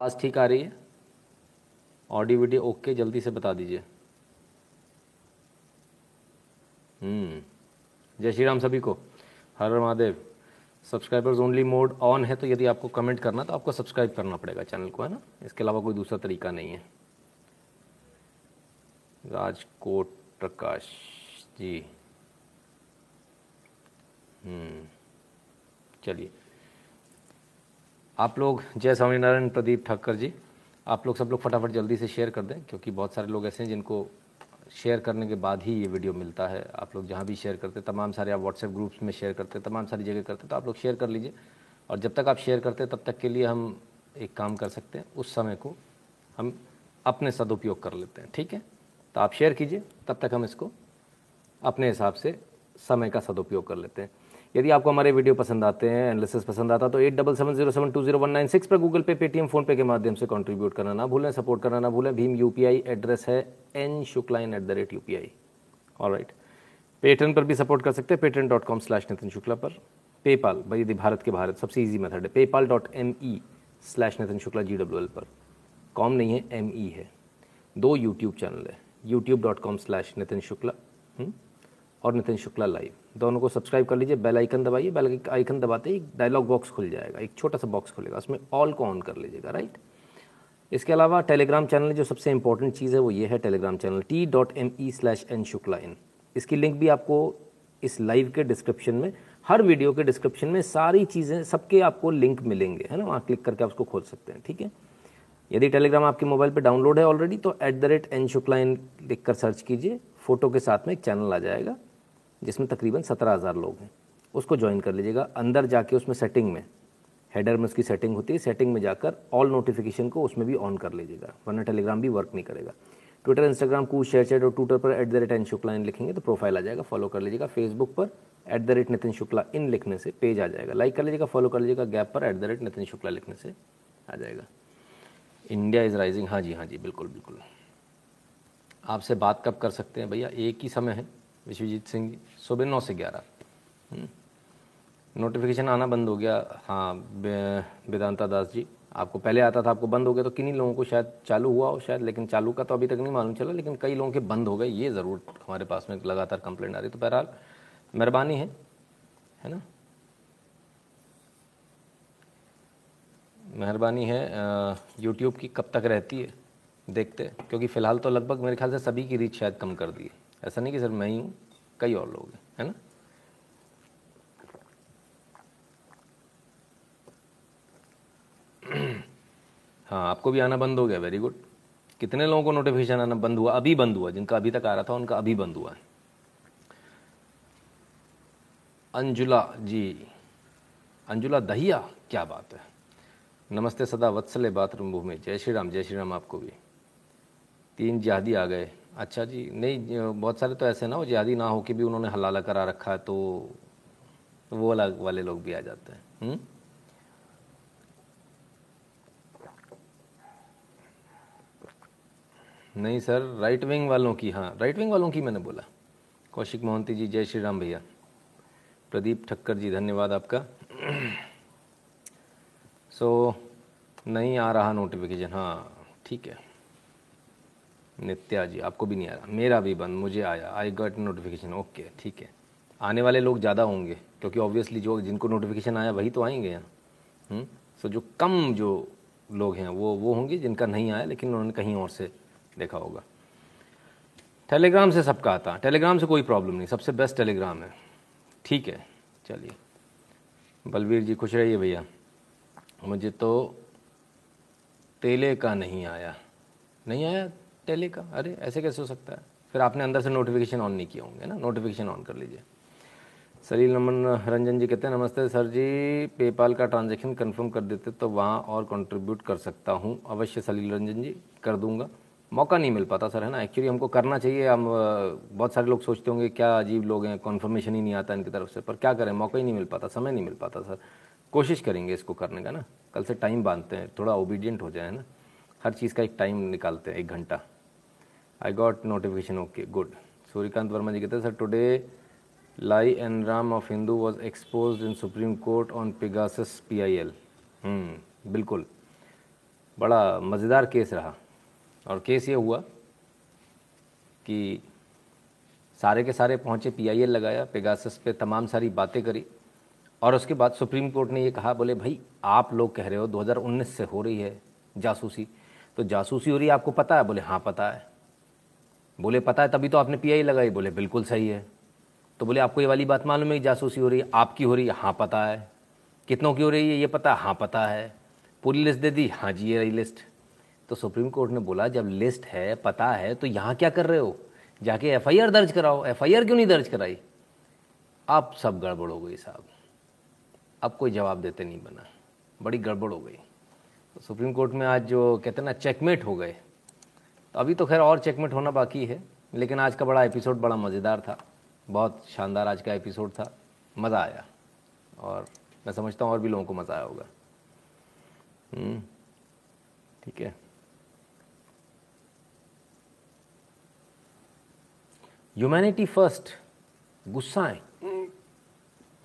आवाज़ ठीक आ रही है? ऑडियो वीडियो ओके जल्दी से बता दीजिए। हम्म जय श्री राम सभी को। हर हर Mahadev. Subscribers only mode on है तो यदि आपको कमेंट करना तो आपको सब्सक्राइब करना पड़ेगा चैनल को, है ना? इसके अलावा कोई दूसरा तरीका नहीं है। राजकोट प्रकाश जी। हम्म चलिए। आप लोग जय स्वामीनारायण प्रदीप ठक्कर जी, आप लोग सब लोग फटाफट जल्दी से शेयर कर दें, क्योंकि बहुत सारे लोग ऐसे हैं जिनको शेयर करने के बाद ही ये वीडियो मिलता है। आप लोग जहाँ भी शेयर करते, तमाम सारे आप व्हाट्सएप ग्रुप्स में शेयर करते, तमाम सारी जगह करते तो आप लोग शेयर कर लीजिए। और जब तक आप शेयर करते, तब तक के लिए हम एक काम कर सकते हैं, उस समय को हम अपने सदुपयोग कर लेते हैं, ठीक है? तो आप शेयर कीजिए, तब तक हम इसको अपने हिसाब से समय का सदुपयोग कर लेते हैं। यदि आपको हमारे वीडियो पसंद आते हैं एनालिसिस पसंद आता तो at double seven zero seven two zero one nine six पर गूगल पे पेटीएम फ़ोन पे के माध्यम से कंट्रीब्यूट करना ना भूलें सपोर्ट करना ना भूलें। भीम यूपीआई एड्रेस है N शुक्लाइन at the rate U P I और राइट पेटर्न पर भी सपोर्ट कर सकते हैं Patreon dot com slash Nitin Shukla पर। पेपाल भाई यदि भारत के भारत, सबसे ईजी मेथड है। PayPal dot M E slash Nitin Shukla G W L पर। कॉम नहीं है एम ई है। दो यूट्यूब चैनल है YouTube dot com slash Nitin Shukla और नितिन शुक्ला लाइव दोनों को सब्सक्राइब कर लीजिए बेल आइकन दबाइए बेल आइकन दबाते ही डायलॉग बॉक्स खुल जाएगा, एक छोटा सा बॉक्स खुलेगा, उसमें ऑल को ऑन कर लीजिएगा राइट इसके अलावा टेलीग्राम चैनल जो सबसे इंपॉर्टेंट चीज़ है वो ये है Telegram channel T dot M E slash N Shukla in इसकी लिंक भी आपको इस लाइव के डिस्क्रिप्शन में, हर वीडियो के डिस्क्रिप्शन में सारी चीज़ें, सबके आपको लिंक मिलेंगे, है ना? वहाँ क्लिक करके आप उसको खोल सकते हैं, ठीक है? यदि टेलीग्राम आपके मोबाइल पर डाउनलोड है ऑलरेडी तो at the rate N Shukla in लिख कर सर्च कीजिए फ़ोटो के साथ में एक चैनल आ जाएगा। जिसमें तकरीबन सत्रह हज़ार लोग हैं, उसको ज्वाइन कर लीजिएगा। अंदर जाके उसमें सेटिंग में हेडर में उसकी सेटिंग होती है सेटिंग में जाकर ऑल नोटिफिकेशन को उसमें भी ऑन कर लीजिएगा, वरना टेलीग्राम भी वर्क नहीं करेगा। ट्विटर इंस्टाग्राम कू शेयर चैट और ट्विटर पर at the rate N Shukla in लिखेंगे तो प्रोफ़ाइल आ जाएगा फॉलो कर लीजिएगा। फेसबुक पर at the rate Nitin Shukla in लिखने से पेज आ जाएगा। लाइक कर लीजिएगा फॉलो कर लीजिएगा गैप पर at the rate Nitin Shukla लिखने से आ जाएगा। इंडिया इज़ राइजिंग हाँ जी हाँ जी, बिल्कुल बिल्कुल। आपसे बात कब कर सकते हैं भैया? एक ही समय है। विश्वजीत सिंह सुबह नौ से ग्यारह। Notification hmm. आना बंद हो गया। हाँ वेदांता दास जी, आपको पहले आता था, आपको बंद हो गया तो किन्हीं लोगों को शायद चालू हुआ हो शायद, लेकिन चालू का तो अभी तक नहीं मालूम चला, लेकिन कई लोगों के बंद हो गए, ये ज़रूर हमारे पास में लगातार कंप्लेंट आ रही तो बहरहाल, मेहरबानी है है ना? मेहरबानी है यूट्यूब की कब तक रहती है, देखते क्योंकि फ़िलहाल तो लगभग मेरे ख्याल से सभी की रीच शायद कम कर दी है। ऐसा नहीं कि सिर्फ़ मैं ही हूँ, कई और लोग हैं, है ना? हाँ आपको भी आना बंद हो गया वेरी गुड कितने लोगों को नोटिफिकेशन आना बंद हुआ? अभी बंद हुआ, जिनका अभी तक आ रहा था, उनका अभी बंद हुआ है। अंजुला, जी। अंजुला दहिया, क्या बात है। नमस्ते सदा, वत्सले बाथरूम भूमि। जय श्री राम जय श्री राम आपको भी। तीन जहादी आ गए। अच्छा जी नहीं बहुत सारे तो ऐसे ना वो जिहादी ना हो कि भी उन्होंने हलाला करा रखा है तो वो अलग वाले लोग भी आ जाते हैं हुँ? हम्म? नहीं सर राइट विंग वालों की हाँ राइट विंग वालों की मैंने बोला कौशिक मोहंती जी जय श्री राम भैया प्रदीप ठक्कर जी धन्यवाद आपका सो so, नहीं आ रहा नोटिफिकेशन हाँ ठीक है नित्या जी, आपको भी नहीं आ रहा। मेरा भी बंद, मुझे आया। आई गट नोटिफिकेशन ओके ठीक है। आने वाले लोग ज़्यादा होंगे, क्योंकि ऑब्वियसली जो जिनको नोटिफिकेशन आया, वही तो आएँगे यहाँ सो हम्म? जो कम जो लोग हैं, वो वो होंगे जिनका नहीं आया, लेकिन उन्होंने कहीं और से देखा होगा। टेलीग्राम से सबका आता। टेलीग्राम से कोई प्रॉब्लम नहीं। सबसे बेस्ट टेलीग्राम है। ठीक है, चलिए। बलवीर जी, खुश रहिए भैया। मुझे तो तेले का नहीं आया। नहीं आया? टेली का? अरे, ऐसे कैसे हो सकता है? फिर आपने अंदर से नोटिफिकेशन ऑन नहीं किया होंगे ना? नोटिफिकेशन ऑन कर लीजिए। सलील नमन, रंजन जी कहते हैं, नमस्ते सर जी। पेपाल का ट्रांजेक्शन कंफर्म कर देते तो वहाँ और कंट्रीब्यूट कर सकता हूँ। अवश्य सलील रंजन जी, कर दूँगा। मौका नहीं मिल पाता सर, है ना? एक्चुअली हमको करना चाहिए। हम बहुत सारे लोग सोचते होंगे, क्या अजीब लोग हैं कन्फर्मेशन ही नहीं आता इनकी तरफ़ से। पर क्या करें? मौका ही नहीं मिल पाता, समय नहीं मिल पाता सर। कोशिश करेंगे इसको करने का ना। कल से टाइम बांधते हैं, थोड़ा ओबीडियंट हो जाए ना? हर चीज़ का एक टाइम निकालते हैं, एक घंटा। I got notification okay good Surikant Verma ji कहते हैं sir today lie N Ram of Hindu was expose in Supreme Court on Pegasus P I L बिल्कुल। बड़ा मज़ेदार केस रहा। और केस ये हुआ कि सारे के सारे पहुँचे पी आई एल लगाया पेगासस पे तमाम सारी बातें करी, और उसके बाद सुप्रीम कोर्ट ने ये कहा, बोले, भाई, आप लोग कह रहे हो 2019 से हो रही है जासूसी। तो जासूसी हो रही है, आपको पता है? बोले हाँ पता है। बोले, पता है, तभी तो आपने पीआई लगाई। बोले, बिल्कुल सही है। तो बोले, आपको ये वाली बात मालूम है कि जासूसी हो रही है? आपकी हो रही है। हाँ पता है। कितनों की हो रही है? ये पता है। हाँ पता है। पूरी लिस्ट दे दी? हाँ जी, ये रही लिस्ट। तो सुप्रीम कोर्ट ने बोला, जब लिस्ट है, पता है तो यहाँ क्या कर रहे हो? जाके एफआईआर दर्ज कराओ। एफआईआर क्यों नहीं दर्ज कराई? आप सब गड़बड़ हो गई साहब। अब कोई जवाब देते नहीं बना। बड़ी गड़बड़ हो गई। तो सुप्रीम कोर्ट में आज जो कहते हैं ना, चेकमेट हो गए। तो अभी तो खैर और चेकमेट होना बाकी है लेकिन आज का बड़ा एपिसोड बड़ा मज़ेदार था। बहुत शानदार आज का एपिसोड था। मज़ा आया। और मैं समझता हूँ और भी लोगों को मज़ा आया होगा। हम्म, ठीक है। ह्यूमैनिटी फ़र्स्ट गुस्साएँ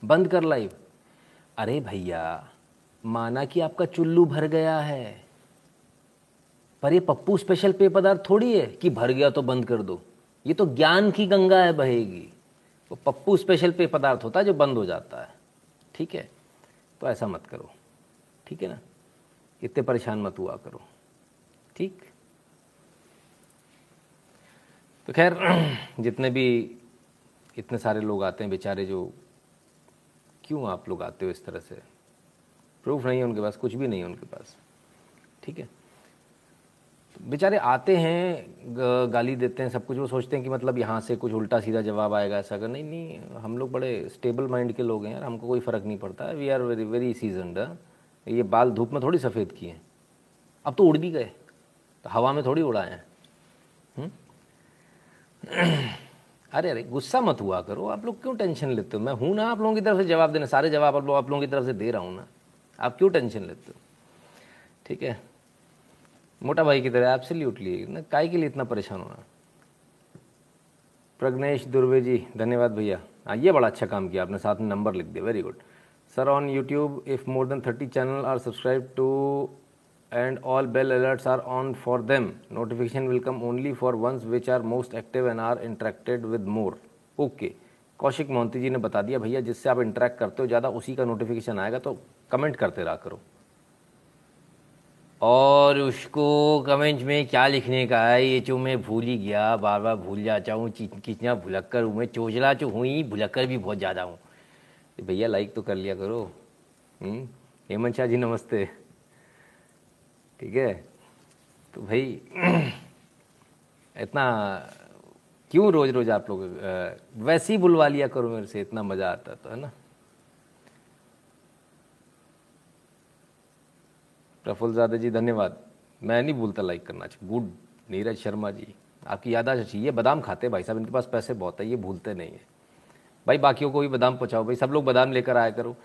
बंद कर लाइव अरे भैया माना कि आपका चुल्लू भर गया है। पर ये पप्पू स्पेशल पेय पदार्थ थोड़ी है कि भर गया तो बंद कर दो। ये तो ज्ञान की गंगा है बहेगी। वो पप्पू स्पेशल पेय पदार्थ होता है जो बंद हो जाता है। ठीक है? तो ऐसा मत करो। ठीक है ना? इतने परेशान मत हुआ करो। ठीक? तो खैर, जितने भी, इतने सारे लोग आते हैं बेचारे जो, क्यों आप लोग आते हो इस तरह से? प्रूफ नहीं है उनके पास, कुछ भी नहीं है उनके पास। ठीक है? तो बेचारे आते हैं गाली देते हैं, सब कुछ, वो सोचते हैं कि मतलब यहाँ से कुछ उल्टा सीधा जवाब आएगा ऐसा अगर नहीं नहीं, हम लोग बड़े स्टेबल माइंड के लोग हैं यार, हमको कोई फ़र्क नहीं पड़ता। We are very very seasoned ये बाल धूप में थोड़ी सफ़ेद किए। हैं अब तो उड़ भी गए। तो हवा में थोड़ी उड़ाए हैं। हम्म? अरे अरे, गुस्सा मत हुआ करो। आप लोग क्यों टेंशन लेते हो? मैं हूँ ना आप लोगों की तरफ़ से जवाब देना। सारे जवाब आप लोगों की तरफ़ से दे रहा हूँ ना। आप क्यों टेंशन लेते हो? ठीक है। मोटा भाई की तरह एब्सोल्युटली ना, काय के लिए इतना परेशान होना प्रग्नेश दुर्वे जी, धन्यवाद भैया हाँ ये बड़ा अच्छा काम किया आपने, साथ में नंबर लिख दिया very good sir on YouTube if more than thirty channel are subscribe to and all bell alerts are on for them notification will come only for ones which are most active and are interacted with more. Okay. Kaushik Mohanty ji ने बता दिया, भैया, जिससे आप interact करते हो, ज़्यादा उसी का नोटिफिकेशन आएगा तो कमेंट करते रहा करो और उसको कमेंट में क्या लिखने का है? ये जो मैं भूल ही गया बार बार भूल जाता हूँ कितना भुलक्कर हूँ मैं। चोचला तो हूँ ही भुलक्कर भी बहुत ज़्यादा हूँ। तो भैया लाइक तो कर लिया करो। हम्म? हेमंत शाह जी, नमस्ते। ठीक है? तो भाई, इतना क्यों रोज रोज आप लोग वैसे ही बुलवा लिया करो मेरे से, इतना मज़ा आता तो है ना? प्रफुल्ल ज़्यादा जी, धन्यवाद। मैं नहीं भूलता लाइक करना चाहिए गुड, नीरज शर्मा जी। आपकी याद अच्छी चाहिए बादाम खाते हैं भाई साहब, इनके पास पैसे बहुत है, ये भूलते नहीं है। भाई, बाकियों को भी बादाम पहुँचाओ, भाई, सब लोग बादाम लेकर आया करो।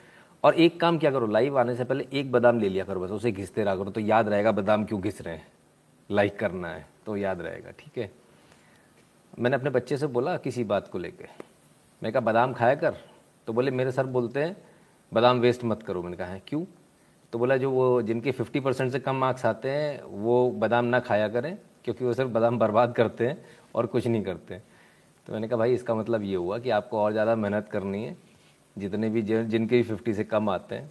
और एक काम क्या करो लाइव आने से पहले एक बादाम ले लिया करो, बस उसे घिसते रहा करो तो याद रहेगा बादाम क्यों घिस रहे हैं। लाइक करना है तो याद रहेगा, ठीक है? मैंने अपने बच्चे से बोला किसी बात को लेके। मैं कहा, बादाम खाया कर? तो बोले, मेरे सर बोलते हैं, बादाम वेस्ट मत करो। मैंने कहा, है? क्यों? तो बोला, जो वो जिनके 50 परसेंट से कम मार्क्स आते हैं, वो बादाम ना खाया करें, क्योंकि वो सिर्फ़ बादाम बर्बाद करते हैं और कुछ नहीं करते तो मैंने कहा, भाई, इसका मतलब ये हुआ कि आपको और ज़्यादा मेहनत करनी है, जितने भी जिनके भी फिफ्टी से कम आते हैं।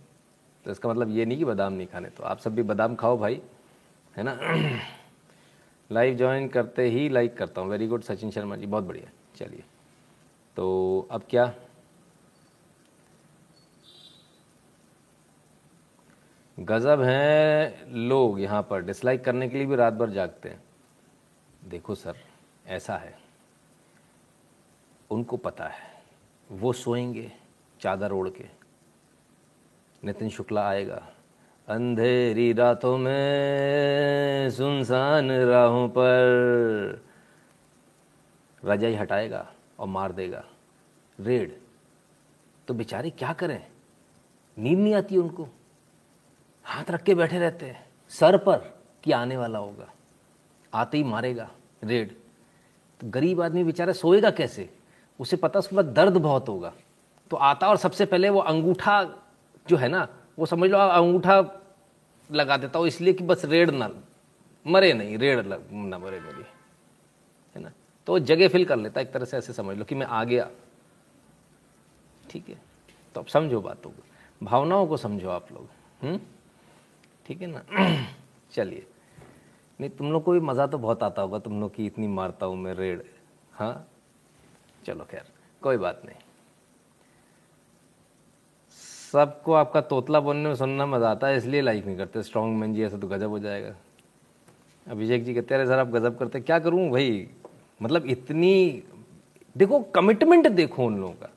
तो इसका मतलब ये नहीं कि बादाम नहीं खाने तो आप सब भी बादाम खाओ भाई, है ना? लाइव ज्वाइन करते ही लाइक करता हूँ। वेरी गुड सचिन शर्मा जी, बहुत बढ़िया। चलिए। तो अब क्या? गज़ब हैं लोग यहाँ पर। डिसलाइक करने के लिए भी रात भर जागते हैं। देखो सर, ऐसा है। उनको पता है। वो सोएँगे चादर ओढ़ के। नितिन शुक्ला आएगा। अंधेरी रातों में सुनसान राहों पर। रजाई हटाएगा और मार देगा। रेड तो बेचारे क्या करें? नींद नहीं आती उनको। हाथ रख के बैठे रहते हैं। सर पर कि आने वाला होगा। आते ही मारेगा, रेड। तो गरीब आदमी बेचारा सोएगा कैसे? उसे पता उसके बाद दर्द बहुत होगा। तो आता और सबसे पहले वो अंगूठा जो है ना, वो समझ लो, अंगूठा लगा देता हूँ इसलिए कि बस रेड ना, मरे नहीं, रेड लग ना मरे मेरी है ना? तो जगह फिल कर लेता, एक तरह से ऐसे समझ लो कि मैं आ गया। ठीक है? तो अब समझो बातों को। भावनाओं को समझो आप लोग। हम्म? ठीक है ना? चलिए। नहीं, तुम लोग को भी मज़ा तो बहुत आता होगा, तुम लोग की इतनी मारता हूँ मैं रेड। हाँ? चलो खैर, कोई बात नहीं। सबको आपका तोतला बोलने में सुनना मज़ा आता है, इसलिए लाइक नहीं करते। स्ट्रॉन्ग मैन जी, ऐसा तो गजब हो जाएगा। अभिषेक जी कहते अरे सर, आप गजब करते क्या करूँ भाई? मतलब इतनी देखो कमिटमेंट देखो उन लोगों का।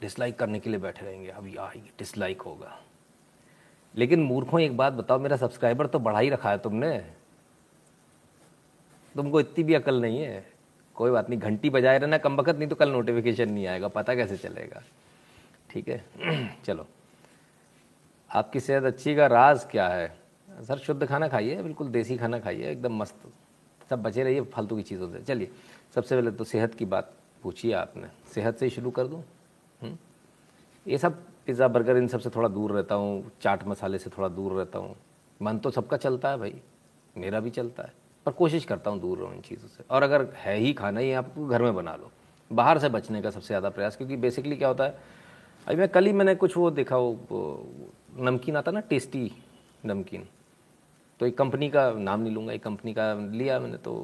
डिसलाइक करने के लिए बैठे रहेंगे। अभी आएगी डिसलाइक होगा। लेकिन मूर्खों, एक बात बताओ, मेरा सब्सक्राइबर तो बढ़ा ही रखा है तुमने। तुमको इतनी भी अकल नहीं है। कोई बात नहीं, घंटी बजाए रहना, कम वक्त नहीं तो कल नोटिफिकेशन नहीं आएगा, पता कैसे चलेगा। ठीक है, चलो। आपकी सेहत अच्छी का राज क्या है? सर, शुद्ध खाना खाइए, बिल्कुल देसी खाना खाइए, एकदम मस्त। सब बचे रहिए, फालतू की चीज़ों से। चलिए, सबसे पहले तो सेहत की बात पूछिए आपने। सेहत से ही शुरू कर दूँ? हम्म? ये सब पिज़्ज़ा, बर्गर इन सबसे थोड़ा दूर रहता हूँ, चाट मसाले से थोड़ा दूर रहता हूँ। मन तो सबका चलता है भाई, मेरा भी चलता है, पर कोशिश करता हूँ दूर रहूँ इन चीज़ों से। और अगर है ही खाना ही आपको घर में बना लो। बाहर से बचने का सबसे ज़्यादा प्रयास, क्योंकि बेसिकली क्या होता है, अभी मैं कल ही मैंने कुछ वो देखा, वो नमकीन आता ना टेस्टी नमकीन। तो एक कंपनी का नाम नहीं लूँगा, एक कंपनी का लिया मैंने तो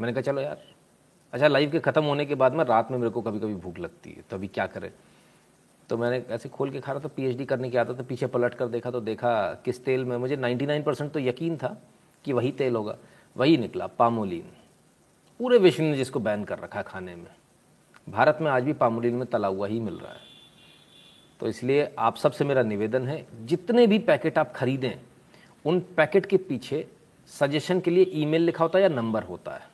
मैंने कहा, चलो यार अच्छा लाइफ के ख़त्म होने के बाद में रात में मेरे को कभी कभी भूख लगती है तो अभी क्या करें? तो मैंने ऐसे खोल के खा रहा था पीएचडी करने के आता था, पीछे पलट कर देखा तो देखा किस तेल में, मुझे 99 परसेंट तो यकीन था कि वही तेल होगा। वही निकला, पामोलिन। पूरे विश्व ने जिसको बैन कर रखा है खाने में, भारत में आज भी पामोलिन में तला हुआ ही मिल रहा है। तो इसलिए आप सबसे मेरा निवेदन है, जितने भी पैकेट आप खरीदें, उन पैकेट के पीछे सजेशन के लिए ईमेल लिखा होता है या नंबर होता है।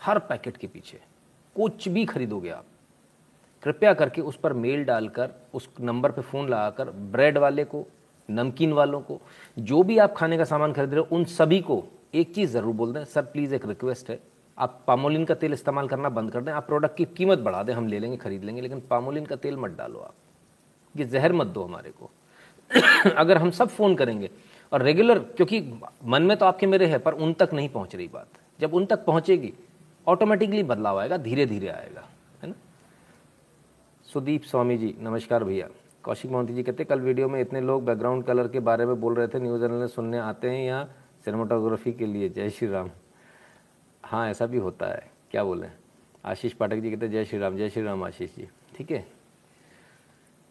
हर पैकेट के पीछे, कुछ भी खरीदोगे आप। कृपया करके उस पर मेल डालकर, उस नंबर पे फ़ोन लगाकर, ब्रेड वाले को, नमकीन वालों को, जो भी आप खाने का सामान खरीद रहे हो, उन सभी को एक चीज़ ज़रूर बोल दें। सर प्लीज़ एक रिक्वेस्ट है। आप पामोलिन का तेल इस्तेमाल करना बंद कर दें। आप प्रोडक्ट की कीमत बढ़ा दें, हम ले लेंगे, खरीद लेंगे, लेकिन पामोलिन का तेल मत डालो आप। ये जहर मत दो हमारे को। अगर हम सब फ़ोन करेंगे, और रेगुलर क्योंकि मन में तो आपके मेरे है, पर उन तक नहीं पहुँच रही बात। जब उन तक पहुंचेगी ऑटोमेटिकली बदलाव आएगा धीरे धीरे आएगा। सुदीप स्वामी जी, नमस्कार भैया। कौशिक मोहंती जी कहते कल वीडियो में इतने लोग बैकग्राउंड कलर के बारे में बोल रहे थे न्यूज़ चैनल सुनने आते हैं या सिनेमाटोग्राफी के लिए? जय श्री राम। हाँ ऐसा भी होता है। क्या बोले? आशीष पाठक जी कहते जय श्री राम, जय श्री राम आशीष जी। ठीक है?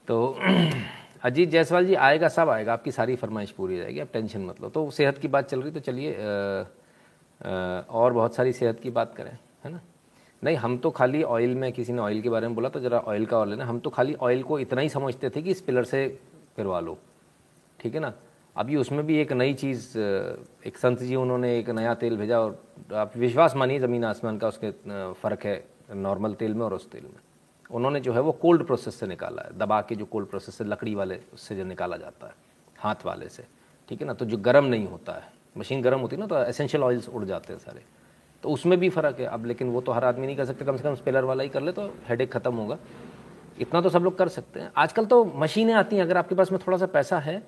तो अजीत जायसवाल जी, आएगा, सब आएगा, आपकी सारी फरमाइश पूरी हो जाएगी, आप टेंशन मत लो। तो सेहत की बात चल रही तो चलिए और बहुत सारी सेहत की बात करें, है ना? नहीं, हम तो खाली ऑयल में किसी ने ऑयल के बारे में बोला तो ज़रा ऑयल का और लेना हम तो खाली ऑयल को इतना ही समझते थे कि इस पिलर से करवा लो। ठीक है ना? अभी उसमें भी एक नई चीज़, एक संत जी उन्होंने एक नया तेल भेजा और आप विश्वास मानिए ज़मीन आसमान का उसके फ़र्क है नॉर्मल तेल में और उस तेल में। उन्होंने जो है वो कोल्ड प्रोसेस से निकाला है। दबा के जो कोल्ड प्रोसेस से लकड़ी वाले उससे जो निकाला जाता है, हाथ वाले से। ठीक है ना? तो जो गर्म नहीं होता है, मशीन गर्म होती है ना तो एसेंशियल ऑयल्स उड़ जाते हैं सारे। तो उसमें भी फ़र्क है। अब लेकिन वो तो हर आदमी नहीं कर सकते, कम से कम स्पेलर वाला ही कर ले तो हेड ख़त्म होगा। इतना तो सब लोग कर सकते हैं। आजकल तो मशीनें आती हैं, अगर आपके पास में थोड़ा सा पैसा है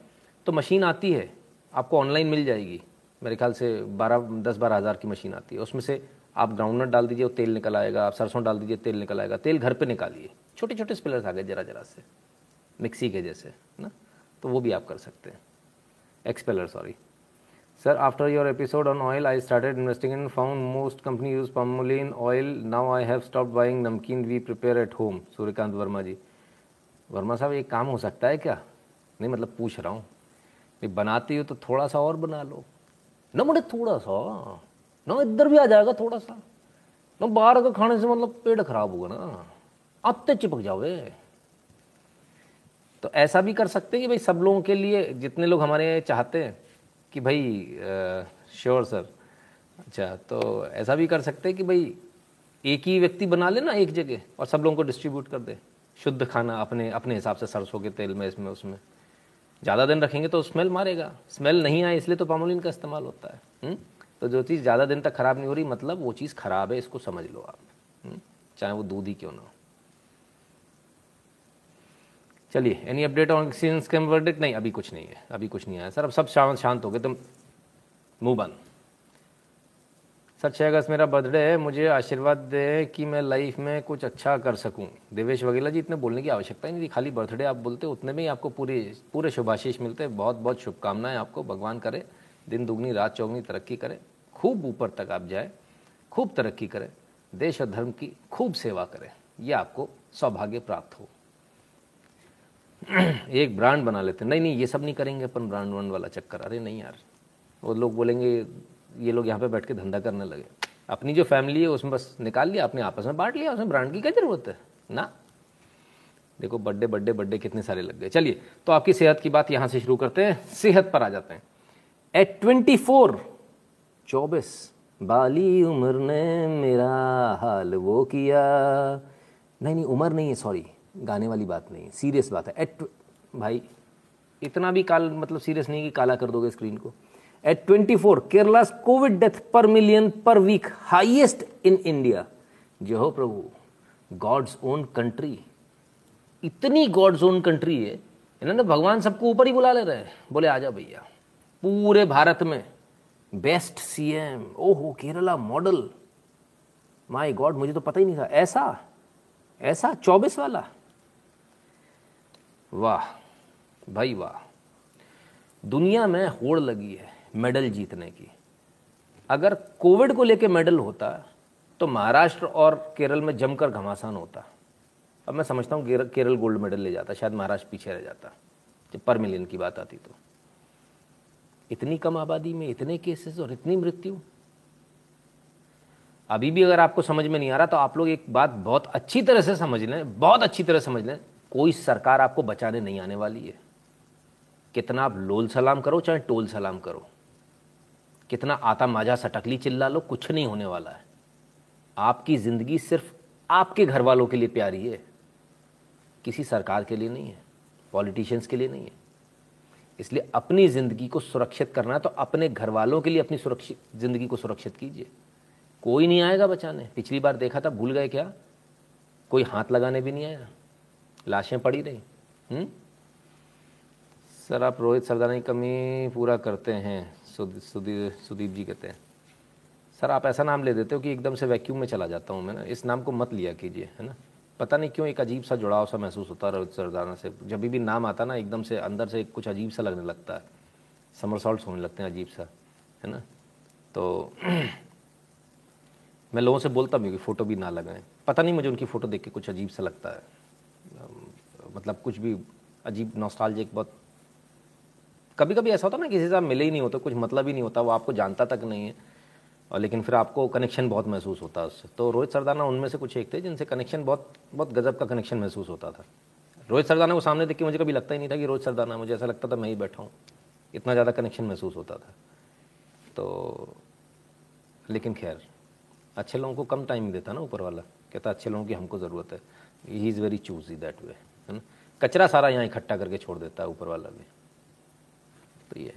तो मशीन आती है। आपको ऑनलाइन मिल जाएगी। मेरे ख्याल से बारह, दस बारह हज़ार की मशीन आती है। उसमें से आप ग्राउंडनट डाल दीजिए, वो तेल निकल आएगा। आप सरसों डाल दीजिए, तेल निकल आएगा। तेल घर पे निकालिए। छोटे छोटे स्पिलर्स आ गए जरा जरा से। मिक्सी के जैसे, ना? तो वो भी आप कर सकते हैं। Expeller sorry sir after your episode on oil I started investing in found most company use palmolein oil now I have stop buying नमकीन we prepare at home Suryakant Verma ji Verma साहब एक काम हो सकता है क्या नहीं मतलब पूछ रहा हूँ नहीं बनाती हो तो थोड़ा सा और बना लो ना मुझे थोड़ा सा ना इधर भी आ जाएगा थोड़ा सा ना बाहर का खाने से मतलब पेट खराब होगा ना अब तो चिपक जाओगे तो ऐसा भी कर सकते हैं कि भाई सब लोगों के लिए जितने लोग हमारे चाहते हैं कि भाई श्योर सर अच्छा तो ऐसा भी कर सकते हैं कि भाई, एक ही व्यक्ति बना लेना एक जगह और सब लोगों को डिस्ट्रीब्यूट कर दे शुद्ध खाना अपने अपने हिसाब से सरसों के तेल में, इसमें, उसमें ज़्यादा दिन रखेंगे तो स्मेल मारेगा स्मेल नहीं आए इसलिए तो पामोलिन का इस्तेमाल होता है हुँ? हम्म? तो जो चीज़ ज़्यादा दिन तक ख़राब नहीं हो रही मतलब वो चीज़ ख़राब है, इसको समझ लो आप हम्म? चाहे वो दूध ही क्यों ना हो चलिए any update on scam verdict नहीं, अभी कुछ नहीं है, अभी कुछ नहीं आया। सर, अब सब शांत शांत हो गए, तुम मुँह बंद सर छः अगस्त मेरा बर्थडे है, मुझे आशीर्वाद दे कि मैं लाइफ में कुछ अच्छा कर सकूँ। देवेश वगेला जी, इतने बोलने की आवश्यकता ही नहीं थी, खाली बर्थडे आप बोलते, उतने में ही आपको पूरे पूरे शुभाशीष मिलते हैं। बहुत बहुत शुभकामनाएँ आपको, भगवान करे, दिन दुगनी, रात चौगनी, तरक्की करें। खूब ऊपर तक आप जाए, खूब तरक्की करें। देश और धर्म की खूब सेवा करें यह आपको सौभाग्य प्राप्त हो। एक ब्रांड बना लेते नहीं नहीं, ये सब नहीं करेंगे अपन ब्रांड व्रांड वाला चक्कर। अरे नहीं यार, वो लोग बोलेंगे, ये लोग यहाँ पे बैठ के धंधा करने लगे। अपनी जो फैमिली है, उसमें बस निकाल लिया, अपने आपस में बांट लिया, उसमें ब्रांड की क्या ज़रूरत है? ना। देखो, बड्डे बड्डे बड्डे कितने सारे लग गए। चलिए तो आपकी सेहत की बात यहाँ से शुरू करते हैं। सेहत पर आ जाते हैं। एट ट्वेंटी फोर चौबीस, बाली उम्र ने मेरा हाल वो किया। नहीं नहीं, उम्र नहीं है सॉरी गाने वाली बात नहीं सीरियस बात है। एट भाई, इतना भी काल मतलब सीरियस नहीं कि काला कर दोगे स्क्रीन को। At 24 Kerala covid death per million per week highest in India जो हो प्रभु गॉड्स ओन कंट्री इतनी गॉड्स ओन कंट्री है। इन्होंने भगवान सबको ऊपर ही बुला ले रहे हैं। बोले आजा भैया। पूरे भारत में बेस्ट सीएम ओहो केरला मॉडल माय गॉड मुझे तो पता ही नहीं था। ऐसा ऐसा, चौबीस वाला। वाह, भाई वाह। दुनिया में होड़ लगी है मेडल जीतने की। अगर कोविड को लेके मेडल होता तो महाराष्ट्र और केरल में जमकर घमासान होता। अब मैं समझता हूँ केरल गोल्ड मेडल ले जाता, शायद महाराष्ट्र पीछे रह जाता, जब पर मिलियन की बात आती तो। इतनी कम आबादी में इतने केसेस और इतनी मृत्यु। अभी भी अगर आपको समझ में नहीं आ रहा तो आप लोग एक बात बहुत अच्छी तरह से समझ लें, बहुत अच्छी तरह समझ लें कोई सरकार आपको बचाने नहीं आने वाली है। कितना आप लोल सलाम करो, चाहे टोल सलाम करो। कितना आता माजा सटकली चिल्ला लो, कुछ नहीं होने वाला है। आपकी ज़िंदगी सिर्फ़ आपके घर वालों के लिए प्यारी है। किसी सरकार के लिए नहीं है, पॉलिटिशियंस के लिए नहीं है। इसलिए अपनी ज़िंदगी को सुरक्षित करना है तो अपने घर वालों के लिए अपनी सुरक्षित ज़िंदगी को सुरक्षित कीजिए। कोई नहीं आएगा बचाने। पिछली बार देखा था, भूल गए क्या? कोई हाथ लगाने भी नहीं आया। लाशें पड़ी रही। हुँ? हम्म? सर, आप रोहित सरदाना की कमी पूरा करते हैं सुदीप सुदीप जी कहते हैं। सर, आप ऐसा नाम ले देते हो कि एकदम से वैक्यूम में चला जाता हूँ मैं ना। इस नाम को मत लिया कीजिए, है ना? पता नहीं क्यों एक अजीब सा जुड़ाव सा महसूस होता है रोहित सरदाना से। जब भी नाम आता ना, एकदम से अंदर से कुछ अजीब सा लगने लगता है। समर सॉल्ट होने लगते हैं अजीब सा, है ना? तो मैं लोगों से बोलता भी कि फ़ोटो भी ना लगाएँ। पता नहीं मुझे उनकी फ़ोटो देख के कुछ अजीब सा लगता है। मतलब कुछ भी अजीब नॉस्टालजिक बहुत कभी कभी ऐसा होता ना, किसी से आप मिले ही नहीं होते, कुछ मतलब ही नहीं होता, वो आपको जानता तक नहीं है। और लेकिन फिर आपको कनेक्शन बहुत महसूस होता है उससे। तो रोहित सरदाना उनमें से कुछ एक थे जिनसे कनेक्शन बहुत बहुत गजब का कनेक्शन महसूस होता था। रोहित सरदाना को सामने देख के मुझे कभी लगता ही नहीं था कि रोहित सरदाना, मुझे ऐसा लगता था मैं ही बैठा हूँ। इतना ज़्यादा कनेक्शन महसूस होता था। तो लेकिन खैर, अच्छे लोगों को कम टाइम देता ना ऊपर वाला। कहता, अच्छे लोगों की हमको ज़रूरत है। He is very choose that way है ना कचरा सारा यहाँ इकट्ठा करके छोड़ देता है ऊपर वाला भी। तो ये।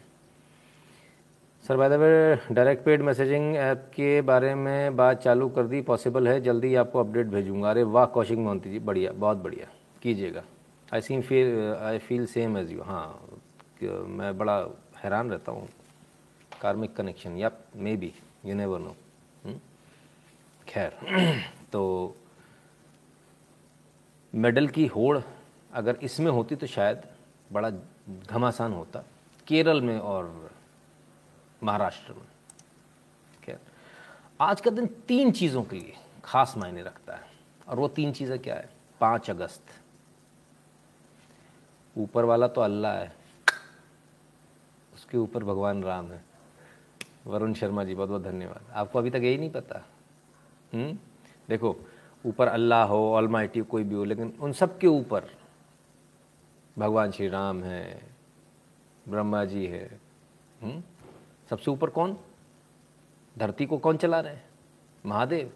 Sir by the way direct paid messaging app के बारे में बात चालू कर दी पॉसिबल है? जल्दी आपको अपडेट भेजूँगा। अरे वाह, कौशिक मोहंती जी, बढ़िया, बहुत बढ़िया। कीजिएगा। I seem feel I feel same as you हाँ मैं बड़ा हैरान रहता हूँ। कार्मिक कनेक्शन या maybe you never know खैर तो मेडल की होड़ अगर इसमें होती तो शायद बड़ा घमासान होता। केरल में और महाराष्ट्र में। खैर, आज का दिन तीन चीज़ों के लिए खास मायने रखता है। और वो तीन चीज़ें क्या है? पाँच अगस्त। ऊपर वाला तो अल्लाह है। उसके ऊपर भगवान राम है। वरुण शर्मा जी बहुत बहुत धन्यवाद। आपको अभी तक यही नहीं पता? हम्म? देखो, ऊपर अल्लाह हो ऑल कोई भी हो, लेकिन उन सब के ऊपर भगवान श्री राम है, ब्रह्मा जी है हुँ? हम्म? सबसे ऊपर कौन? धरती को कौन चला रहे हैं? महादेव।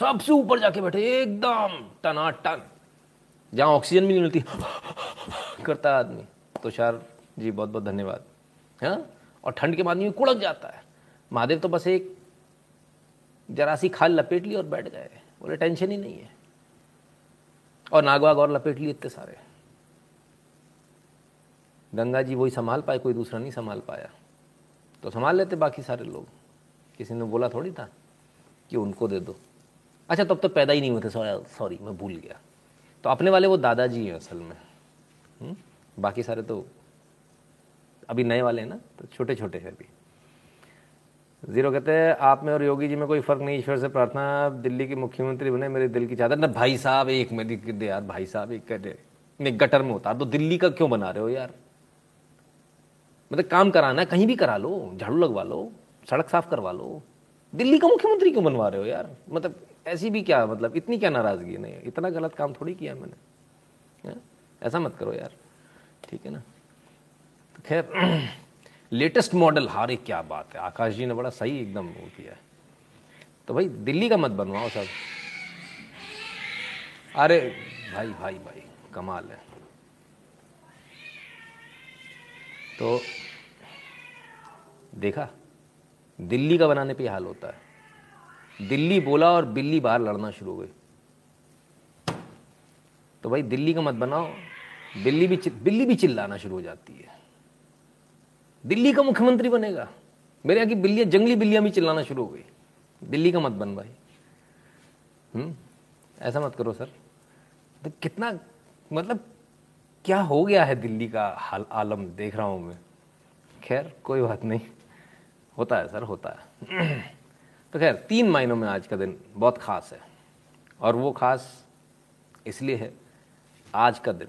सबसे ऊपर जाके बैठे, एकदम टना टन जहाँ ऑक्सीजन भी नहीं मिलती, करता आदमी। तुषार जी, बहुत बहुत धन्यवाद। हाँ? और ठंड के बाद में कुड़क जाता है। महादेव तो बस एक जरा सी खाल लपेट ली और बैठ गए। बोले, टेंशन ही नहीं है। और नागवाग और लपेट लिए इतने सारे। गंगा जी वही संभाल पाए, कोई दूसरा नहीं संभाल पाया। तो संभाल लेते बाकी सारे लोग। किसी ने बोला थोड़ी था कि उनको दे दो। अच्छा तब तो पैदा ही नहीं हुए थे, सॉरी मैं भूल गया। तो अपने वाले वो दादाजी हैं असल में। हुँ? हम्म? बाकी सारे तो अभी नए वाले हैं ना तो छोटे छोटे हैं अभी। ज़ीरो कहते हैं, आप में और योगी जी में कोई फ़र्क नहीं, ईश्वर से प्रार्थना, दिल्ली के मुख्यमंत्री बने, मेरे दिल की चादर। ना भाई साहब, एक मेरी दे यार, भाई साहब, एक कहते नहीं गटर में होता तो दिल्ली का क्यों बना रहे हो यार? मतलब काम कराना है कहीं भी करा लो, झाड़ू लगवा लो, सड़क साफ़ करवा लो। दिल्ली का मुख्यमंत्री क्यों बनवा रहे हो यार? मतलब ऐसी भी क्या मतलब इतनी क्या नाराज़गी नहीं, इतना गलत काम थोड़ी किया मैंने। ऐसा मत करो यार। ठीक है ना? तो खैर लेटेस्ट मॉडल हारे क्या बात है? आकाश जी ने बड़ा सही एकदम वो किया है। तो भाई, दिल्ली का मत बनवाओ सब। अरे, भाई भाई भाई, कमाल है। तो देखा, दिल्ली का बनाने पे हाल होता है। दिल्ली बोला और बिल्ली बाहर लड़ना शुरू हो गई। तो भाई दिल्ली का मत बनाओ बिल्ली भी बिल्ली भी चिल्लाना शुरू हो जाती है। दिल्ली का मुख्यमंत्री बनेगा। मेरे यहाँ की बिल्लियाँ, जंगली बिल्लियाँ भी चिल्लाना शुरू हो गई। दिल्ली का मत बन भाई। हम्म ऐसा मत करो सर। तो कितना मतलब क्या हो गया है दिल्ली का हाल आलम देख रहा हूँ मैं? खैर, कोई बात नहीं। होता है सर, होता है। तो खैर, तीन महीनों में आज का दिन बहुत ख़ास है। और वो ख़ास इसलिए है, आज का दिन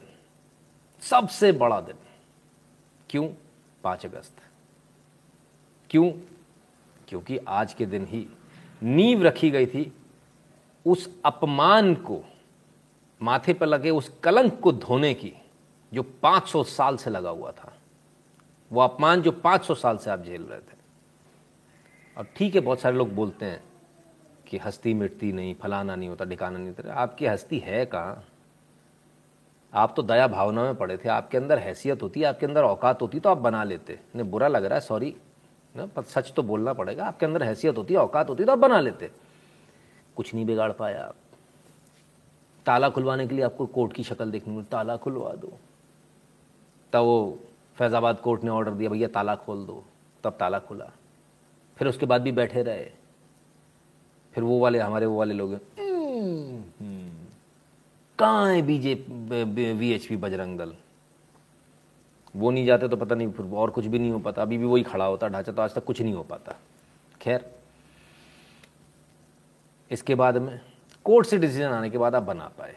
सबसे बड़ा दिन। क्यों? पाँच अगस्त। क्यों? क्योंकि आज के दिन ही नींव रखी गई थी उस अपमान को, माथे पर लगे उस कलंक को धोने की। जो 500 साल से लगा हुआ था, वो अपमान जो 500 साल से आप झेल रहे थे। और ठीक है, बहुत सारे लोग बोलते हैं कि हस्ती मिटती नहीं, फलाना नहीं होता ढिकाना नहीं होता। आपकी हस्ती है कहाँ? आप तो दया भावना में पड़े थे, आपके अंदर हैसियत होती, आपके अंदर औकात होती तो आप बना लेते। नहीं, बुरा लग रहा है, सॉरी। ना, पर सच तो बोलना पड़ेगा, आपके अंदर हैसियत होती, औकात होती तो आप बना लेते। कुछ नहीं बिगाड़ पाया आप। ताला खुलवाने के लिए आपको कोर्ट की शक्ल देखनी ताला खुलवा दो। तब वो फैज़ाबाद कोर्ट ने ऑर्डर दिया, भैया, ताला खोल दो। तब ताला खुला। फिर उसके बाद भी बैठे रहे। फिर वो वाले, हमारे वो वाले लोग कहाँ है BJ V H P Bajrang Dal? वो नहीं जाते तो पता नहीं, फिर और कुछ भी नहीं हो पाता। अभी भी वही खड़ा होता, ढांचा तो आज तक कुछ नहीं हो पाता। खैर, इसके बाद में कोर्ट से डिसीज़न आने के बाद आप बना पाए।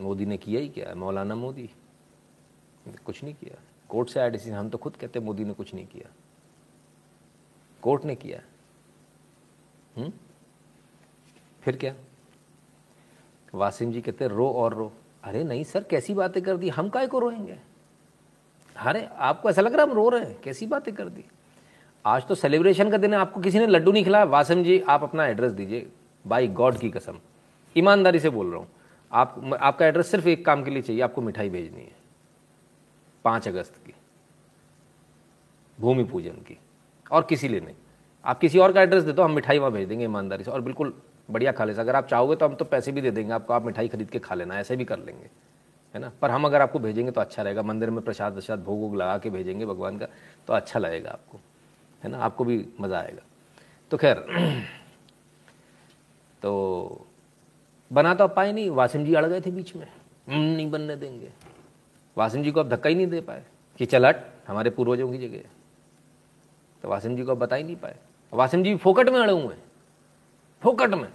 मोदी ने किया ही क्या? है मौलाना मोदी। कुछ नहीं किया। कोर्ट से आया डिसीज़न हम तो खुद कहते मोदी ने कुछ नहीं किया। कोर्ट ने किया। हुँ? फिर क्या? वासिम जी कहते रो और रो। अरे नहीं सर, कैसी बातें कर दी? हम काय को रोएँगे? अरे, आपको ऐसा लग रहा है हम रो रहे हैं? कैसी बातें कर दी? आज तो सेलिब्रेशन का दिन है, आपको किसी ने लड्डू नहीं खिलाया। वासिम जी, आप अपना एड्रेस दीजिए। बाई गॉड की कसम। ईमानदारी से बोल रहा हूँ। आप आपका एड्रेस सिर्फ़ एक काम के लिए चाहिए, आपको मिठाई भेजनी है। पाँच अगस्त की। भूमि पूजन की। और किसी लिए नहीं। आप किसी और का एड्रेस दे दो, हम मिठाई वहाँ भेज देंगे ईमानदारी से। और बिल्कुल बढ़िया खा ले। अगर आप चाहोगे तो हम तो पैसे भी दे देंगे आपको। आप मिठाई खरीद के खा लेना, ऐसे भी कर लेंगे। है ना? पर हम अगर आपको भेजेंगे तो अच्छा रहेगा। मंदिर में प्रसाद प्रसाद भोग वोग लगा के भेजेंगे भगवान का तो अच्छा लगेगा आपको। है ना? आपको भी मज़ा आएगा। तो खैर तो बना तो आप पाए नहीं, वासिम जी अड़ गए थे बीच में। नहीं बनने देंगे। वासिम जी को अब धक्का ही नहीं दे पाए कि चल हट, हमारे पूर्वजों की जगह तो वासिम जी को अब बता ही नहीं पाए। वासिम जी फोकट में अड़े हुए हैं। फोकट में।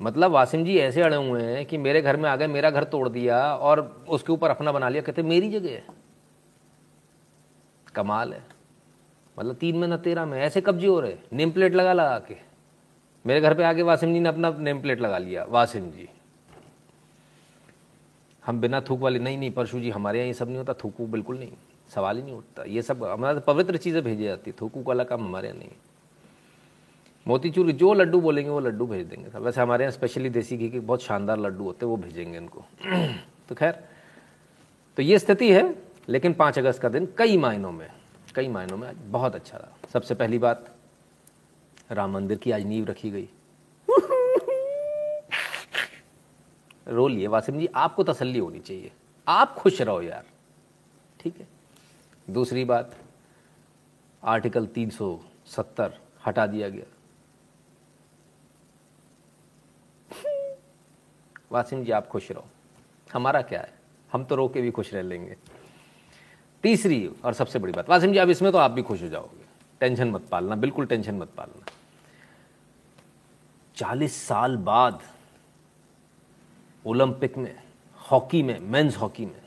मतलब वासिम जी ऐसे अड़े हुए हैं कि मेरे घर में आ गए, मेरा घर तोड़ दिया और उसके ऊपर अपना बना लिया, कहते मेरी जगह है। कमाल है। मतलब तीन में न तेरह में, ऐसे कब्जे हो रहे नेम प्लेट लगा लगा के। मेरे घर पे आके वासिम जी ने अपना नेम प्लेट लगा लिया, वासिम जी। हम बिना थूक वाले, नहीं नहीं, परशु जी, हमारे यहाँ ये सब नहीं होता, थूकू बिल्कुल नहीं, सवाल ही नहीं उठता। ये सब, हमारे पवित्र चीज़ें भेजी जाती थूकू वाला काम हमारे यहाँ नहीं। मोतीचूर, जो लड्डू बोलेंगे, वो लड्डू भेज देंगे वैसे हमारे यहाँ स्पेशली देसी घी के बहुत शानदार लड्डू होते हैं, वो भेजेंगे इनको। तो खैर तो ये स्थिति है, लेकिन पाँच अगस्त का दिन कई मायनों में, कई मायनों में बहुत अच्छा रहा। सबसे पहली बात राम मंदिर की आज नींव रखी गई। रो लिए वासिम जी, आपको तसल्ली होनी चाहिए। आप खुश रहो यार। ठीक है? दूसरी बात, आर्टिकल 370 हटा दिया गया। वासिम जी, आप खुश रहो। हमारा क्या है? हम तो रो के भी खुश रह लेंगे। तीसरी और सबसे बड़ी बात, वासिम जी अब इसमें तो आप भी खुश हो जाओगे। टेंशन मत पालना, बिल्कुल टेंशन मत पालना। चालीस साल बाद ओलंपिक में, हॉकी में, मेंस हॉकी में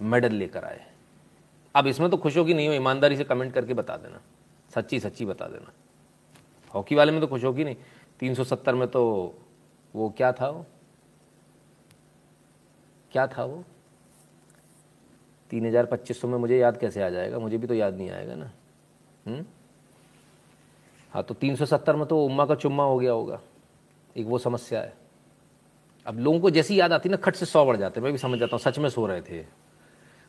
मेडल लेकर आए। अब इसमें तो खुश होगी, नहीं हो, ईमानदारी से कमेंट करके बता देना। सच्ची सच्ची बता देना। हॉकी वाले में तो खुश होगी, नहीं। 370 में तो वो क्या था वो? क्या था वो? तीन हज़ार पच्चीस सौ में मुझे याद कैसे आ जाएगा? मुझे भी तो याद नहीं आएगा ना। हुँ? हाँ तो तीन सौ सत्तर में तो उम्मा का चुम्मा हो गया होगा। एक वो समस्या है। अब लोगों को जैसी याद आती ना, खट से सौ बढ़ जाते मैं भी समझ जाता हूँ, सच में सो रहे थे।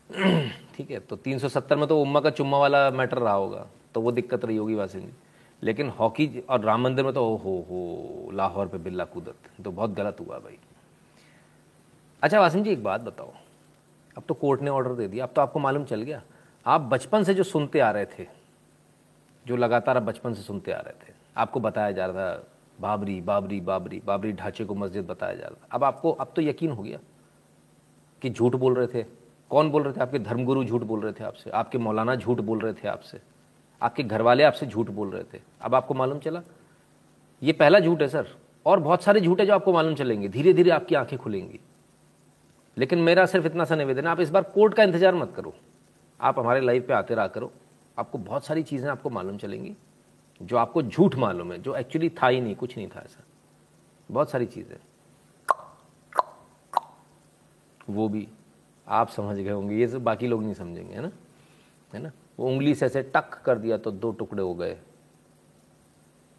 ठीक है तो 370 में तो उम्मा का चुम्मा वाला मैटर रहा होगा तो वो दिक्कत रही होगी वासिम जी। लेकिन हॉकी और राम मंदिर में तो ओ हो हो, लाहौर पे बिल्ला कूदत तो बहुत गलत हुआ भाई। अच्छा वासिम जी, एक बात बताओ। अब तो कोर्ट ने ऑर्डर दे दिया, अब तो आपको मालूम चल गया। आप बचपन से जो सुनते आ रहे थे, जो लगातार आप बचपन से सुनते आ रहे थे, आपको बताया जा रहा था बाबरी बाबरी बाबरी बाबरी ढांचे को मस्जिद बताया जा रहा अब आपको, अब तो यकीन हो गया कि झूठ बोल रहे थे। कौन बोल रहे थे? आपके धर्मगुरु झूठ बोल रहे थे आपसे। आपके मौलाना झूठ बोल रहे थे आपसे। आपके घर वाले आपसे झूठ बोल रहे थे। अब आपको मालूम चला? ये पहला झूठ है सर। और बहुत सारे झूठ है जो आपको मालूम चलेंगे। धीरे धीरे आपकी आँखें खुलेंगी। लेकिन मेरा सिर्फ़ इतना सा निवेदन है। आप इस बार कोर्ट का इंतज़ार मत करो। आप हमारे लाइव पे आते रहा करो। आपको बहुत सारी चीज़ें आपको मालूम चलेंगी। जो आपको झूठ मालूम है, जो एक्चुअली था ही नहीं, कुछ नहीं था ऐसा। बहुत सारी चीज़ें। वो भी आप समझ गए होंगे, ये सब बाकी लोग नहीं समझेंगे, है ना? है ना? वो उंगली से ऐसे टक कर दिया तो दो टुकड़े हो गए।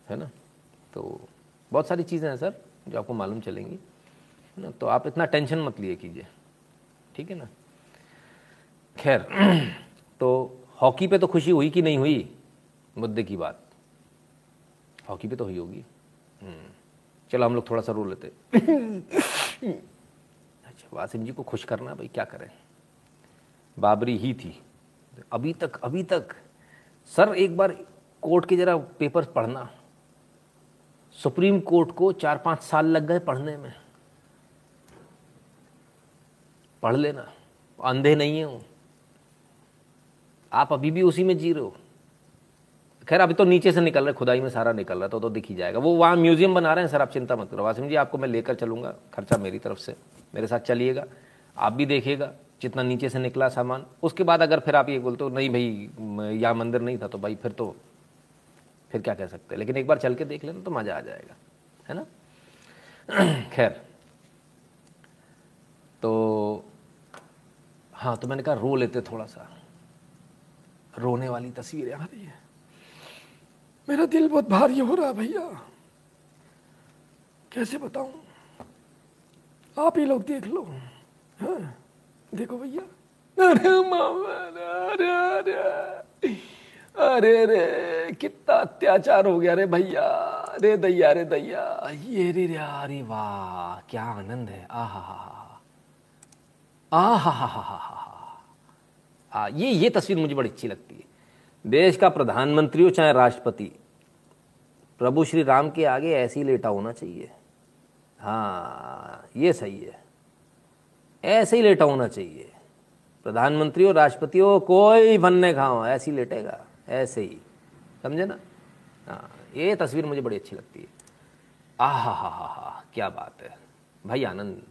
है ना? तो बहुत सारी चीज़ें हैं सर, जो आपको मालूम चलेंगी। है ना? तो आप इतना टेंशन मत लिए कीजिए। ठीक है ना? खैर तो हॉकी पे तो खुशी हुई कि नहीं हुई? मुद्दे की बात। हॉकी पे तो हुई होगी। चलो हम लोग थोड़ा सा रो लेते अच्छा वासिम जी को खुश करना भाई, क्या करें? बाबरी ही थी। अभी तक अभी तक, सर एक बार कोर्ट के जरा पेपर पढ़ना। सुप्रीम कोर्ट को चार पाँच साल लग गए पढ़ने में। पढ़ लेना। अंधे नहीं है हूँ। आप अभी भी उसी में जी रहे हो। खैर, अभी तो नीचे से निकल रहे, खुदाई में सारा निकल रहा है तो तो दिख ही जाएगा। वो वहाँ म्यूज़ियम बना रहे हैं, सर, आप चिंता मत करो। वासिम जी, आपको मैं लेकर चलूँगा, खर्चा मेरी तरफ़ से। मेरे साथ चलिएगा, आप भी देखिएगा जितना नीचे से निकला सामान। उसके बाद अगर फिर आप ये बोलते हो, नहीं भाई यहाँ मंदिर नहीं था तो भाई फिर तो फिर क्या कह सकते हैं? लेकिन एक बार चल के देख लेना तो मज़ा आ जाएगा, है ना? खैर तो हाँ तो मैंने कहा रो लेते थोड़ा सा। रोने वाली तस्वीरें आ रही है। मेरा दिल बहुत भारी हो रहा है भैया। कैसे बताऊँ? आप ही लोग देख लो। हाँ देखो भैया। अरे मामा, अरे अरे अरे रे कितना अत्याचार हो गया रे भैया। रे दैया रे दैया। ये रे रे, अरे वाह, क्या आनंद है। आहा आहा हा हा हा। हा, ये ये तस्वीर मुझे बड़ी अच्छी लगती है। देश का प्रधानमंत्री हो चाहे राष्ट्रपति प्रभु श्री राम के आगे ऐसे ही लेटा होना चाहिए। हाँ ये सही है। ऐसे ही लेटा होना चाहिए। प्रधानमंत्री हो राष्ट्रपति हो कोई बनने खाओ, ऐसे ही लेटेगा, ऐसे ही। समझे ना? हाँ ये तस्वीर मुझे बड़ी अच्छी लगती है। आह हा हा हा हा क्या बात है। भाई आनंद,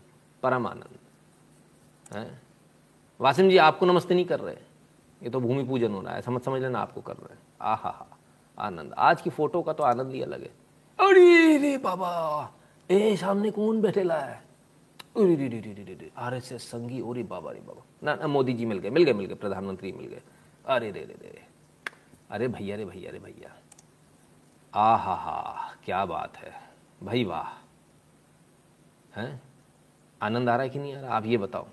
परम आनंद। है? वासिम जी, आपको नमस्ते नहीं कर रहे ये तो भूमि पूजन हो रहा है, समझ समझ लेना आपको कर रहे हैं। आ हा हा आनंद। आज की फ़ोटो का तो आनंद ही अलग है। अरे रे बाबा, ए, सामने कौन बैठेला है? आर एस एस संगी ओरी बाबा, रे बाबा। ना ना, मोदी जी मिल गए मिल गए मिल गए, प्रधानमंत्री मिल गए। अरे रे रे रे अरे भैया रे भैया रे भैया। आ हा हा, क्या बात है। भाई वाह। हैं? आनंद आ रहा है कि नहीं आ रहा? आप ये बताओ।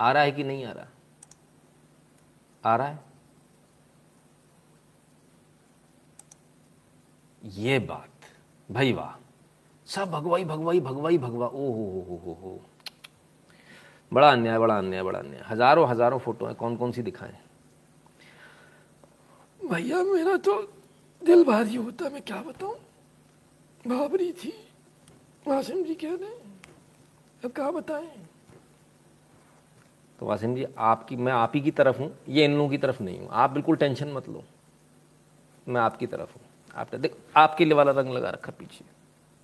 आ रहा है कि नहीं आ रहा? आ रहा है? ये बात। भाई वाह। सब भगवाई भगवाई भगवाई भगवा ओ हो हो हो हो बड़ा अन्याय बड़ा अन्याय बड़ा अन्याय। हज़ारों हज़ारों फ़ोटो हैं। कौन कौन सी दिखाएँ? भैया मेरा तो दिल भारी होता मैं क्या बताऊँ? भाबरी थी। वासिम जी कह रहे अब क्या बताएँ? तो वासिम जी आपकी मैं आप ही की तरफ़ हूँ। ये इन लोगों की तरफ़ नहीं हूँ। आप बिल्कुल टेंशन मत लो। मैं आपकी तरफ़ हूँ। आपने देख आपके लिए वाला रंग लगा रखा पीछे।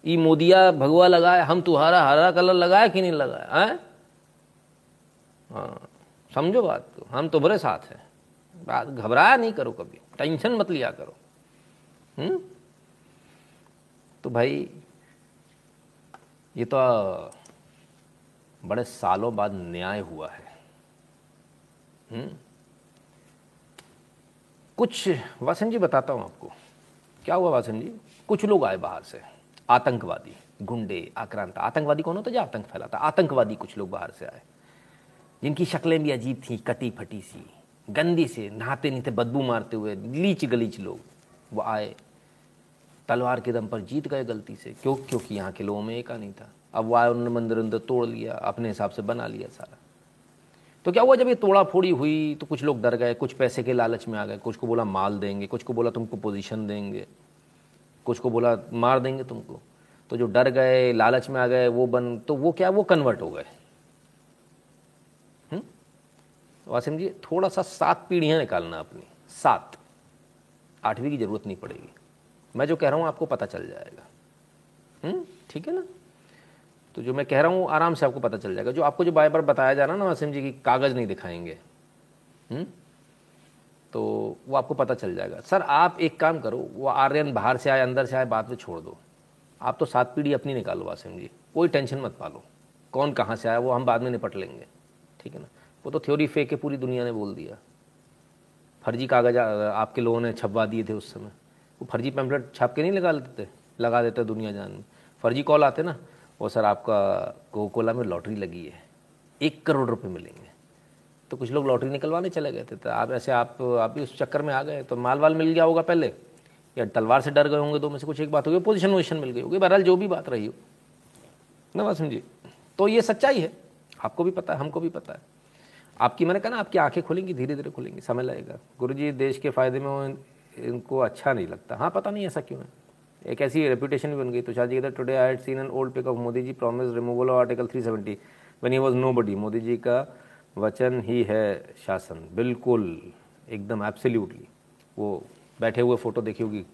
ई मोदिया, भगवा लगाया हम तुम्हारा हरा कलर लगाया कि नहीं लगाया है? हाँ समझो बात तो हम तुम्हारे साथ हैं। बात घबराया नहीं करो कभी, टेंशन मत लिया करो। हम्म? तो भाई, ये तो बड़े सालों बाद न्याय हुआ है। हम्म? कुछ वासन जी बताता हूँ आपको। क्या हुआ वासन जी? कुछ लोग आए बाहर से। आतंकवादी, गुंडे, आक्रांत। आतंकवादी कौन होता जो आतंक फैलाता आतंकवादी कुछ लोग बाहर से आए। जिनकी शक्लें भी अजीब थी, कटी फटी सी। गंदी से नहाते नहीं थे, बदबू मारते हुए, लीच गलीच लोग। वो आए, तलवार के दम पर जीत गए गलती से। क्यों? क्योंकि यहाँ के लोगों में एका नहीं था। अब वो आए, उन्होंने मंदिर अंदर तोड़ लिया, अपने हिसाब से बना लिया सारा। तो क्या हुआ जब ये तोड़ा फोड़ी हुई तो कुछ लोग डर गए, कुछ पैसे के लालच में आ गए, कुछ को बोला माल देंगे, कुछ को बोला तुमको पोजीशन देंगे, कुछ को बोला मार देंगे तुमको। तो जो डर गए, लालच में आ गए, वो बन तो वो क्या, वो कन्वर्ट हो गए। वासिम जी थोड़ा सा सात पीढ़ियाँ निकालना अपनी, सात। आठवीं की ज़रूरत नहीं पड़ेगी। मैं जो कह रहा हूँ, आपको पता चल जाएगा। हम्म? ठीक है ना? तो जो मैं कह रहा हूँ, आराम से आपको पता चल जाएगा। जो आपको जो बार बार बताया जा रहा ना वासिम जी, की कागज़ नहीं दिखाएँगे हम्म तो वो आपको पता चल जाएगा। सर, आप एक काम करो, वो आर्यन बाहर से आए, अंदर से आए बात में छोड़ दो। आप तो सात पीढ़ी अपनी निकालो, वासिम जी। कोई टेंशन मत पालो। कौन कहाँ से आया, वो हम बाद में निपट लेंगे। ठीक है ना? वो तो थ्योरी फेक के पूरी दुनिया ने बोल दिया। फर्जी कागज़ आपके लोगों ने छपवा दिए थे उस समय। वो फर्जी पैम्पलेट छाप के नहीं लगा लेते? लगा देते दुनिया जान में। फर्जी कॉल आते ना वो सर आपका कोकोला में लॉटरी लगी है। एक करोड़ रुपए मिलेंगे। तो कुछ लोग लॉटरी निकलवाने चले गए थे तो आप ऐसे आप आप भी उस चक्कर में आ गए। तो माल वाल मिल गया होगा पहले, या तलवार से डर गए होंगे दो में से कुछ एक बात होगी पोजिशन वोजिशन मिल गई होगी। बहरहाल जो भी बात रही हो। ना बात समझिए तो ये सच्चाई है। आपको भी पता है, हमको भी पता है। आपकी, मैंने कहा ना, आपकी आँखें खुलेंगी धीरे धीरे खुलेंगी, समय लगेगा। गुरु जी देश के फ़ायदे में इनको अच्छा नहीं लगता। हाँ पता नहीं ऐसा क्यों है। एक ऐसी रेपुटेशन भी बन गई। तुषार जी कहते today I had seen an old pic of Modi ji promise removal of article 370 when he was nobody Modi ji का वचन ही है शासन। बिल्कुल, एकदम एब्सोल्युटली वो बैठे हुए फ़ोटो देखी होगी।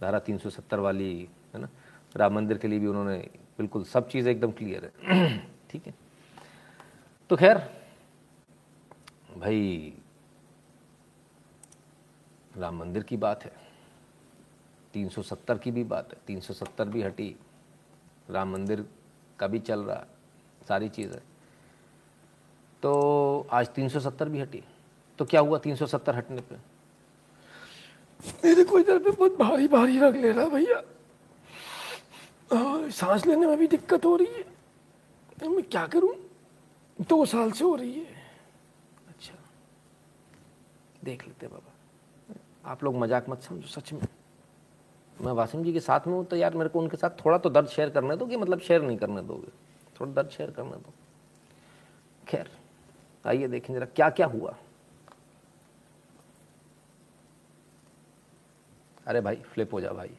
धारा 370 वाली, है ना? राम मंदिर के लिए भी उन्होंने बिल्कुल सब चीज़ एकदम क्लियर है। ठीक है? तो खैर, भाई, राम मंदिर की बात है। 370 की भी बात है 370 भी हटी, राम मंदिर का भी चल रहा, सारी चीज़ है। तो आज 370 भी हटी तो क्या हुआ 370 हटने पे? मेरे को इधर पे बहुत भारी भारी रख ले रहा भैया। सांस लेने में भी दिक्कत हो रही है। तो मैं क्या करूँ? दो साल से हो रही है। अच्छा देख लेते बाबा। आप लोग मज़ाक मत समझो, सच में। मैं वासिम जी के साथ में हूँ तो यार मेरे को उनके साथ थोड़ा तो दर्द शेयर करने दो कि मतलब शेयर नहीं करने दोगे। थोड़ा दर्द शेयर करने दो। खैर, आइए देखें जरा क्या क्या हुआ। अरे भाई फ्लिप हो जा भाई।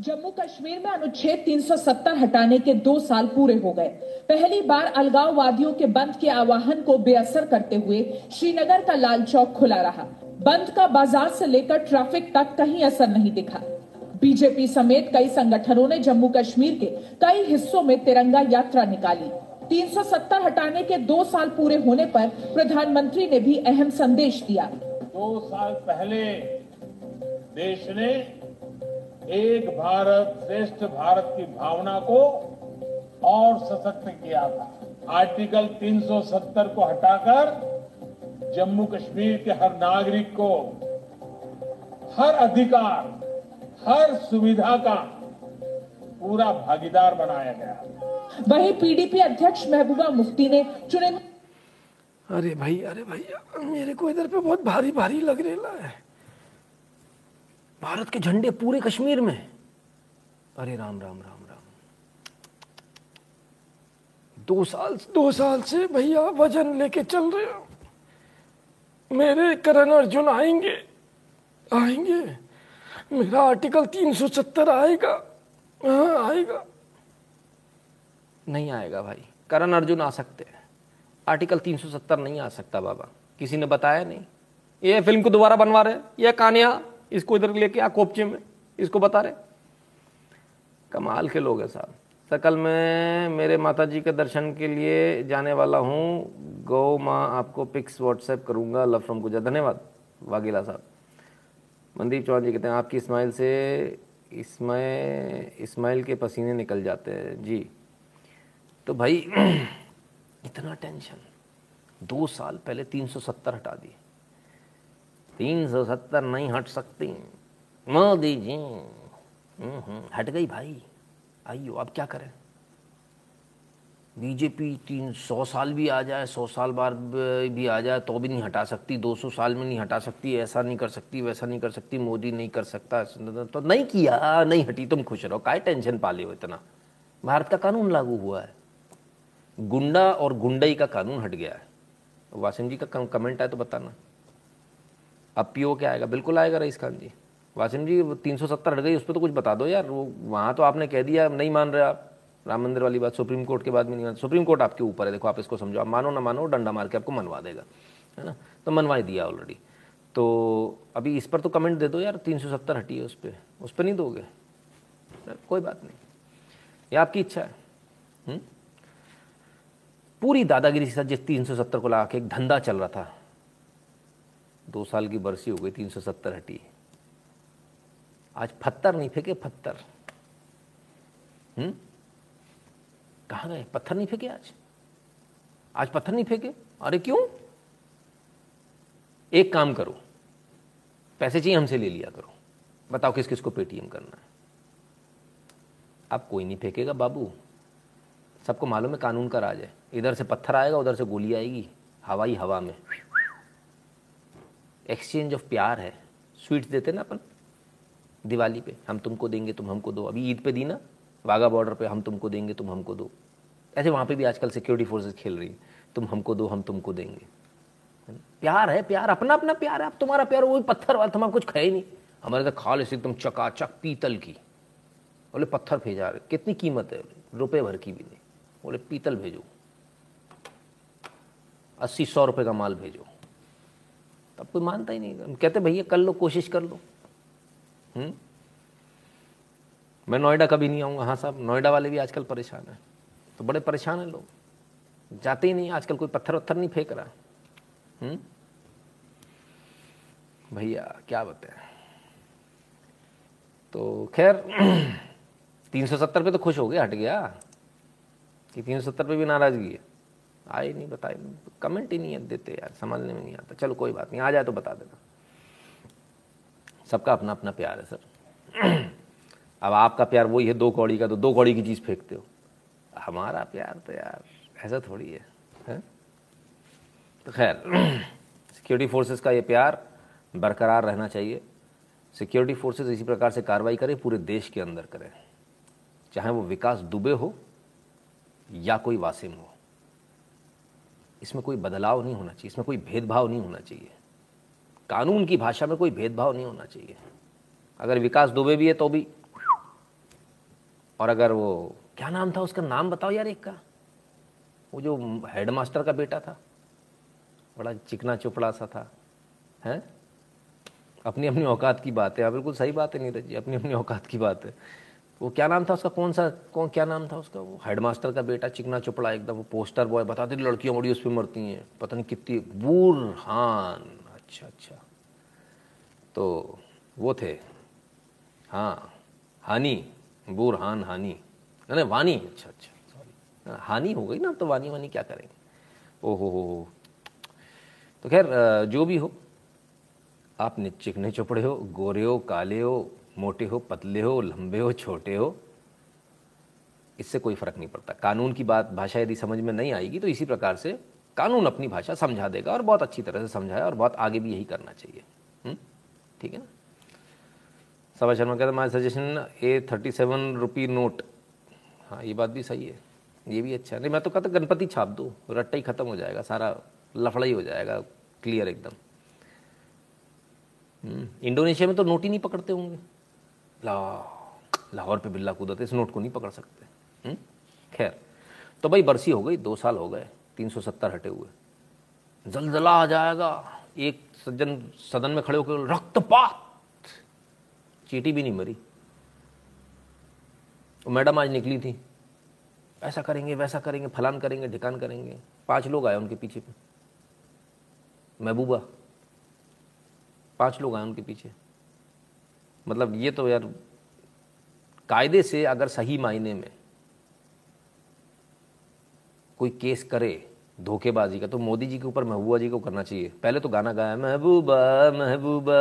जम्मू कश्मीर में अनुच्छेद 370 हटाने के दो साल पूरे हो गए। पहली बार अलगाववादियों के बंद के आह्वान को बेअसर करते हुए श्रीनगर का लाल चौक खुला रहा। बंद का बाज़ार से लेकर ट्रैफ़िक तक कहीं असर नहीं दिखा। बीजेपी समेत कई संगठनों ने जम्मू कश्मीर के कई हिस्सों में तिरंगा यात्रा निकाली। 370 हटाने के दो साल पूरे होने पर प्रधानमंत्री ने भी अहम संदेश दिया। दो साल पहले देश ने एक भारत श्रेष्ठ भारत की भावना को और सशक्त किया था। आर्टिकल 370 को हटाकर जम्मू कश्मीर के हर नागरिक को हर अधिकार हर सुविधा का पूरा भागीदार बनाया गया वही पीडीपी अध्यक्ष महबूबा मुफ्ती ने चुने अरे भाई अरे भाई मेरे को इधर पे बहुत भारी भारी लग रहा है। भारत के झंडे पूरे कश्मीर में। अरे राम राम राम राम। दो साल दो साल से भैया वज़न लेके चल रहे हो। मेरे करण अर्जुन आएँगे। आएँगे। मेरा आर्टिकल 370 आएगा। हाँ आएगा। नहीं आएगा भाई। करण अर्जुन आ सकते हैं। आर्टिकल 370 नहीं आ सकता बाबा। किसी ने बताया नहीं। ये फ़िल्म को दोबारा बनवा रहे ये कानिया इसको इधर लेके आ कोपचे में। इसको बता रहे कमाल के लोग हैं साहब। सकल में मेरे माता जी के दर्शन के लिए जाने वाला हूँ। गौ माँ आपको पिक्स व्हाट्सएप करूँगा। लव फ्रॉम गुजर धन्यवाद वागीला साहब। मनदीप चौहान जी कहते हैं आपकी इस्माइल से इसमें इस्माइल के पसीने निकल जाते हैं। जी। तो भाई इतना टेंशन दो साल पहले 370 हटा दी 370 नहीं हट सकती। मोदी जी हम्म, हम्म, हट गई भाई। आइयो, अब क्या करें? बीजेपी तीन सौ साल भी आ जाए, सौ साल बाद भी आ जाए तो भी नहीं हटा सकती। दो सौ साल में नहीं हटा सकती, ऐसा नहीं कर सकती, वैसा नहीं कर सकती, मोदी नहीं कर सकता तो नहीं किया, नहीं हटी, तुम खुश रहो, काय टेंशन पाले हो इतना? भारत का कानून लागू हुआ है। गुंडा और गुंडई का कानून हट गया है। वासिम जी का कमेंट आए तो बताना। अब पीओ क्या आएगा? बिल्कुल आएगा रईस खान जी। वासिम जी, वो तीन सौ सत्तर हट गई, उस पर तो कुछ बता दो यार। वो, वहाँ तो आपने कह दिया, नहीं मान रहे आप। राम मंदिर वाली बात सुप्रीम कोर्ट के बाद में नहीं मान, सुप्रीम कोर्ट आपके ऊपर है। देखो, आप इसको समझो। आप मानो ना मानो, डंडा मार के आपको मनवा देगा, है ना? तो मनवा ही दिया ऑलरेडी तो अभी इस पर तो कमेंट दे दो यार, तीन सौ सत्तर हटी है उस पर उस पर नहीं दोगे? कोई बात नहीं। ये आपकी इच्छा है। हुँ? हम्म? पूरी दादागिरी के साथ जिस तीन सौ सत्तर को लगा के एक धंधा चल रहा था, दो साल की बरसी हो गई, तीन सौ सत्तर हटी। आज पत्थर नहीं फेंके पत्थर हम्म? कहाँ गए? पत्थर नहीं फेंके आज? आज पत्थर नहीं फेंके? अरे क्यों? एक काम करो। पैसे चाहिए हमसे ले लिया करो। बताओ किस किस को पेटीएम करना है। अब कोई नहीं फेंकेगा बाबू। सबको मालूम है कानून का राज है। इधर से पत्थर आएगा, उधर से गोली आएगी। हवाई हवा में। एक्सचेंज ऑफ़ प्यार है। स्वीट्स देते ना अपन? दिवाली पे, हम तुमको देंगे, तुम हमको दो। अभी ईद पे दी ना, वाघा बॉर्डर पे हम तुमको देंगे, तुम हमको दो। ऐसे वहाँ पे भी आजकल सिक्योरिटी फोर्सेस खेल रही है। तुम हमको दो, हम तुमको देंगे। प्यार है, प्यार अपना अपना प्यार है। अब तुम्हारा प्यार वही पत्थर वाला तुम्हारा कुछ खाए नहीं। हमारे तो खाल ऐसे एकदम चकाचक, पीतल की। बोले, पत्थर भेजा रहे कितनी कीमत है? रुपए भर की भी नहीं। बोले, पीतल भेजो। अस्सी सौ रुपए का माल भेजो। तब कोई मानता ही नहीं। हम कहते, भैया, कर लो, कोशिश कर लो। मैं नोएडा कभी नहीं आऊँगा। हाँ साहब, नोएडा वाले भी आजकल परेशान है। तो बड़े परेशान हैं लोग। जाते ही नहीं, आजकल कोई पत्थर वत्थर नहीं फेंक रहा। हम्म? भैया, क्या बताए? तो खैर, तीन सौ सत्तर पे तो खुश हो गया, हट गया। कि तीन सौ सत्तर पे भी नाराज़गी है। आए नहीं, बताए कमेंट ही नहीं देते यार, समझने में नहीं आता। चलो, कोई बात नहीं, आ जाए तो बता देना। सबका अपना अपना प्यार है सर। अब आपका प्यार वही है दो कौड़ी का तो दो कौड़ी की चीज़ फेंकते हो। हमारा प्यार तो यार ऐसा थोड़ी है, है? तो खैर सिक्योरिटी फोर्सेस का ये प्यार बरकरार रहना चाहिए। सिक्योरिटी फोर्सेस इसी प्रकार से कार्रवाई करें पूरे देश के अंदर करें। चाहे वो विकास दुबे हो या कोई वासिम हो। इसमें कोई बदलाव नहीं होना चाहिए इसमें कोई भेदभाव नहीं होना चाहिए। कानून की भाषा में कोई भेदभाव नहीं होना चाहिए। अगर विकास दुबे भी है तो भी। और अगर वो क्या नाम था उसका? नाम बताओ यार एक का। वो जो हेडमास्टर का बेटा था। बड़ा चिकना चुपड़ा सा था। हैं? अपनी अपनी औकात की बात है। हाँ, बिल्कुल सही बात है नीरज जी अपनी अपनी औकात की बात है। वो क्या नाम था उसका? कौन सा कौन क्या नाम था उसका? वो हेडमास्टर का बेटा चिकना चुपड़ा एकदम वो पोस्टर बॉय बताते लड़कियाँ बड़ी उस पर मरती हैं। पता नहीं कितनी बुरहान अच्छा अच्छा। तो वो थे। हाँ हानी बुरहान हानी। नहीं वानी। अच्छा अच्छा सॉरी हाँ, हानि हो गई ना तो वानी वानी क्या करेंगे? ओहो हो तो खैर जो भी हो आप चिकने चुपड़े हो गोरे हो काले हो मोटे हो पतले हो लंबे हो छोटे हो इससे कोई फ़र्क नहीं पड़ता। कानून की बात भाषा यदि समझ में नहीं आएगी तो इसी प्रकार से कानून अपनी भाषा समझा देगा और बहुत अच्छी तरह से समझाया और बहुत आगे भी यही करना चाहिए। हम्म? ठीक है ना? सभा शर्मा कहते my suggestion a thirty seven rupee note हाँ ये बात भी सही है। ये भी अच्छा नहीं मैं तो कहता गणपति छाप दो। रट्टा ही खत्म हो जाएगा। सारा लफड़ा ही हो जाएगा। क्लियर एकदम. हम्म, इंडोनेशिया में तो नोट ही नहीं पकड़ते होंगे। ला लाहौर पे बिल्ला कूदते इस नोट को नहीं पकड़ सकते। हम्म, खैर तो भाई बरसी हो गई दो साल हो गए। तीन सौ सत्तर हटे हुए। जलजला आ जाएगा। एक सज्जन सदन में खड़े होकर रक्तपात। चीटी भी नहीं मरी। तो मैडम आज निकली थी। ऐसा करेंगे, वैसा करेंगे, फलान करेंगे, ढिकान करेंगे। पाँच लोग आए उनके पीछे पे। महबूबा, पाँच लोग आए उनके पीछे। मतलब ये तो यार, कायदे से अगर सही मायने में कोई केस करे धोखेबाजी का तो मोदी जी के ऊपर महबूबा जी को करना चाहिए। पहले तो गाना गाया, महबूबा महबूबा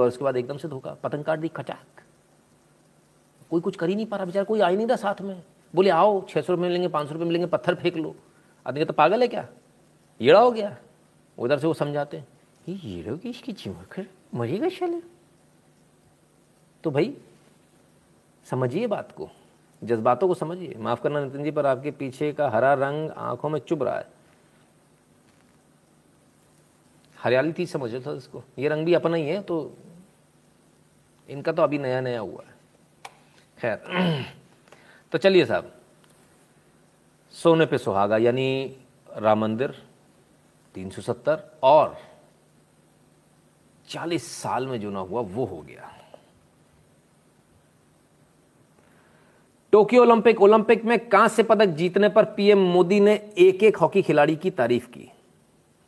और उसके बाद एकदम से धोखा पतंग काट दी, खचाक। कोई कुछ कर ही नहीं पा रहा, बेचारा कोई आ ही नहीं था साथ में। बोले, आओ छः सौ रुपये मिलेंगे पाँच सौ रुपये मिलेंगे पत्थर फेंक लो। आदमी तो पागल है क्या? येड़ा हो गया? उधर से वो समझाते हैं, ये की इसकी चिमक मरेगा चले तो भाई, समझिए बात को। जज्बातों को समझिए। माफ़ करना नितिन जी, पर आपके पीछे का हरा रंग आँखों में चुभ रहा है। हरियाली थी, समझो था इसको। ये रंग भी अपना ही है तो इनका तो अभी नया नया हुआ है। खैर तो चलिए साहब। सोने पे सुहागा, यानी राम मंदिर 370 और 40 साल में जो ना हुआ, वो हो गया। टोक्यो ओलंपिक ओलंपिक में कांस्य पदक जीतने पर पीएम मोदी ने एक एक हॉकी खिलाड़ी की तारीफ़ की।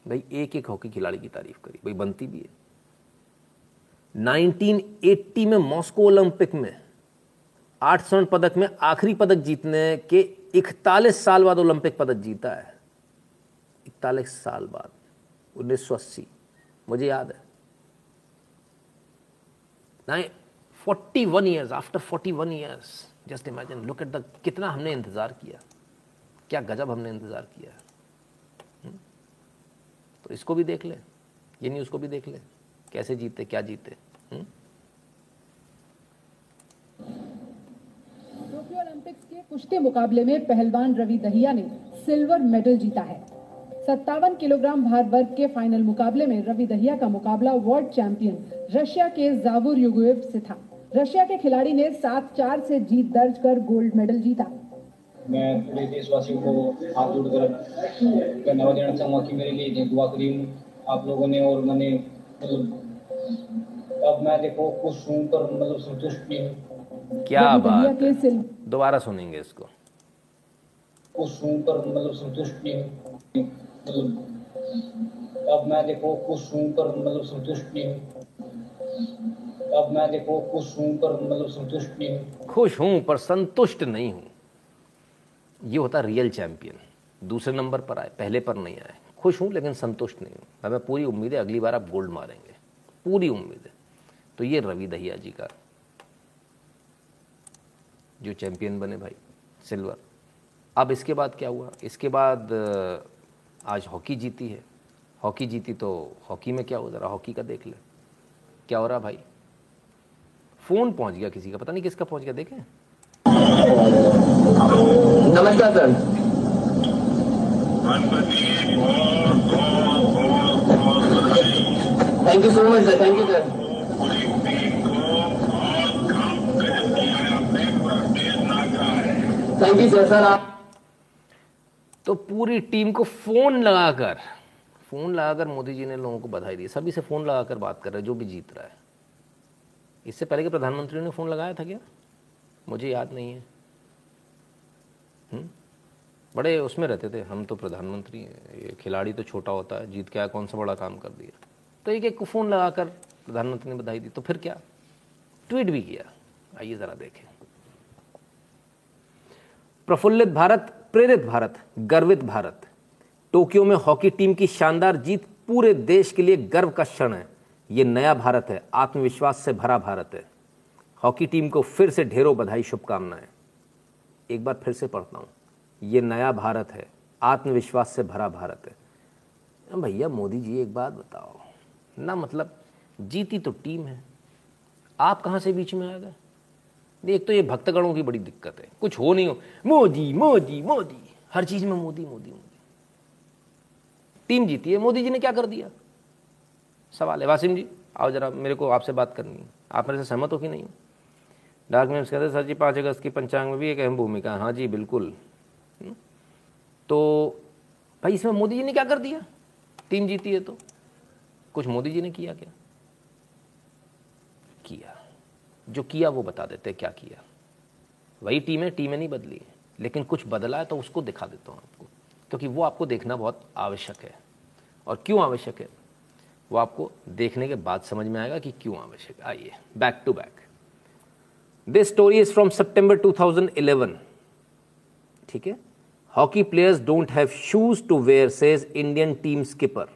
भाई एक एक हॉकी खिलाड़ी की तारीफ़ करी। भाई, बनती भी है। 1980 में मॉस्को ओलंपिक में आठ स्वर्ण पदक में आखिरी पदक जीतने के इकतालीस साल बाद ओलंपिक पदक जीता है। इकतालीस साल बाद 1980 मुझे याद है। Forty one years after 41 years just imagine look at the कितना हमने इंतज़ार किया। क्या गजब हमने इंतज़ार किया। हुँ? तो इसको भी देख ले। ये न्यूज़ को भी देख ले। कैसे जीते, क्या जीते। टोक्यो ओलंपिक्स के कुश्ती मुकाबले में पहलवान रवि दहिया ने सिल्वर मेडल जीता है। सत्तावन किलोग्राम भार वर्ग के फाइनल मुकाबले में रवि दहिया का मुकाबला वर्ल्ड चैंपियन रशिया के जावुर युगुएव से था। रशिया के खिलाड़ी ने सात चार से जीत दर्ज कर गोल्ड मेडल जीता। मैं पूरे देशवासियों को हाथ जोड़कर धन्यवाद देना चाहूँगा कि मेरे लिए दुआ करी आप लोगों ने और मैंने मतलब अब मैं देखो खुश हूँ पर मतलब संतुष्ट भी हूँ। क्या बात है। दोबारा सुनेंगे इसको। खुश हूँ पर मतलब संतुष्ट भी हूँ। मतलब अब मैं देखो खुश हूँ पर मतलब संतुष्ट भी हूँ। अब मैं देखो, खुश हूँ, पर मतलब संतुष्ट भी हूँ। खुश हूँ, पर संतुष्ट नहीं हूँ। ये होता रियल चैंपियन दूसरे नंबर पर आए, पहले पर नहीं आए। खुश हूँ, लेकिन संतुष्ट नहीं हूँ। हमें पूरी उम्मीद है अगली बार आप गोल्ड मारेंगे। पूरी उम्मीद है। तो ये रवि दहिया जी का जो चैंपियन बने भाई, सिल्वर। अब इसके बाद क्या हुआ? इसके बाद आज हॉकी जीती है। हॉकी जीती तो हॉकी में क्या हो जरा हॉकी का देख ले। क्या हो रहा भाई? फ़ोन पहुँच गया किसी का पता नहीं किसका पहुँच गया देखें। नमस्कार sir. Thank you so much sir thank you sir thank you sir sir आप तो पूरी टीम को फ़ोन लगाकर फ़ोन लगाकर मोदी जी ने लोगों को बधाई दी। सभी से फ़ोन लगाकर बात कर रहे हैं जो भी जीत रहा है। इससे पहले के प्रधानमंत्री ने फ़ोन लगाया था क्या? मुझे याद नहीं है। हम्म? बड़े उसमें रहते थे। हम तो प्रधानमंत्री हैं। खिलाड़ी तो छोटा होता है। जीत के आया कौन सा बड़ा काम कर दिया? तो एक एक फ़ोन लगाकर प्रधानमंत्री ने बधाई दी। तो फिर क्या? ट्वीट भी किया। आइए ज़रा देखें। प्रफुल्लित भारत, प्रेरित भारत, गर्वित भारत। टोक्यो में हॉकी टीम की शानदार जीत पूरे देश के लिए गर्व का क्षण है। ये नया भारत है, आत्मविश्वास से भरा भारत है। हॉकी टीम को फिर से ढेरों बधाई, शुभकामनाएँ। एक बार फिर से पढ़ता हूँ, ये नया भारत है, आत्मविश्वास से भरा भारत है। भैया, मोदी जी, एक बात बताओ। ना मतलब जीती तो टीम है। आप कहाँ से बीच में आ गए? एक तो ये भक्तगणों की बड़ी दिक्कत है। कुछ हो नहीं हो। मोदी मोदी मोदी। हर चीज़ में मोदी मोदी मोदी। टीम जीती है। मोदी जी ने क्या कर दिया? सवाल है। वासिम जी, आओ जरा मेरे को आपसे बात करनी है। आप मेरे से सहमत हो कि नहीं डार्क मीम्स कहते सर जी, पाँच अगस्त की पंचांग में भी एक अहम भूमिका है। हाँ जी, बिल्कुल। हम्म? तो भाई, इसमें मोदी जी ने क्या कर दिया? टीम जीती है तो। कुछ मोदी जी ने किया क्या? किया। जो किया, वो बता देते क्या किया। वही टीम है टीमें नहीं बदली लेकिन कुछ बदला है तो उसको दिखा देता हूँ आपको। क्योंकि वो आपको देखना बहुत आवश्यक है। और क्यों आवश्यक है? वो आपको देखने के बाद समझ में आएगा कि क्यों आवश्यक आइए back to back this story is from September 2011 ठीक है? Hockey players don't have shoes to wear says Indian team skipper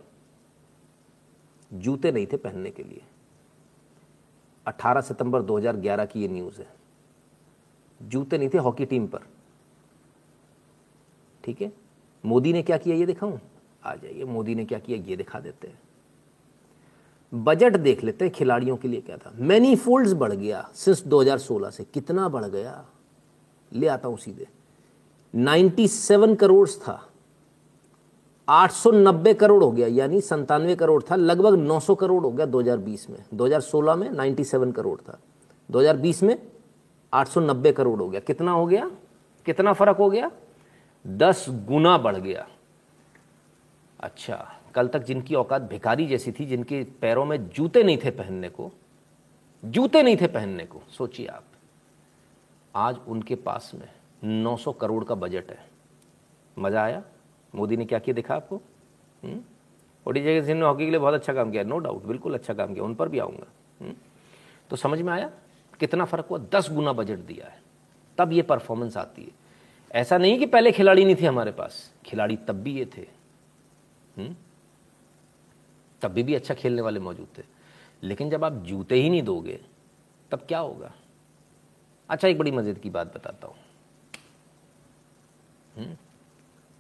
जूते नहीं थे पहनने के लिए। 18 सितंबर 2011 की ये न्यूज़ है। जूते नहीं थे हॉकी टीम पर। ठीक है? मोदी ने क्या किया ये दिखाऊँ? आ जाइए, मोदी ने क्या किया ये दिखा देते हैं। बजट देख लेते हैं खिलाड़ियों के लिए क्या था। मैनी फोल्ड्स बढ़ गया सिंस 2016 से। कितना बढ़ गया? ले आता हूँ सीधे। 97 करोड़ था। 890 करोड़ हो गया, यानी संतानवे करोड़ था। लगभग 900 करोड़ हो गया 2020 में। 2016 में 97 करोड़ था। 2020 में 890 करोड़ हो गया। कितना हो गया? कितना फ़र्क हो गया? 10 गुना बढ़ गया। अच्छा। कल तक जिनकी औकात भिखारी जैसी थी, जिनके पैरों में जूते नहीं थे पहनने को, जूते नहीं थे पहनने को, सोचिए आप। आज उनके पास में 900 करोड़ का बजट है। मज़ा आया? मोदी ने क्या किया दिखा आपको? हम्म? ओडीजे सिंह ने हॉकी के लिए बहुत अच्छा काम किया, नो डाउट, बिल्कुल अच्छा काम किया, उन पर भी आऊँगा। हम्म? तो समझ में आया? कितना फ़र्क हुआ? दस गुना बजट दिया है। तब ये परफॉर्मेंस आती है। ऐसा नहीं कि पहले खिलाड़ी नहीं थे हमारे पास। खिलाड़ी तब भी ये थे। हुँ? तब भी, अच्छा खेलने वाले मौजूद थे। लेकिन जब आप जूते ही नहीं दोगे तब क्या होगा? अच्छा एक बड़ी मजेद की बात बताता हूँ।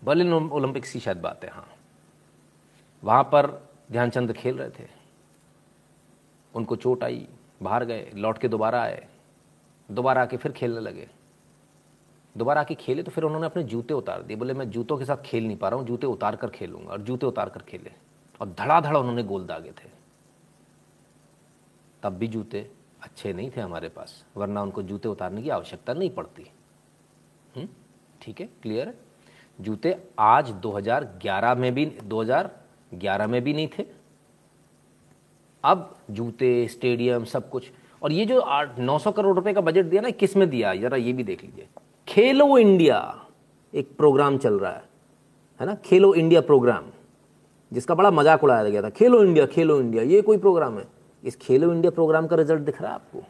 बर्लिन ओलंपिक्स की शायद बात है हाँ। वहाँ पर ध्यानचंद खेल रहे थे। उनको चोट आई बाहर गए लौट के दोबारा आए दोबारा आके फिर खेलने लगे। दोबारा आके खेले तो फिर उन्होंने अपने जूते उतार दिए। बोले मैं जूतों के साथ खेल नहीं पा रहा हूँ जूते उतार कर खेलूँगा और जूते उतार कर खेले। और धड़ाधड़ उन्होंने गोल दागे थे। तब भी जूते अच्छे नहीं थे हमारे पास, वरना उनको जूते उतारने की आवश्यकता नहीं पड़ती। ठीक है क्लियर है? जूते आज 2011 में भी 2011 में भी नहीं थे। अब जूते, स्टेडियम, सब कुछ। और ये जो आठ, नौ सौ करोड़ रुपए का बजट दिया ना किसमें दिया? जरा ये भी देख लीजिए। खेलो इंडिया, एक प्रोग्राम चल रहा है है ना? खेलो इंडिया प्रोग्राम। जिसका बड़ा मज़ाक उड़ाया गया था, खेलो इंडिया खेलो इंडिया, ये कोई प्रोग्राम है? इस खेलो इंडिया प्रोग्राम का रिज़ल्ट दिख रहा है आपको?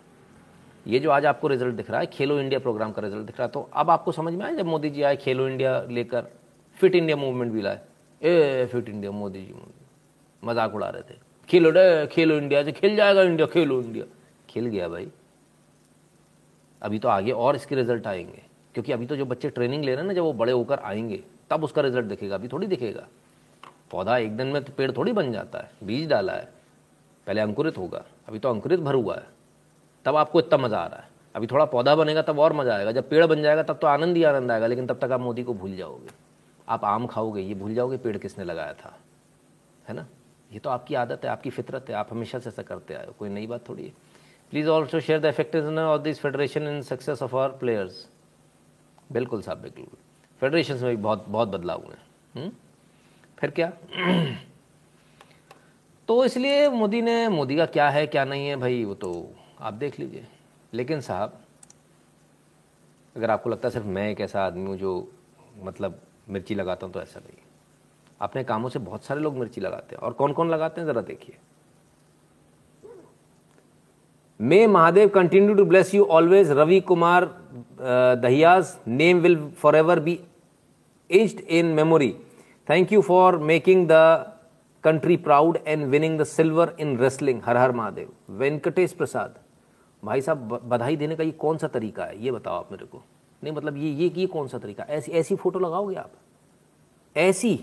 ये जो आज आपको रिज़ल्ट दिख रहा है, खेलो इंडिया प्रोग्राम का रिज़ल्ट दिख रहा है तो अब आपको समझ में आया जब मोदी जी आए, खेलो इंडिया लेकर फिट इंडिया मूवमेंट भी लाए? A fit India Modi ji मज़ाक उड़ा रहे थे। खेलो डे, खेलो इंडिया जो खेल जाएगा इंडिया, खेलो इंडिया। खेल गया भाई। अभी तो आगे और इसके रिज़ल्ट आएँगे, क्योंकि अभी तो जो बच्चे ट्रेनिंग ले रहे हैं ना, जब वो बड़े होकर आएँगे, तब उसका रिज़ल्ट दिखेगा, अभी थोड़ी दिखेगा। पौधा एक दिन में तो पेड़ थोड़ी बन जाता है, बीज डाला है। पहले अंकुरित होगा, अभी तो अंकुरित भर हुआ है। तब आपको इतना मज़ा आ रहा है। अभी थोड़ा पौधा बनेगा, तब और मज़ा आएगा। जब पेड़ बन जाएगा, तब तो आनंद ही आनंद आएगा, लेकिन तब तक आप मोदी को भूल जाओगे। आप आम खाओगे, ये भूल जाओगे पेड़ किसने लगाया था। है ना? ये तो आपकी आदत है, आपकी फितरत है, आप हमेशा से ऐसा करते आए कोई नई बात थोड़ी है। Please also share the effective of this federation in success of our players बिल्कुल साहब, बिल्कुल। फेडरेशन में भी बहुत बहुत बदलाव हुए हैं। हम्म? फिर क्या? तो इसलिए मोदी ने, मोदी का क्या है, क्या नहीं है भाई, वो तो आप देख लीजिए। लेकिन साहब, अगर आपको लगता है सिर्फ़ मैं एक ऐसा आदमी हूँ जो मतलब मिर्ची लगाता हूँ तो ऐसा नहीं। अपने कामों से बहुत सारे लोग मिर्ची लगाते हैं। और कौन कौन लगाते हैं, ज़रा देखिए। May Mahadev continue to bless you always Ravi Kumar Dahiya's name will forever be etched in memory thank you for making the country proud and winning the silver in wrestling हर हर महादेव वेंकटेश प्रसाद भाई साहब बधाई देने का ये कौन सा तरीका है? ये बताओ आप मेरे को। नहीं मतलब ये ये ये कौन सा तरीका? ऐसी ऐसी फ़ोटो लगाओगे आप? ऐसी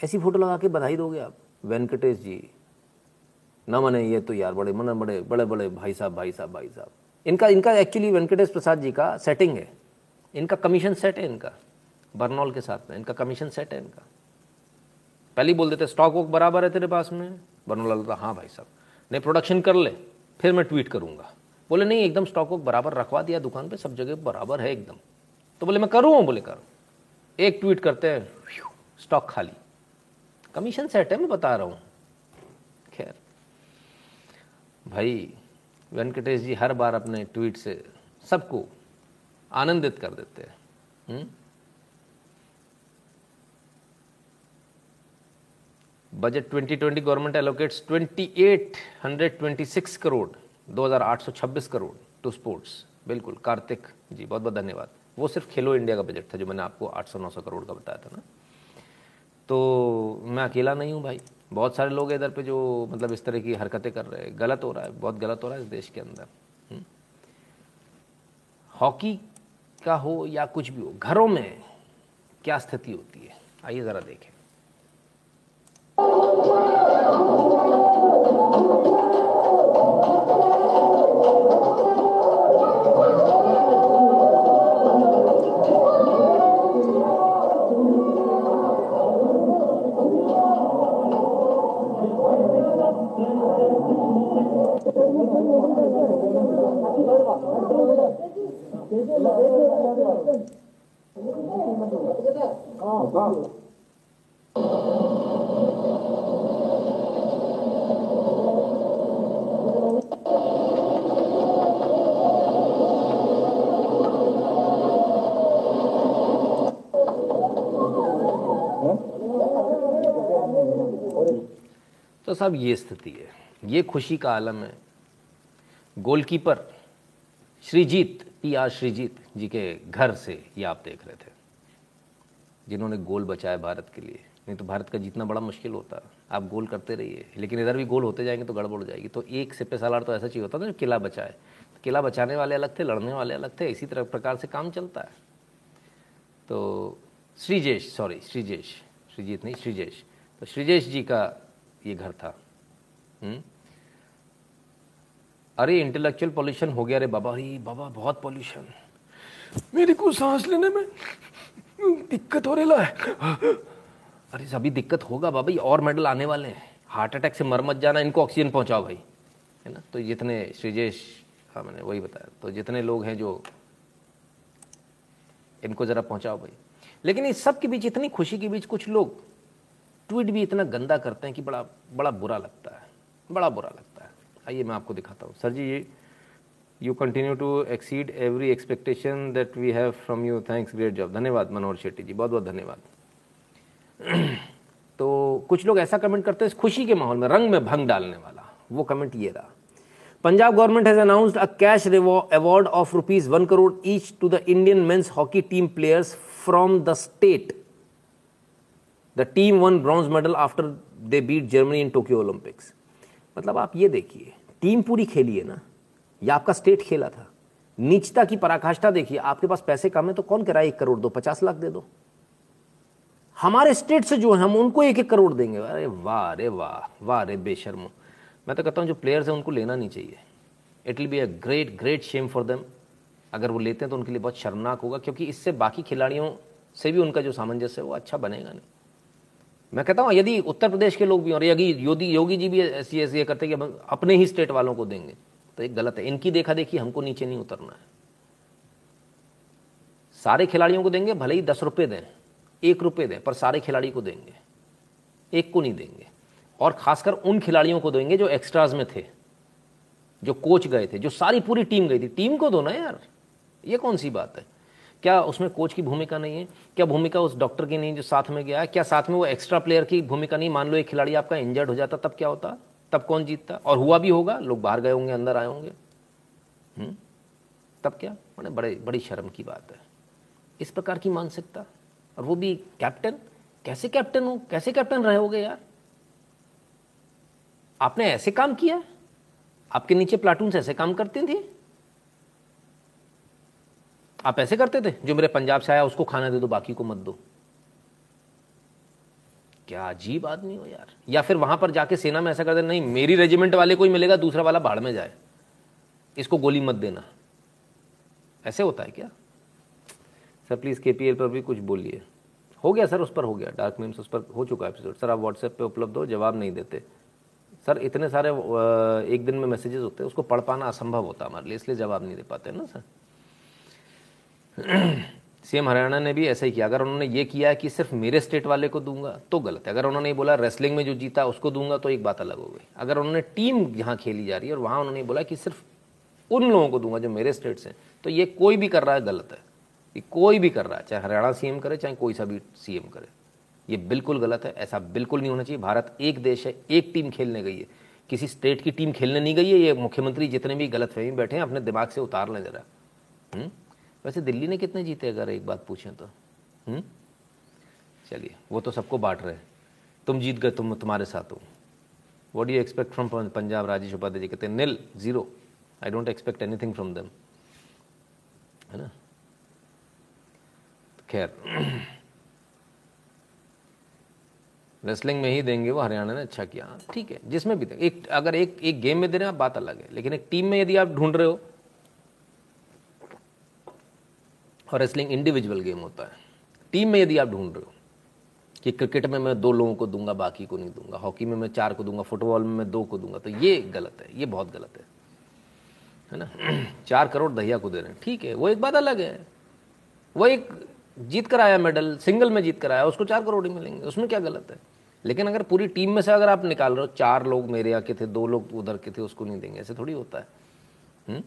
ऐसी फ़ोटो लगा के बधाई दोगे आप? वेंकटेश जी। न मने ये तो यार बड़े मन, बड़े बड़े बड़े भाई साहब भाई साहब भाई साहब। इनका इनका एक्चुअली वेंकटेश प्रसाद जी का सेटिंग है। इनका कमीशन सेट है इनका। बर्नौल के साथ में, इनका कमीशन सेट है इनका। पहले बोल देते स्टॉक वॉक बराबर है तेरे पास में? बर्नौल बोलता हाँ भाई साहब। नहीं प्रोडक्शन कर ले, फिर मैं ट्वीट करूँगा। बोले, नहीं, एकदम स्टॉक वॉक बराबर रखवा दिया, दुकान पे सब जगह बराबर है एकदम। तो बोले, मैं करूँ? बोले, करूँ। एक ट्वीट करते हैं स्टॉक खाली। कमीशन सेट है, मैं बता रहा हूँ। खैर, भाई, वेंकटेश जी हर बार अपने ट्वीट से सबको आनंदित कर देते हैं। Budget 2020 government allocates 2826 crore 2826 crore to sports बिल्कुल, कार्तिक जी, बहुत बहुत धन्यवाद। वो सिर्फ़ खेलो इंडिया का बजट था जो मैंने आपको 800-900 करोड़ का बताया था ना। तो मैं अकेला नहीं हूँ भाई। बहुत सारे लोग इधर पे जो मतलब इस तरह की हरकतें कर रहे हैं। गलत हो रहा है, बहुत गलत हो रहा है इस देश के अंदर। हम्म। हॉकी का हो या कुछ भी हो, घरों में क्या स्थिति होती है? आइए ज़रा देखें। तो साहब, ये स्थिति है। ये खुशी का आलम है। Goalkeeper Sreejith, P R Sreejith ji के घर से ये आप देख रहे थे, जिन्होंने गोल बचाया भारत के लिए। नहीं तो भारत का जीतना बड़ा मुश्किल होता। आप गोल करते रहिए, लेकिन इधर भी गोल होते जाएँगे तो गड़बड़ हो जाएगी। तो एक सिपे सालार तो ऐसा चाहिए होता था जो किला बचाए। किला बचाने वाले अलग थे, लड़ने वाले अलग थे, इसी तरह प्रकार से काम चलता है। तो श्रीजेश सॉरी श्रीजेश, श्रीजीत नहीं, श्रीजेश। तो श्रीजेश जी का ये घर था। हुँ? अरे इंटेलेक्चुअल पॉल्यूशन हो गया रे बाबा। अरे बाबा, बहुत पॉल्यूशन मेरे को सांस लेने में दिक्कत हो रही है। अरे, सभी दिक्कत होगा बाबा, ये और मेडल आने वाले हैं। हार्ट अटैक से मर मत जाना, इनको ऑक्सीजन पहुंचाओ भाई। है ना? तो जितने श्रीजेश हाँ मैंने वही बताया। तो जितने लोग हैं जो इनको ज़रा पहुंचाओ भाई। लेकिन इस सब के बीच, इतनी खुशी के बीच कुछ लोग ट्वीट भी इतना गंदा करते हैं कि बड़ा बड़ा बुरा लगता है। बड़ा बुरा लगता है। आइए मैं आपको दिखाता हूँ। सर जी, ये you continue to exceed every expectation that we have from you thanks great job धन्यवाद, मनोहर शेट्टी जी। बहुत बहुत धन्यवाद। तो कुछ लोग ऐसा कमेंट करते हैं खुशी के माहौल में, रंग में भंग डालने वाला। वो कमेंट ये रहा। Punjab government has announced a cash award of rupees one crore each to the Indian men's hockey team players from the state the team won bronze medal after they beat Germany in Tokyo Olympics मतलब आप ये देखिए team पूरी खेली है ना? या आपका स्टेट खेला था। नीचता की पराकाष्ठा देखिए, आपके पास पैसे कम है तो कौन कह एक करोड़ दो, पचास लाख दे दो। हमारे स्टेट से जो है, हम उनको एक एक करोड़ देंगे। अरे वाह अरे वाह वाह अरे बेशर्म। मैं तो कहता हूँ जो प्लेयर्स हैं, उनको लेना नहीं चाहिए। It will be a great great shame for them अगर वो लेते हैं तो उनके लिए बहुत शर्मनाक होगा, क्योंकि इससे बाकी खिलाड़ियों से भी उनका जो सामंजस्य है, वो अच्छा बनेगा नहीं। मैं कहता हूँ, यदि उत्तर प्रदेश के लोग भी और यदि योगी योगी जी भी ऐसी ऐसी करते कि अपने ही स्टेट वालों को देंगे तो एक गलत है। इनकी देखा देखी हमको नीचे नहीं उतरना है। सारे खिलाड़ियों को देंगे, भले ही दस रुपये दें, एक रुपये दें, पर सारे खिलाड़ी को देंगे, एक को नहीं देंगे। और खासकर उन खिलाड़ियों को देंगे जो एक्स्ट्राज में थे, जो कोच गए थे, जो सारी पूरी टीम गई थी। टीम को दो ना यार, ये कौन सी बात है? क्या उसमें कोच की भूमिका नहीं है? क्या भूमिका उस डॉक्टर की नहीं जो साथ में गया? है क्या साथ में वो एक्स्ट्रा प्लेयर की भूमिका नहीं? मान लो एक खिलाड़ी आपका इंजर्ड हो जाता, तब क्या होता? तब कौन जीतता? और हुआ भी होगा, लोग बाहर गए होंगे, अंदर आए होंगे। हम्म? तब क्या? मैंने बड़े, बड़ी शर्म की बात है। इस प्रकार की मानसिकता। और वो भी कैप्टन कैसे कैप्टन हो? कैसे कैप्टन रहे होगे यार? आपने ऐसे काम किया? आपके नीचे प्लाटून ऐसे काम करती थी? आप ऐसे करते थे? जो मेरे पंजाब से आया, उसको खाना दे दो, बाकी को मत दो। क्या अजीब आदमी हो यार। या फिर वहाँ पर जाके सेना में ऐसा कर दे, नहीं, मेरी रेजिमेंट वाले को ही मिलेगा, दूसरा वाला बाढ़ में जाए। इसको गोली मत देना। ऐसे होता है क्या? सर प्लीज़ केपीएल पर भी कुछ बोलिए। हो गया सर, उस पर हो गया। डार्क मीम्स उस पर हो चुका एपिसोड सर, आप व्हाट्सएप पे उपलब्ध हो, जवाब नहीं देते। सर, इतने सारे एक दिन में मैसेजेस होते हैं, उसको पढ़ पाना असंभव होता है हमारे लिए, इसलिए जवाब नहीं दे पाते ना, सर? सीएम हरियाणा ने भी ऐसा ही किया। अगर उन्होंने ये किया कि सिर्फ़ मेरे स्टेट वाले को दूँगा तो गलत है। अगर उन्होंने बोला रेसलिंग में जो जीता, उसको दूँगा तो एक बात अलग हो गई। अगर उन्होंने टीम यहाँ खेली जा रही है और वहाँ उन्होंने बोला कि सिर्फ़ उन लोगों को दूँगा जो मेरे स्टेट से तो ये कोई भी कर रहा है, गलत है। ये कोई भी कर रहा है, चाहे हरियाणा सीएम करे, चाहे कोई सा भी सीएम करे। ये बिल्कुल गलत है, ऐसा बिल्कुल नहीं होना चाहिए। भारत एक देश है, एक टीम खेलने गई है। किसी स्टेट की टीम खेलने नहीं गई है, ये मुख्यमंत्री जितने भी गलत फहमी बैठे हैं, अपने दिमाग से उतार लें जरा। हम्म? वैसे दिल्ली ने कितने जीते, अगर एक बात पूछें तो? हम्म? चलिए, वो तो सबको बांट रहे तुम जीत गए, तुम तुम्हारे साथ हूँ। What you expect from Punjab Rajesh Upadhyay ji कहते हैं nil zero I don't expect anything from them है ना? खैर रेसलिंग में ही देंगे वो, हरियाणा ने अच्छा किया। ठीक है, जिसमें भी देंगे। एक, अगर एक एक गेम में दे रहे हैं, आप बात अलग है। लेकिन एक टीम में यदि आप ढूंढ रहे हो और रेसलिंग इंडिविजुअल गेम होता है। टीम में यदि आप ढूंढ रहे हो कि क्रिकेट में मैं दो लोगों को दूँगा, बाकी को नहीं दूँगा हॉकी में मैं चार को दूँगा फुटबॉल में मैं दो को दूँगा तो ये गलत है, ये बहुत गलत है। है ना? चार करोड़ दहिया को दे रहे हैं। ठीक है, वो एक बात अलग है। वो एक जीत कर आया मेडल सिंगल में जीत कर आया, उसको चार करोड़ ही मिलेंगे, उसमें क्या गलत है? लेकिन अगर पूरी टीम में से अगर आप निकाल रहे हो, चार लोग मेरे यहाँ के थे, दो लोग उधर के थे, उसको नहीं देंगे, ऐसे थोड़ी होता है। हम्म?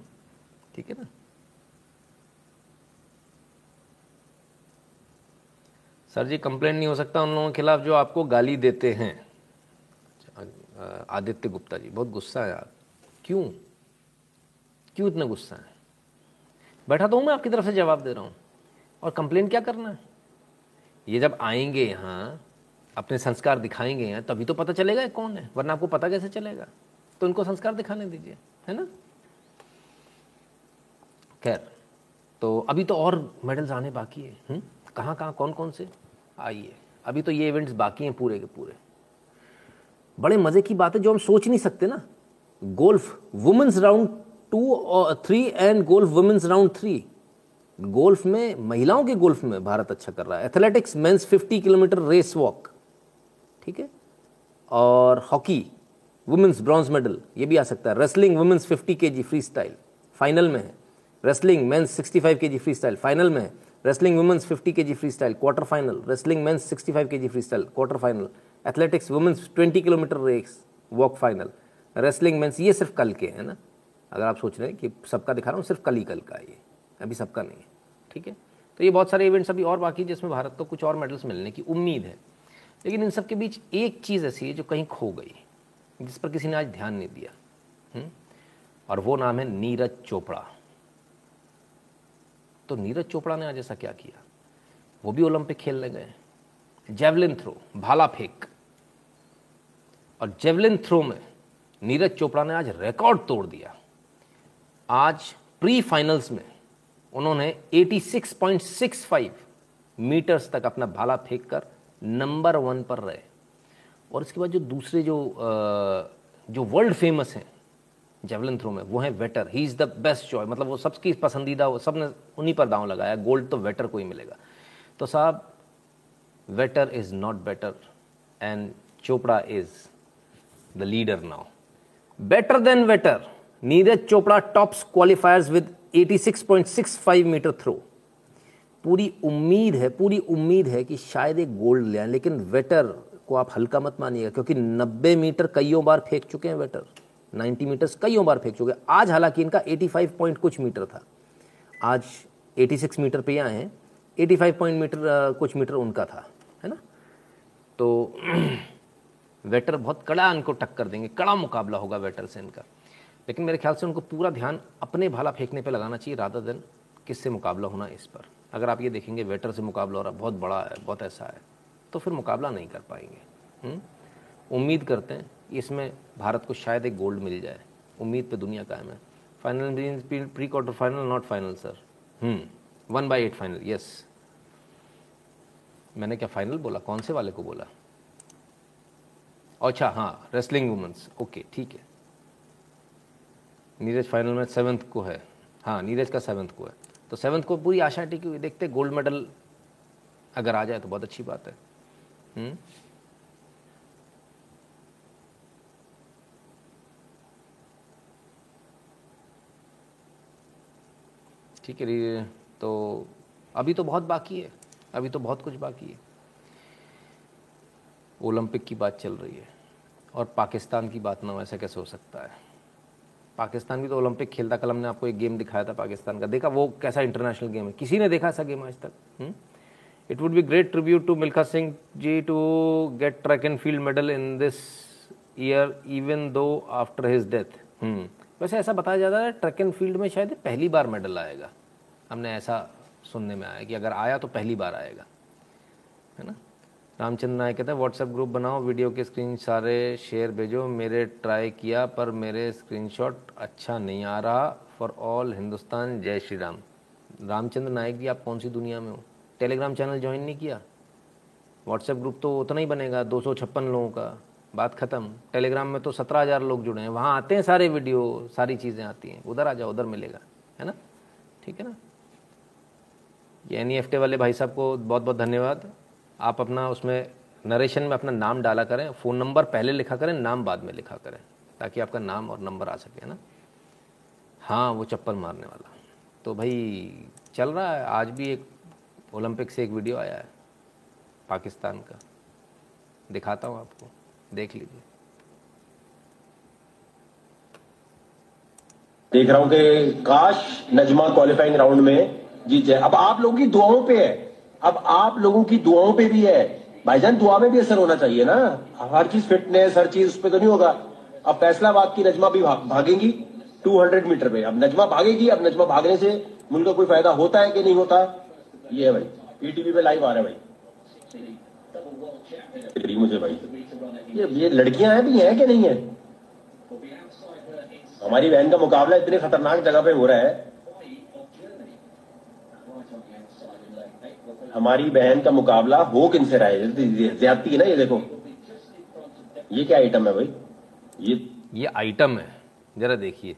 ठीक है ना? सर जी कंप्लेंट नहीं हो सकता उन लोगों के खिलाफ जो आपको गाली देते हैं। आदित्य गुप्ता जी, बहुत गुस्सा है आप क्यों? क्यों इतना गुस्सा है? बैठा तो हूँ मैं, आपकी तरफ़ से जवाब दे रहा हूँ। और कंप्लेन क्या करना है? ये जब आएँगे यहाँ अपने संस्कार दिखाएँगे यहाँ तभी तो पता चलेगा कौन है, वरना आपको पता कैसे चलेगा। तो इनको संस्कार दिखाने दीजिए, है ना? खैर तो अभी तो और मेडल्स आने बाकी है हम्म? कहाँ कहाँ कौन कौन से? आइए। अभी तो ये इवेंट्स बाकी हैं पूरे के पूरे। बड़े मज़े की बात है, जो हम सोच नहीं सकते ना। गोल्फ वुमेन्स राउंड टू और three and golf women's round three golf में, महिलाओं के गोल्फ में भारत अच्छा कर रहा है। Athletics men's 50 kilometre race walk ठीक है? और हॉकी वुमेन्स ब्रॉन्ज मेडल ये भी आ सकता है। Wrestling women's 50 K G free style final में है। Wrestling men's 65 K G free style final में है। Wrestling women's 50 K G freestyle quarter final wrestling men's 65 K G freestyle quarter final athletics women's 20 kilometre race walk final wrestling men's ये सिर्फ़ कल के हैं ना? अगर आप सोच रहे हैं कि सबका दिखा रहा हूँ, सिर्फ़ कल ही कल का ये। अभी सबका नहीं है। ठीक है? तो ये बहुत सारे इवेंट्स अभी और बाकी जिसमें भारत को कुछ और मेडल्स मिलने की उम्मीद है। लेकिन इन सब के बीच एक चीज़ ऐसी है जो कहीं खो गई, जिस पर किसी ने आज ध्यान नहीं दिया। हुँ? हम्म? और वो नाम है नीरज चोपड़ा। तो नीरज चोपड़ा ने आज ऐसा क्या किया? वो भी ओलंपिक खेलने गए। जेवलिन थ्रो, भाला फेंक। और जेवलिन थ्रो में नीरज चोपड़ा ने आज रिकॉर्ड तोड़ दिया। आज प्री फाइनल्स में उन्होंने 86.65 मीटर्स तक अपना भाला फेंक कर नंबर वन पर रहे। और इसके बाद जो दूसरे जो जो वर्ल्ड फ़ेमस हैं जेवलिन थ्रो में, वो है Vetter he is the best choice मतलब वो सबकी पसंदीदा, वो सबने उन्हीं पर दांव लगाया. गोल्ड तो वेटर को ही मिलेगा. तो साहब Vetter is not better and Chopra is the leader now better than Vetter Neeraj Chopra tops qualifiers with 86.65 metre throw पूरी उम्मीद है, पूरी उम्मीद है कि शायद एक गोल्ड ले आए, लेकिन वेटर को आप हल्का मत मानिएगा, क्योंकि 90 मीटर कईयों बार फेंक चुके हैं वेटर 90 मीटर्स कईयों बार फेंक चुके आज हालाँकि इनका 85 पॉइंट कुछ मीटर था। आज 86 मीटर पे आए हैं। 85 पॉइंट मीटर कुछ मीटर उनका था, है ना? तो वेटर बहुत कड़ा इनको टक्कर देंगे। कड़ा मुकाबला होगा वेटर से इनका। लेकिन मेरे ख्याल से उनको पूरा ध्यान अपने भाला फेंकने पे लगाना चाहिए राधा दिन किससे मुकाबला होना इस पर। अगर आप ये देखेंगे वेटर से मुकाबला हो रहा, बहुत बड़ा है, बहुत ऐसा है तो फिर मुकाबला नहीं कर पाएँगे। हम्म? उम्मीद करते हैं इसमें भारत को शायद एक गोल्ड मिल जाए। उम्मीद पे दुनिया कायम है। Final pre quarter final not final sir one by eight final yes मैंने क्या फाइनल बोला? कौन से वाले को बोला? अच्छा हाँ रेसलिंग वुमेंस ओके ठीक है। नीरज फाइनल में सेवन्थ को है। हाँ नीरज का सेवन्थ को है। तो सेवन्थ को पूरी आशा टिकी हुई देखते गोल्ड मेडल अगर आ जाए तो बहुत अच्छी बात है। हम्म? ठीक है तो अभी तो बहुत बाकी है, अभी तो बहुत कुछ बाकी है। ओलंपिक की बात चल रही है और पाकिस्तान की बात ना हो ऐसा कैसे हो सकता है? पाकिस्तान भी तो ओलंपिक खेलता कल हमने आपको एक गेम दिखाया था पाकिस्तान का। देखा वो कैसा इंटरनेशनल गेम है? किसी ने देखा ऐसा गेम आज तक? It would be great tribute to Milkha Singh ji to get track and field medal in this year even though after his death वैसे ऐसा बताया जाता है ट्रैक एंड फ़ील्ड में शायद पहली बार मेडल आएगा। हमने ऐसा सुनने में आया कि अगर आया तो पहली बार आएगा। है ना? रामचंद्र नायक कहते हैं व्हाट्सएप ग्रुप बनाओ वीडियो के स्क्रीन सारे शेयर भेजो। मेरे ट्राई किया, पर मेरे स्क्रीनशॉट अच्छा नहीं आ रहा। फॉर ऑल हिंदुस्तान, जय श्री राम। रामचंद्र नायक जी, आप कौन सी दुनिया में हो? टेलीग्राम चैनल ज्वाइन नहीं किया? व्हाट्सएप ग्रुप तो उतना ही बनेगा, दो सौ छप्पन लोगों का। बात ख़त्म। टेलीग्राम में तो सत्रह हज़ार लोग जुड़े हैं। वहाँ आते हैं सारे वीडियो सारी चीज़ें आती हैं। उधर आ जाओ, उधर मिलेगा। है ना? ठीक है ना? ये एन वाले भाई साहब को बहुत बहुत धन्यवाद। आप अपना उसमें नरेशन में अपना नाम डाला करें फ़ोन नंबर पहले लिखा करें, नाम बाद में लिखा करें, ताकि आपका नाम और नंबर आ सके ना? हाँ वो चप्पल मारने वाला। तो भाई, चल रहा है। आज भी एक ओलंपिक से एक वीडियो आया है, पाकिस्तान का। दिखाता हूँ आपको। देख लीजिए। देख रहा हूँ कि काश नजमा क्वालिफाइंग राउंड में जीत जाए। अब आप लोगों की दुआओं पे है। अब आप लोगों की दुआओं पे भी है। भाईजान, दुआ में भी असर होना चाहिए ना। हर चीज़ फिटनेस हर चीज़, उस पर तो नहीं होगा। अब फैसलाबाद की नजमा भी भागेंगी 200 मीटर पे। अब नजमा भागेगी, अब नजमा भागने से मुल्क कोई फ़ायदा होता है कि नहीं होता? ये है भाई। पीटीवी पे लाइव आ रहा है भाई। मुझे भाई। ये ये लड़कियाँ हैं भी हैं कि नहीं है? हमारी बहन का मुकाबला इतने खतरनाक जगह पे हो रहा है। हमारी बहन का मुकाबला हो किनसे रहा है? ज्यादती है ना ये देखो। ये क्या आइटम है भाई? ये ये आइटम है। ज़रा देखिए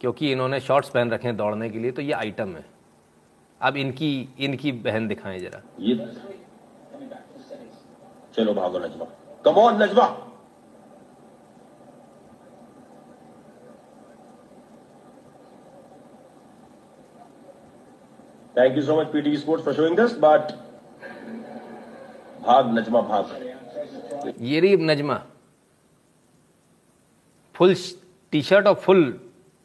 क्योंकि इन्होंने शॉर्ट्स पहन रखे हैं दौड़ने के लिए तो ये आइटम है। अब इनकी इनकी बहन दिखाएँ जरा। ये चलो भागो Najma come on Najma thank you so much PT sports for showing this but भाग नजमा भाग। ये रही नजमा। फुल टी शर्ट और फुल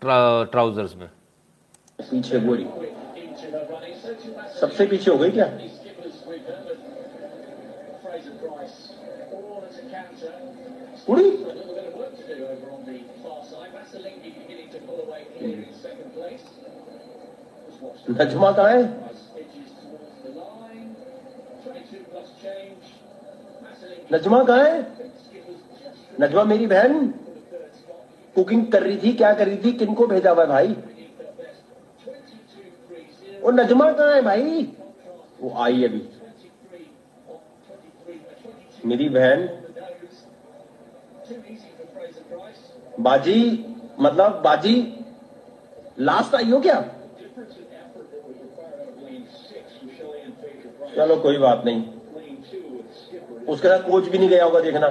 ट्राउजर्स में। पीछे गोरी सबसे पीछे हो गई क्या? उड़ी। नजमा कहाँ है? नजमा कहाँ है? नजमा मेरी बहन। कुकिंग कर रही थी, क्या कर रही थी किनको भेजा हुआ भाई? वो नजमा कहाँ है भाई? वो आई अभी। मेरी बहन बाजी मतलब बाजी लास्ट आई हो क्या? चलो कोई बात नहीं। उसके साथ कोच भी नहीं गया होगा देखना।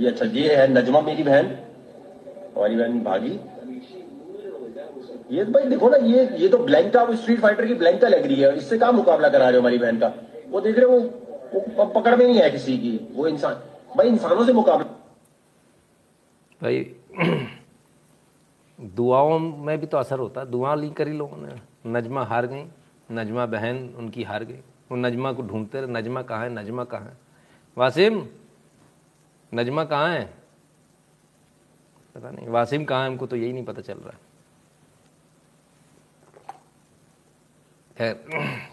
ये अच्छा ये है नजमा मेरी बहन हमारी बहन भागी। ये भाई देखो ना, ये ये तो ब्लैंका वो स्ट्रीट फाइटर की ब्लैंका लग रही है। इससे कहा मुकाबला करा रहे हो हमारी बहन का? वो देख रहे हो वो पकड़ में नहीं है किसी की। वो इंसान भाई, इंसानों से मुकाबला। भाई, दुआओं में भी तो असर होता दुआ ली करी लोगों ने। नजमा हार गई, नजमा बहन उनकी हार गई। वो नजमा को ढूंढते रहे, नजमा कहाँ है, नजमा कहाँ है? वासिम, नजमा कहाँ है? पता नहीं, वासिम कहाँ है, हमको तो यही नहीं पता चल रहा खैर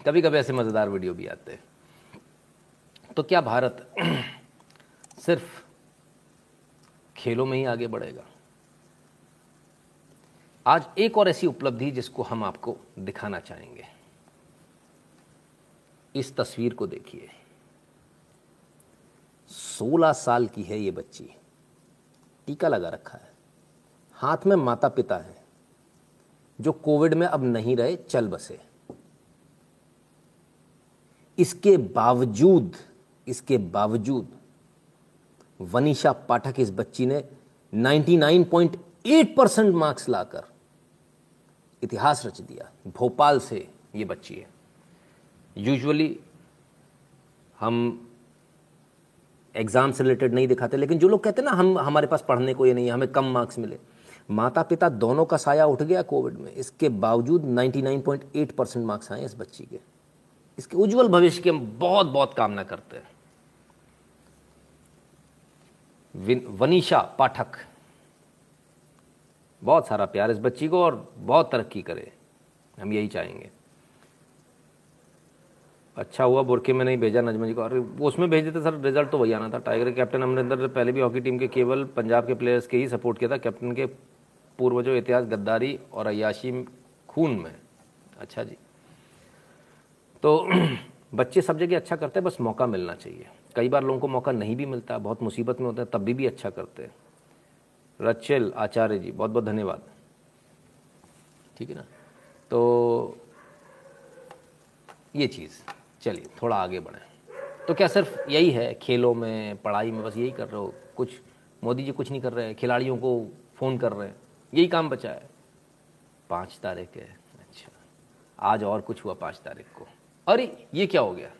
कभी कभी ऐसे मज़ेदार वीडियो भी आते हैं। तो क्या भारत सिर्फ़ खेलों में ही आगे बढ़ेगा। आज एक और ऐसी उपलब्धि जिसको हम आपको दिखाना चाहेंगे। इस तस्वीर को देखिए। 16 साल की है ये बच्ची। टीका लगा रखा है। हाथ में माता पिता हैं। जो कोविड में अब नहीं रहे, चल बसे। इसके बावजूद इसके बावजूद वनीशा पाठक इस बच्ची ने 99.8 परसेंट मार्क्स लाकर इतिहास रच दिया। भोपाल से ये बच्ची है। यूजुअली हम एग्ज़ाम से रिलेटेड नहीं दिखाते, लेकिन जो लोग कहते हैं ना, हम, हमारे पास पढ़ने को ये नहीं है, हमें कम मार्क्स मिले। माता पिता दोनों का साया उठ गया कोविड में। इसके बावजूद 99.8 परसेंट मार्क्स आए इस बच्ची के। इसके उज्जवल भविष्य की हम बहुत बहुत कामना करते हैं। वनीशा पाठक। बहुत सारा प्यार इस बच्ची को और बहुत तरक्की करे। हम यही चाहेंगे। अच्छा हुआ बुरके में नहीं भेजा नजमा जी को। अरे, उसमें भेज देते सर रिज़ल्ट तो वही आना था। टाइगर कैप्टन अमरिंदर ने पहले भी हॉकी टीम के केवल पंजाब के प्लेयर्स के ही सपोर्ट किया था। कैप्टन के पूर्वजों इतिहास, गद्दारी और अयाशी खून में। अच्छा जी। तो बच्चे सब जगह अच्छा करते हैं, बस मौका मिलना चाहिए। कई बार लोगों को मौका नहीं भी मिलता, बहुत मुसीबत में होता है, तब भी भी अच्छा करते हैं। रचेल आचार्य जी, बहुत बहुत धन्यवाद। ठीक है ना? तो ये चीज़, चलिए, थोड़ा आगे बढ़ें। तो क्या सिर्फ़ यही है, खेलों में, पढ़ाई में, बस यही कर रहे हो? कुछ, मोदी जी कुछ नहीं कर रहे हैं, खिलाड़ियों को फ़ोन कर रहे हैं, यही काम बचा है? पाँच तारीख है अच्छा। आज और कुछ हुआ पाँच तारीख को। अरे, ये क्या हो गया?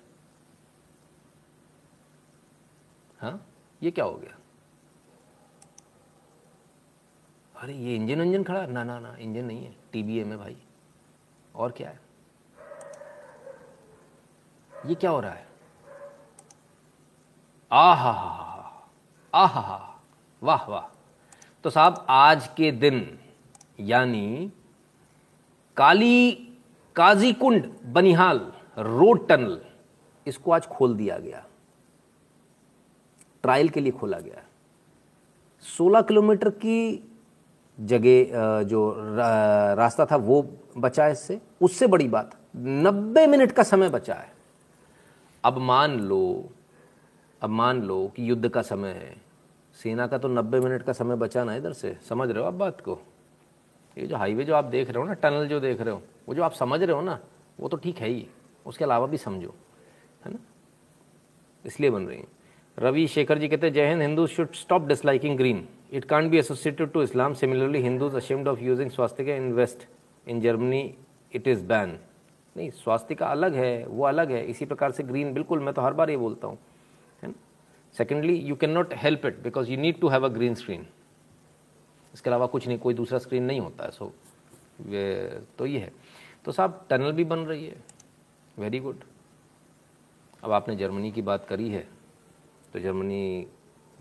हाँ? ये क्या हो गया? अरे, ये इंजन इंजन खड़ा? है? ना ना ना, इंजन नहीं है। टीबीएम है भाई। और क्या है? ये क्या हो रहा है? आहा आहा वाह वाह। तो साहब, आज के दिन, यानी काली काजीकुंड बनिहाल रोड टनल, इसको आज खोल दिया गया। ट्रायल के लिए खोला गया 16 किलोमीटर की जगह जो रास्ता था, वो बचा है इससे। उससे बड़ी बात 90 मिनट का समय बचा है। अब मान लो, अब मान लो कि युद्ध का समय है। सेना का तो 90 मिनट का समय बचा ना इधर से। समझ रहे हो आप बात को? ये जो हाईवे जो आप देख रहे हो ना, टनल जो देख रहे हो, वो जो आप समझ रहे हो ना, वो तो ठीक है ही। उसके अलावा भी समझो, है ना? इसलिए बन रही है। रवि शेखर जी कहते हैं, जय Hind Hindu should stop disliking green it can't be associated to Islam similarly Hindus ashamed of using swastika in west in Germany it is ban नहीं स्वास्तिका अलग है, वो अलग है। इसी प्रकार से ग्रीन बिल्कुल, मैं तो हर बार ये बोलता हूँ। है secondly you can not help it because you need to have a green screen इसके अलावा कुछ नहीं, कोई दूसरा स्क्रीन नहीं होता है सो तो ये है। तो साहब टनल भी बन रही है। वेरी गुड अब आपने जर्मनी की बात करी है। तो जर्मनी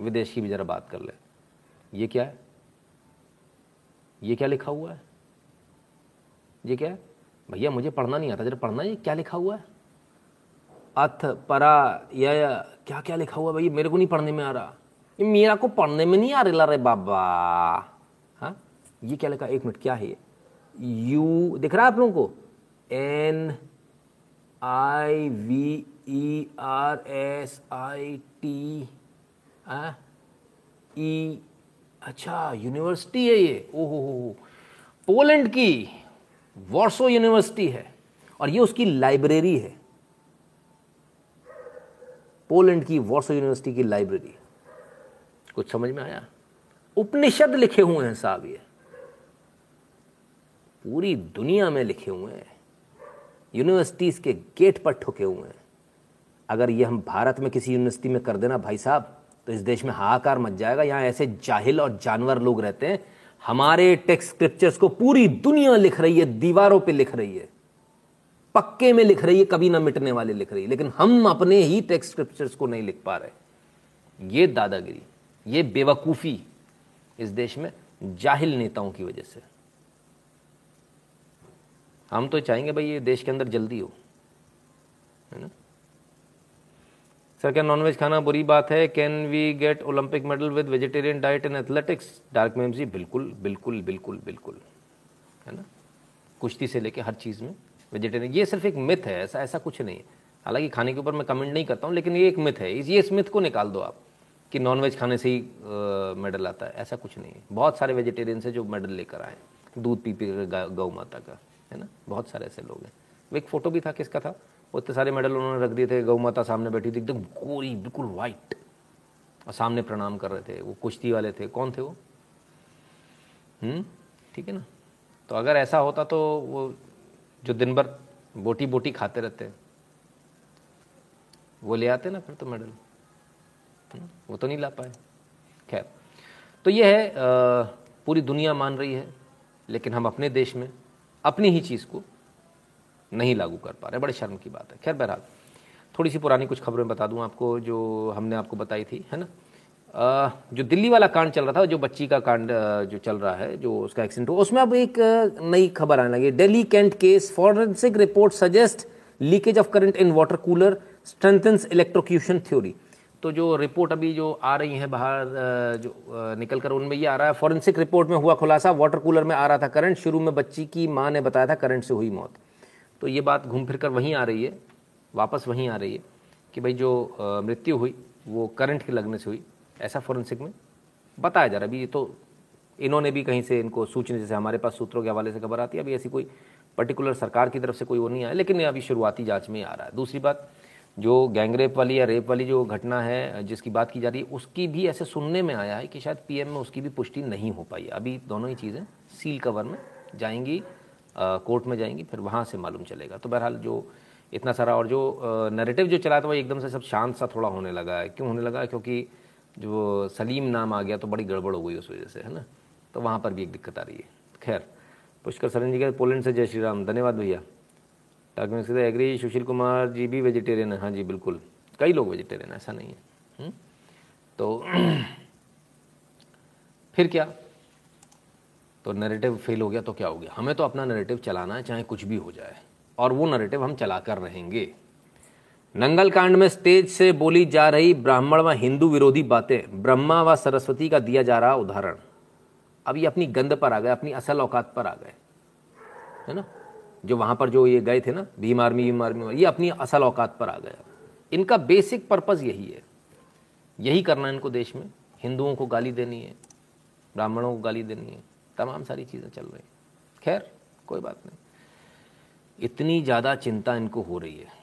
विदेश की भी ज़रा बात कर ले। ये क्या है? ये क्या लिखा हुआ है? ये क्या है? भैया, मुझे पढ़ना नहीं आता, जरा पढ़ना ये क्या लिखा हुआ है? अथ परा या या क्या क्या लिखा हुआ भैया? मेरे को नहीं पढ़ने में आ रहा। ये मेरा को पढ़ने में नहीं आ रहा, रे बाबा। हाँ? ये क्या लिखा एक मिनट, क्या है ये? यू, दिख रहा है आप लोगों को? N, I, V, E, R, S, I T E अच्छा यूनिवर्सिटी है ये ओहो हो पोलैंड की वॉर्सो यूनिवर्सिटी है, और ये उसकी लाइब्रेरी है। पोलैंड की वॉर्सो यूनिवर्सिटी की लाइब्रेरी कुछ समझ में आया? उपनिषद लिखे हुए हैं साहब ये। पूरी दुनिया में लिखे हुए हैं। यूनिवर्सिटीज के गेट पर ठुके हुए हैं। अगर ये हम भारत में किसी यूनिवर्सिटी में कर देना भाई साहब तो इस देश में हाहाकार मच जाएगा। यहाँ ऐसे जाहिल और जानवर लोग रहते हैं। हमारे टेक्स्ट स्क्रिप्चर्स को पूरी दुनिया लिख रही है, दीवारों पे लिख रही है। पक्के में लिख रही है, कभी ना मिटने वाले लिख रही है। लेकिन हम अपने ही टेक्स्ट स्क्रिप्चर्स को नहीं लिख पा रहे। ये दादागिरी, ये बेवकूफ़ी इस देश में जाहिल नेताओं की वजह से। हम तो चाहेंगे भाई ये देश के अंदर जल्दी हो, है ना? सर क्या नॉनवेज खाना बुरी बात है? Can we get Olympic medal with vegetarian diet in athletics dark meme ji बिल्कुल बिल्कुल बिल्कुल बिल्कुल। है ना? कुश्ती से लेके हर चीज़ में वेजिटेरियन ये सिर्फ़ एक मिथ है, ऐसा ऐसा कुछ नहीं है। हालाँकि खाने के ऊपर मैं कमेंट नहीं करता हूँ, लेकिन ये एक मिथ है। ये इस मिथ को निकाल दो आप कि नॉनवेज खाने से ही मेडल आता है। ऐसा कुछ नहीं है। बहुत सारे वेजिटेरियंस हैं जो मेडल लेकर आए दूध पी पी गौ माता का, है ना? बहुत सारे ऐसे लोग हैं। एक फ़ोटो भी था, किसका था? वो इतने सारे मेडल उन्होंने रख दिए थे, गौ माता सामने बैठी थी, एकदम गोरी, बिल्कुल वाइट और सामने प्रणाम कर रहे थे, वो कुश्ती वाले थे। कौन थे वो? हम्म? ठीक है ना? तो अगर ऐसा होता तो वो जो दिन भर बोटी बोटी खाते रहते, वो ले आते ना फिर तो मेडल। वो तो नहीं ला पाए। खैर तो ये है पूरी दुनिया मान रही है, लेकिन हम अपने देश में अपनी ही चीज़ को नहीं लागू कर पा रहे, बड़े शर्म की बात है। खैर, बहरहाल, थोड़ी सी पुरानी कुछ खबरें बता दूँ आपको, जो हमने आपको बताई थी, है ना? जो दिल्ली वाला कांड चल रहा था, जो बच्ची का कांड जो चल रहा है, जो उसका एक्सीडेंट हुआ, उसमें अब एक नई खबर आने लगी। Delhi Cantt case, forensic report suggest leakage of current in water cooler strengthens electrocution theory. तो जो रिपोर्ट अभी जो आ रही है बाहर जो निकल कर उनमें ये आ रहा है, फॉरेंसिक रिपोर्ट में हुआ खुलासा, वाटर कूलर में आ रहा था करंट, शुरू में बच्ची की माँ ने बताया था करंट से हुई मौत। तो ये बात घूम फिर कर वहीं आ रही है, वापस वहीं आ रही है कि भाई जो मृत्यु हुई, वो करंट के लगने से हुई, ऐसा फॉरेंसिक में बताया जा रहा है। अभी ये तो इन्होंने भी कहीं से इनको सूचने, जैसे हमारे पास सूत्रों के हवाले से खबर आती है, अभी ऐसी कोई पर्टिकुलर सरकार की तरफ़ से कोई वो नहीं आया, लेकिन ये अभी शुरुआती जाँच में आ रहा है। दूसरी बात, जो गैंगरेप वाली या रेप वाली जो घटना है, जिसकी बात की जा रही है, उसकी भी ऐसे सुनने में आया है कि शायद पीएम में उसकी भी पुष्टि नहीं हो पाई अभी दोनों ही चीज़ें सील कवर में जाएँगी। कोर्ट में जाएँगी, फिर वहाँ से मालूम चलेगा। तो बहरहाल जो इतना सारा और जो नरेटिव जो चला था वो एकदम से सब शांत सा थोड़ा होने लगा है। क्यों होने लगा? क्योंकि जो सलीम नाम आ गया तो बड़ी गड़बड़ हो गई उस वजह से, है ना? तो वहाँ पर भी एक दिक्कत आ रही है। खैर, पुष्कर सरन जी का पोलैंड से जय श्री राम। धन्यवाद भैया। डॉक्यूमेंट सीधा एग्री सुशील कुमार जी भी वेजिटेरियन है। हाँ जी, बिल्कुल। कई लोग वेजिटेरियन ऐसा नहीं है। हुँ? तो फिर क्या? तो नरेटिव फेल हो गया तो क्या हो गया? हमें तो अपना नरेटिव चलाना है, चाहे कुछ भी हो जाए। और वो नरेटिव हम चला कर रहेंगे। नंगल कांड में स्टेज से बोली जा रही ब्राह्मण व हिंदू विरोधी बातें, ब्रह्मा व सरस्वती का दिया जा रहा उदाहरण। अब ये अपनी गंद पर आ गए, अपनी असल औकात पर आ गए। है ना? जो वहाँ पर जो ये गए थे ना भीम आर्मी भीम आर्मी ये अपनी असल औकात पर आ गया इनका बेसिक पर्पज़ यही है। यही करना है इनको देश में। हिंदुओं को गाली देनी है, ब्राह्मणों को गाली देनी है। तमाम सारी चीज़ें चल रही खैर, कोई बात नहीं। इतनी ज़्यादा चिंता इनको हो रही है।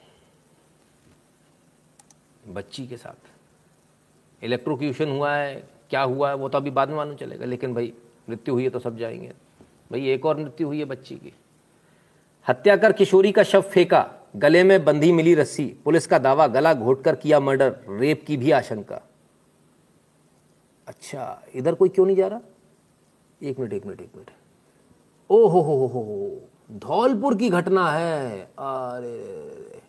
बच्ची के साथ। इलेक्ट्रोक्यूशन हुआ है, क्या हुआ है, वो तो अभी बाद में मालूम चलेगा, लेकिन भाई, मृत्यु हुई है तो सब जाएँगे। भाई, एक और मृत्यु हुई है बच्ची की। हत्या कर किशोरी का शव फेंका, गले में बंधी मिली रस्सी, पुलिस का दावा, गला घोटकर किया मर्डर, रेप की भी आशंका। अच्छा इधर कोई क्यों नहीं जा रहा? एक मिनट एक मिनट एक मिनट। ओ हो हो हो हो धौलपुर की घटना है। अरे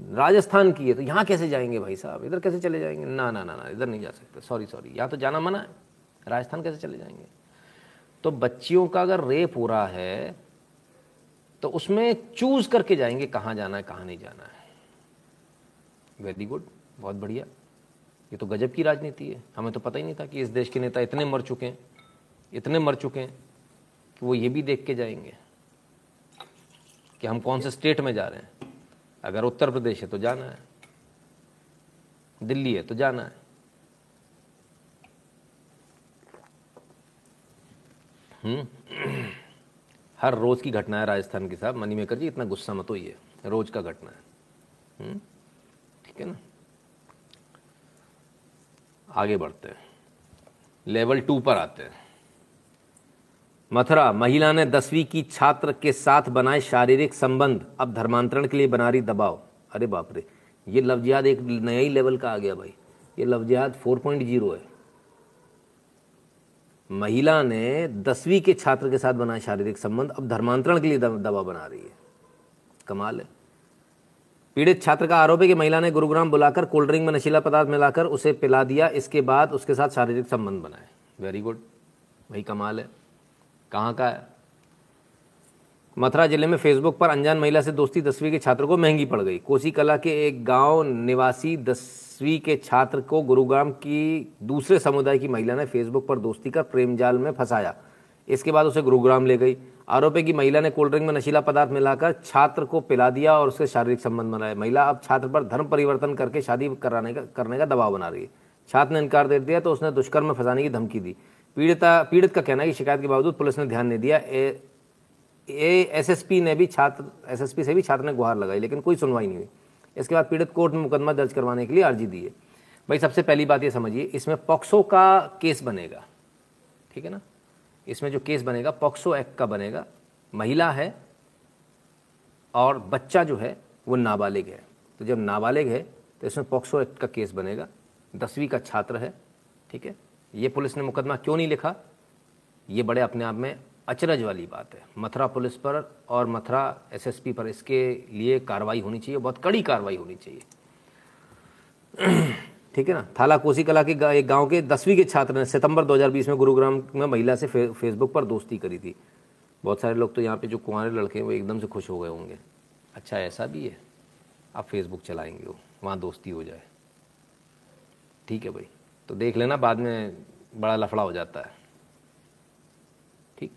राजस्थान की है तो यहाँ कैसे जाएँगे भाई साहब? इधर कैसे चले जाएँगे? ना ना ना ना, इधर नहीं जा सकते। सॉरी सॉरी यहाँ तो जाना मना है। राजस्थान कैसे चले जाएँगे? तो बच्चियों का अगर रेप हो रहा है तो उसमें चूज़ करके जाएँगे कहाँ जाना है, कहाँ नहीं जाना है। वेरी गुड बहुत बढ़िया। ये तो गजब की राजनीति है। हमें तो पता ही नहीं था कि इस देश के नेता इतने मर चुके हैं। इतने मर चुके हैं कि वो ये भी देख के जाएँगे कि हम कौन से स्टेट में जा रहे हैं। अगर उत्तर प्रदेश है तो जाना है। दिल्ली है तो जाना है। हम्म। हर रोज की घटना है राजस्थान की साहब। मनी मेकर जी, इतना गुस्सा मत होइए। रोज का घटना है। हम्म? ठीक है ना? आगे बढ़ते हैं। लेवल टू पर आते हैं। मथुरा, महिला ने दसवीं की छात्र के साथ बनाए शारीरिक संबंध। अब धर्मांतरण के लिए बना रही दबाव। अरे बाप रे, ये लव एक नया ही लेवल का आ गया भाई। ये लव जिहाद 4.0 है। महिला ने दसवीं के छात्र के साथ बनाए शारीरिक संबंध। अब धर्मांतरण के लिए दबाव बना रही है। कमाल है। पीड़ित छात्र का आरोप है कि महिला ने गुरुग्राम बुलाकर कोल्ड ड्रिंक में नशीला पदार्थ मिलाकर उसे पिला दिया। इसके बाद उसके साथ शारीरिक संबंध बनाए। वेरी गुड भाई कमाल है। कहाँ का है? मथुरा ज़िले में फेसबुक पर अनजान महिला से दोस्ती दसवीं के छात्र को महँगी पड़ गई। कोसी कला के एक गाँव निवासी दसवीं के छात्र को गुरुग्राम की दूसरे समुदाय की महिला ने फेसबुक पर दोस्ती कर प्रेम जाल में फंसाया। इसके बाद उसे गुरुग्राम ले गई। आरोप है कि महिला ने कोल्ड ड्रिंक में नशीला पदार्थ मिलाकर छात्र को पिला दिया और उसके शारीरिक संबंध बनाए महिला अब छात्र पर धर्म परिवर्तन करके शादी कराने का करने का दबाव बना रही है। छात्र ने इनकार दे दिया तो उसने दुष्कर्म में फंसाने की धमकी दी। पीड़िता, पीड़ित का कहना है कि शिकायत के बावजूद पुलिस ने ध्यान नहीं दिया। ए एसएसपी ने भी छात्र, एसएसपी से भी छात्र ने गुहार लगाई, लेकिन कोई सुनवाई नहीं हुई। इसके बाद पीड़ित कोर्ट में मुकदमा दर्ज करवाने के लिए अर्जी दी है। भाई, सबसे पहली बात ये समझिए, इसमें पॉक्सो का केस बनेगा, ठीक है ना? इसमें जो केस बनेगा, पॉक्सो एक्ट का बनेगा। महिला है और बच्चा जो है, वो नाबालिग है। तो जब नाबालिग है तो इसमें पॉक्सो एक्ट का केस बनेगा। दसवीं का छात्र है, ठीक है? ये पुलिस ने मुकदमा क्यों नहीं लिखा? ये बड़े अपने आप में अचरज वाली बात है। मथुरा पुलिस पर और मथुरा एसएसपी पर इसके लिए कार्रवाई होनी चाहिए बहुत कड़ी कार्रवाई होनी चाहिए। ठीक है ना? थाला कोसी कला के एक गाँव के दसवीं के छात्र ने सितंबर 2020 में गुरुग्राम में महिला से फे, फेसबुक पर दोस्ती करी थी। बहुत सारे लोग तो यहाँ पे जो कुंवारे लड़के हैं वो एकदम से खुश हो गए होंगे। अच्छा ऐसा भी है। आप फेसबुक चलाएँगे वो वहाँ दोस्ती हो जाए। ठीक है भाई। तो देख लेना बाद में बड़ा लफड़ा हो जाता है। ठीक।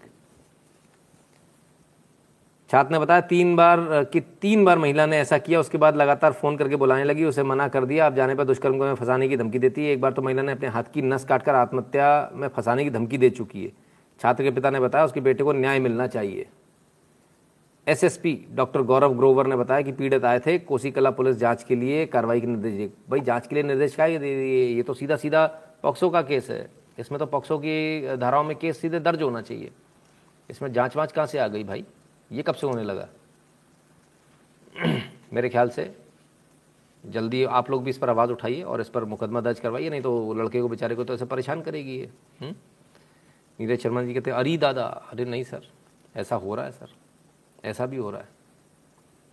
छात्र ने बताया, तीन बार कि तीन बार महिला ने ऐसा किया, उसके बाद लगातार फ़ोन करके बुलाने लगी, उसे मना कर दिया। आप जाने पर दुष्कर्म को फंसाने की धमकी देती है। एक बार तो महिला ने अपने हाथ की नस काटकर आत्महत्या में फंसाने की धमकी दे चुकी है। छात्र के पिता ने बताया, उसके बेटे को न्याय मिलना चाहिए। एसएसपी डॉक्टर गौरव ग्रोवर ने बताया कि पीड़ित आए थे। कोसीकला पुलिस जाँच के लिए कार्रवाई के निर्देश भाई, जाँच के लिए निर्देश है? ये तो सीधा सीधा पॉक्सो का केस है। इसमें तो पॉक्सो की धाराओं में केस सीधे दर्ज होना चाहिए। इसमें जाँच वाँच कहाँ से आ गई भाई? ये कब से होने लगा? मेरे ख्याल से जल्दी आप लोग भी इस पर आवाज़ उठाइए और इस पर मुकदमा दर्ज करवाइए, नहीं तो लड़के को, बेचारे को तो ऐसे परेशान करेगी ये। हम्म? नीरज शर्मा जी कहते अरे दादा, अरे नहीं सर, ऐसा हो रहा है सर। ऐसा भी हो रहा है।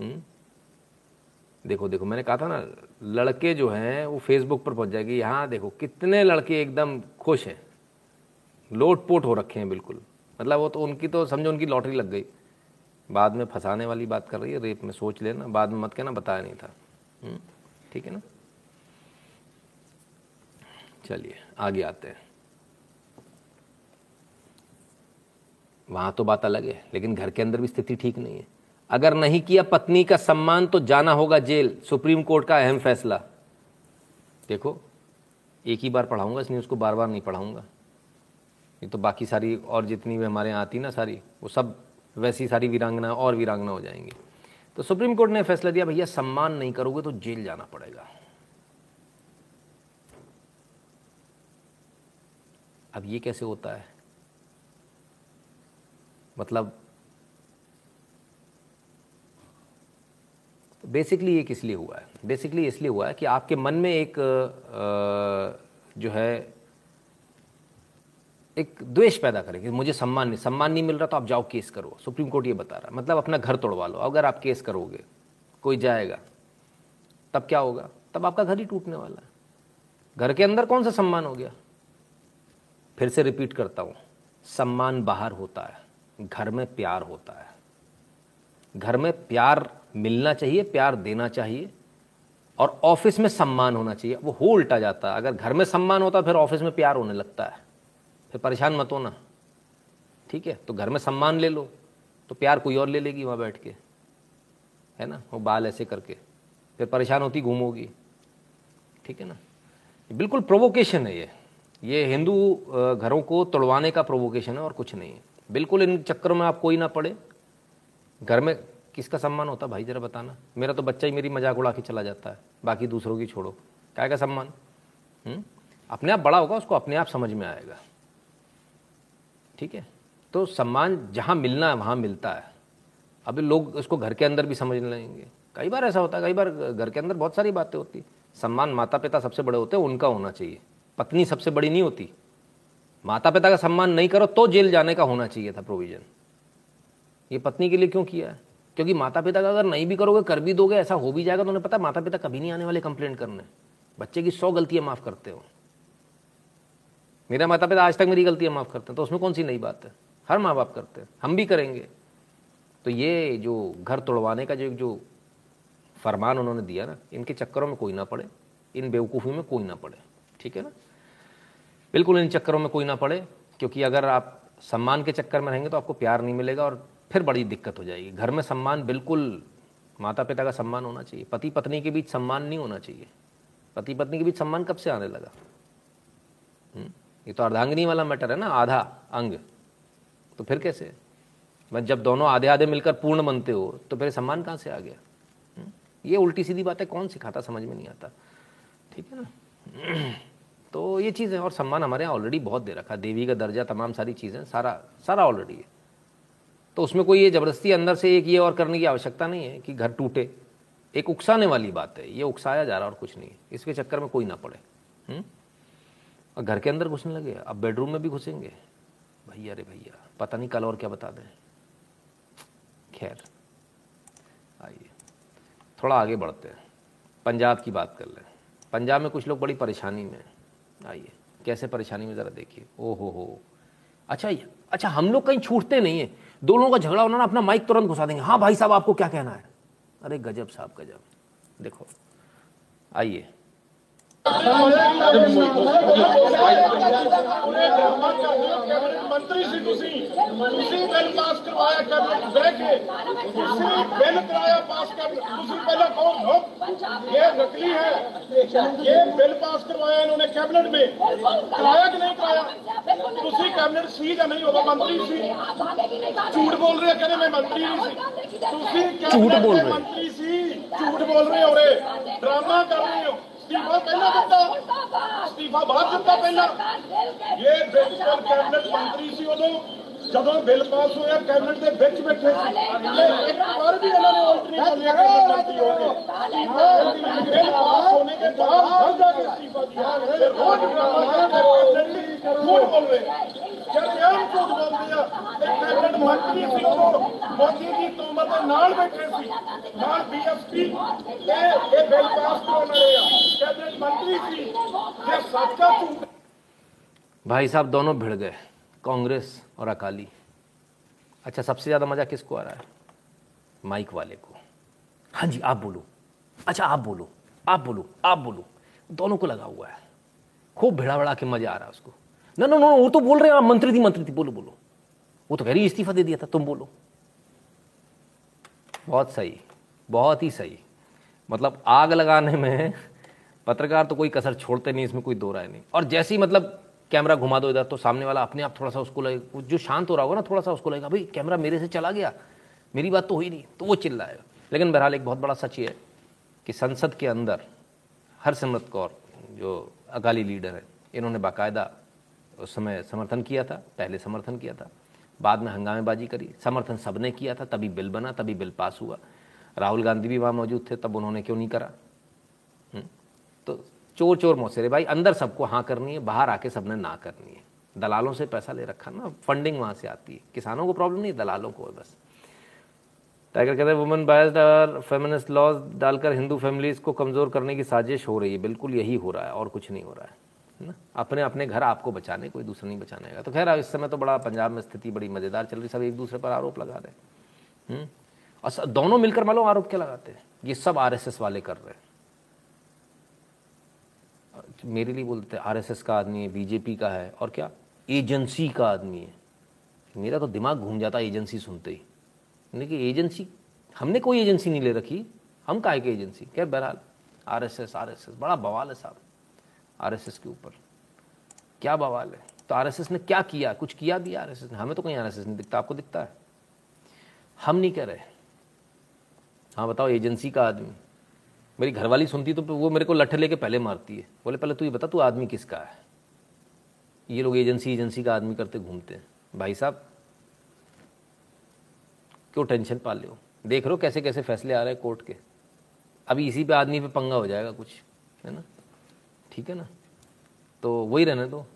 हुँ? देखो देखो, मैंने कहा था ना, लड़के जो हैं, वो फेसबुक पर पहुँच जाएगी, यहाँ देखो, कितने लड़के एकदम खुश हैं। लोट पोट हो रखे हैं बिल्कुल। मतलब वो तो उनकी तो समझो, उनकी लॉटरी लग गई। बाद में फंसाने वाली बात कर रही है, रेप में सोच लेना, बाद में मत कहना, बताया नहीं था। ठीक है ना? चलिए, आगे आते हैं। वहाँ तो बात अलग है, लेकिन घर के अंदर भी स्थिति ठीक नहीं है। अगर नहीं किया पत्नी का सम्मान तो जाना होगा जेल, सुप्रीम कोर्ट का अहम फैसला। देखो, एक ही बार पढ़ाऊँगा, इसलिए उसको बार बार नहीं पढ़ाऊँगा। ये तो बाकी सारी, और जितनी भी हमारे यहाँ आती ना सारी, वो सब वैसी सारी वीरांगना, और वीरांगना हो जाएँगी। तो सुप्रीम कोर्ट ने फैसला दिया, भैया, सम्मान नहीं करोगे तो जेल जाना पड़ेगा। अब ये कैसे होता है? मतलब बेसिकली ये किस लिए हुआ है? बेसिकली इसलिए हुआ है कि आपके मन में एक जो है, एक द्वेष पैदा करें कि मुझे सम्मान नहीं सम्मान नहीं मिल रहा तो आप जाओ केस करो। सुप्रीम कोर्ट ये बता रहा है। मतलब अपना घर तोड़वा लो। अगर आप केस करोगे, कोई जाएगा, तब क्या होगा? तब आपका घर ही टूटने वाला है। घर के अंदर कौन सा सम्मान हो गया? फिर से रिपीट करता हूँ, सम्मान बाहर होता है। घर में प्यार होता है। घर में प्यार मिलना चाहिए, प्यार देना चाहिए और ऑफ़िस में सम्मान होना चाहिए। वो हो उल्टा जाता है। अगर घर में सम्मान होता फिर ऑफ़िस में प्यार होने लगता है। फिर परेशान मत होना। ठीक है? तो घर में सम्मान ले लो तो प्यार कोई और ले लेगी वहाँ बैठ के। है ना? वो बाल ऐसे करके। फिर परेशान होती, घूमोगी। ठीक है ना? बिल्कुल प्रोवोकेशन है ये। ये हिंदू घरों को तोड़वाने का प्रोवोकेशन है और कुछ नहीं है। बिल्कुल इन चक्करों में आप कोई ना पड़े। घर में किसका सम्मान होता भाई? जरा बताना। मेरा तो बच्चा ही मेरी मज़ाक उड़ा के चला जाता है। बाकी दूसरों की छोड़ो। क्या का सम्मान? हुँ? हम्म? अपने आप बड़ा होगा, उसको अपने आप समझ में आएगा। ठीक है? तो सम्मान जहाँ मिलना है, वहाँ मिलता है। अभी लोग इसको घर के अंदर भी समझ लेंगे कई बार ऐसा होता है, कई बार घर के अंदर बहुत सारी बातें होती सम्मान माता पिता सबसे बड़े होते हैं, उनका होना चाहिए। पत्नी सबसे बड़ी नहीं होती। माता पिता का सम्मान नहीं करो तो जेल जाने का होना चाहिए था प्रोविज़न ये पत्नी के लिए क्यों किया है? क्योंकि माता पिता का अगर नहीं भी करोगे, कर भी दोगे, ऐसा हो भी जाएगा तो उन्हें पता माता पिता कभी नहीं आने वाले कंप्लेंट करने। बच्चे की सौ गलतियाँ माफ़ करते हो। मेरा माता पिता आज तक मेरी गलतियाँ माफ़ करते हैं तो उसमें कौन सी नई बात है? हर माँ बाप करते हैं, हम भी करेंगे। तो ये जो घर तोड़वाने का जो जो फरमान उन्होंने दिया ना, इनके चक्करों में कोई ना पड़े, इन बेवकूफ़ी में कोई ना पड़े, ठीक है ना? बिल्कुल इन चक्करों में कोई ना पड़े, क्योंकि अगर आप सम्मान के चक्कर में रहेंगे तो आपको प्यार नहीं मिलेगा और फिर बड़ी दिक्कत हो जाएगी। घर में सम्मान बिल्कुल माता पिता का सम्मान होना चाहिए। पति पत्नी के बीच सम्मान नहीं होना चाहिए। पति पत्नी के बीच सम्मान कब से आने लगा? हम्म? ये तो अर्धांगिनी वाला मैटर है ना, आधा अंग। तो फिर कैसे? मैं जब दोनों आधे आधे मिलकर पूर्ण बनते हो तो फिर सम्मान कहाँ से आ गया? हम्म? ये उल्टी सीधी बातें कौन सिखाता, समझ में नहीं आता। ठीक है ना? तो ये चीज़ें, और सम्मान हमारे यहाँ ऑलरेडी बहुत दे रखा देवी का दर्जा, तमाम सारी चीज़ें, सारा सारा ऑलरेडी है। तो उसमें कोई ये ज़बरदस्ती अंदर से एक ये और करने की आवश्यकता नहीं है कि घर टूटे। एक उकसाने वाली बात है, ये उकसाया जा रहा और कुछ नहीं इसके चक्कर में कोई ना पड़े। हुँ? और घर के अंदर घुसने लगे। अब बेडरूम में भी घुसेंगे। भैया रे भैया, पता नहीं कल और क्या बता दें। खैर, आइए। थोड़ा आगे बढ़ते हैं। पंजाब की बात कर लें। पंजाब में कुछ लोग बड़ी परेशानी में आइए। कैसे परेशानी में ज़रा देखिए। ओ हो हो। अच्छा अच्छा हम लोग कहीं छूटते नहीं है। दो लोगों का झगड़ा होना ना, अपना माइक तुरंत घुसा देंगे। हाँ भाई साहब, आपको क्या कहना है? अरे, गजब साहब, गजब। देखो, आइए। ਮੰਤਰੀ ਸੀ ਤੁਸੀਂ ਤੁਸੀਂ ਬਿੱਲ ਪਾਸ ਕਰਵਾਇਆ ਕੈਬਨਿਟ ਬਹਿ ਕੇ ਤੁਸੀਂ ਬਿੱਲ ਕਰਾਇਆ ਪਾਸ ਕਰ ਤੁਸੀਂ ਪਹਿਲਾਂ कौन हो ये नकली है ये बिल पास करवाया इन्होंने कैबिनेट में कराया कि नहीं कराया ਤੁਸੀਂ कैबिनेट ਸੀ ਜਾਂ ਨਹੀਂ ਉਦੋਂ ਮੰਤਰੀ ਸੀ ਝੂਠ ਬੋਲ ਰਹੇ ਕਹਿੰਦੇ ਮੈਂ ਮੰਤਰੀ ਨਹੀਂ ਸੀ ਤੁਸੀਂ ਝੂਠ ਬੋਲ ਰਹੇ ਮੰਤਰੀ ਸੀ ਝੂਠ ਬੋਲ ਰਹੇ ਹੋ ਰੇ ਡਰਾਮਾ ਕਰ ਰਹੇ ਹੋ ਅਸਤੀਫਾ ਪਹਿਲਾਂ ਦਿੱਤਾ ਅਸਤੀਫਾ ਬਾਅਦ ਦਿੱਤਾ ਪਹਿਲਾਂ ਇਹ ਬਿਲਕੁਲ ਕੈਬਨਿਟ ਮੰਤਰੀ ਸੀ ਉਦੋਂ ਜਦੋਂ ਬਿੱਲ ਪਾਸ ਹੋਇਆ ਕੈਬਨਿਟ ਦੇ ਵਿੱਚ ਬੈਠੇ ਸੀ ਤੇ ਇੱਕ ਵਾਰ ਵੀ ਇਹਨਾਂ ਨੇ ਉਲਟ ਨਹੀਂ ਬੋਲਿਆ ਕਿ ਮੰਤਰੀ ਹੋ ਗਏ ਬਿੱਲ ਪਾਸ ਹੋਣੇ के बाद घर जाके इस्तीफा दिया फिर रोज ड्रामा करके झूठ बोल रहे ਸ਼ਰਮ ਝੂਠ ਬੋਲ ਦਿਆ ਤੇ ਕੈਬਨਿਟ ਮੰਤਰੀ ਸੀ ਉਹ ਮੋਦੀ ਦੀ ਤੋਮਰ ਦੇ ਨਾਲ ਬੈਠੇ ਸੀ ਨਾਲ ਬੀਐਸਪੀ ਤੇ ਇਹ ਬਿੱਲ ਪਾਸ ਕਰਾਉਣ ਵਾਲੇ ਆ ਕੈਬਨਿਟ ਮੰਤਰੀ ਸੀ ਜੇ ਸੱਚਾ ਝੂਠ भाई साहब दोनों भिड़ गए कांग्रेस और अकाली अच्छा सबसे ज़्यादा मज़ा किसको आ रहा है माइक वाले को हाँ जी आप बोलो अच्छा आप बोलो आप बोलो आप बोलो दोनों को लगा हुआ है खूब भिड़ा भिड़ा के मज़ा आ रहा है उसको ना ना ना वो तो बोल रहे हैं आप, मंत्री थी मंत्री थी, बोलो बोलो। वो तो कह रही, इस्तीफा दे दिया था, तुम बोलो। बहुत सही, बहुत ही सही। मतलब आग लगाने में पत्रकार तो कोई कसर छोड़ते नहीं, इसमें कोई दो राय नहीं। और जैसे ही मतलब कैमरा घुमा दो इधर तो सामने वाला अपने आप थोड़ा सा उसको लगेगा जो शांत हो रहा होगा ना, थोड़ा सा उसको लगेगा, भाई, कैमरा मेरे से चला गया, मेरी बात तो हुई नहीं। तो वो चिल्लाएगा। लेकिन बहरहाल एक बहुत बड़ा सच ये है कि संसद के अंदर हरसिमरत कौर, जो अकाली लीडर है, इन्होंने बाकायदा उस समय समर्थन किया था, पहले समर्थन किया था, बाद में हंगामेबाजी करी, समर्थन सबने किया था, तभी बिल बना, तभी बिल पास हुआ। राहुल गांधी भी वहाँ मौजूद थे, तब उन्होंने क्यों नहीं करा? हुँ? तो चोर चोर मौसेरे, भाई, अंदर सबको हाँ करनी है, बाहर आके सबने ना करनी है। दलालों से पैसा ले रखा ना फंडिंग वहाँ से आती है। किसानों को प्रॉब्लम नहीं, दलालों को बस। टाइगर कहते हैं वुमेन बायस्ड और फेमिनिस्ट लॉज डालकर हिंदू फैमिलीज़ को कमज़ोर करने की साजिश हो रही है। बिल्कुल यही हो रहा है और कुछ नहीं हो रहा है। ना अपने अपने घर आपको बचाने, कोई दूसरा नहीं बचाने का तो खैर इस समय तो बड़ा पंजाब में स्थिति बड़ी मज़ेदार चल रही, सब एक दूसरे पर आरोप लगा रहे हैं। और दोनों मिलकर मालूम आरोप क्या लगाते हैं? ये सब आरएसएस वाले कर रहे हैं। मेरे लिए बोलते हैं आरएसएस का आदमी है, बीजेपी का है, और क्या? एजेंसी का आदमी है। मेरा तो दिमाग घूम जाता एजेंसी सुनते ही। लेकिन एजेंसी? हमने कोई एजेंसी नहीं ले रखी। हम काहे की एजेंसी? खैर, बहरहाल, आरएसएस आरएसएस, बड़ा बवाल है साहब। आरएसएस के ऊपर। क्या बवाल है? तो आरएसएस ने क्या किया? कुछ किया भी आरएसएस ने? हमें तो कहीं आरएसएस नहीं दिखता, आपको दिखता है। हम नहीं कह रहे। हाँ बताओ, एजेंसी का आदमी। मेरी घरवाली सुनती तो वो मेरे को लट्ठे लेके पहले मारती है। बोले, पहले तू ये बता, तू आदमी किसका है? ये लोग एजेंसी एजेंसी का आदमी करते घूमते हैं। भाई साहब, क्यों टेंशन पाल लो देख रहे हो कैसे कैसे फैसले आ रहे हैं कोर्ट के। अभी इसी पे आदमी पे पंगा हो जाएगा कुछ, है ना? ठीक है ना? तो वही रहने दो।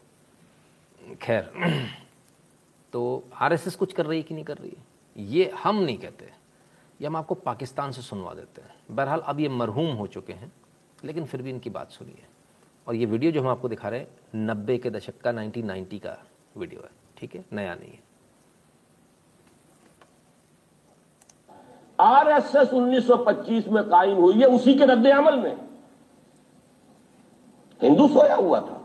खैर तो आरएसएस कुछ कर रही है कि नहीं कर रही है? ये हम नहीं कहते। ये हम आपको पाकिस्तान से सुनवा देते हैं। बहरहाल, अब ये मरहूम हो चुके हैं, लेकिन फिर भी इनकी बात सुनिए। और ये वीडियो जो हम आपको दिखा रहे हैं, नब्बे के दशक का 1990 का वीडियो है, ठीक है? नया नहीं है। आरएसएस 1925 में कायम हुई है, उसी के रद्द अमल में। हिंदू सोया हुआ था।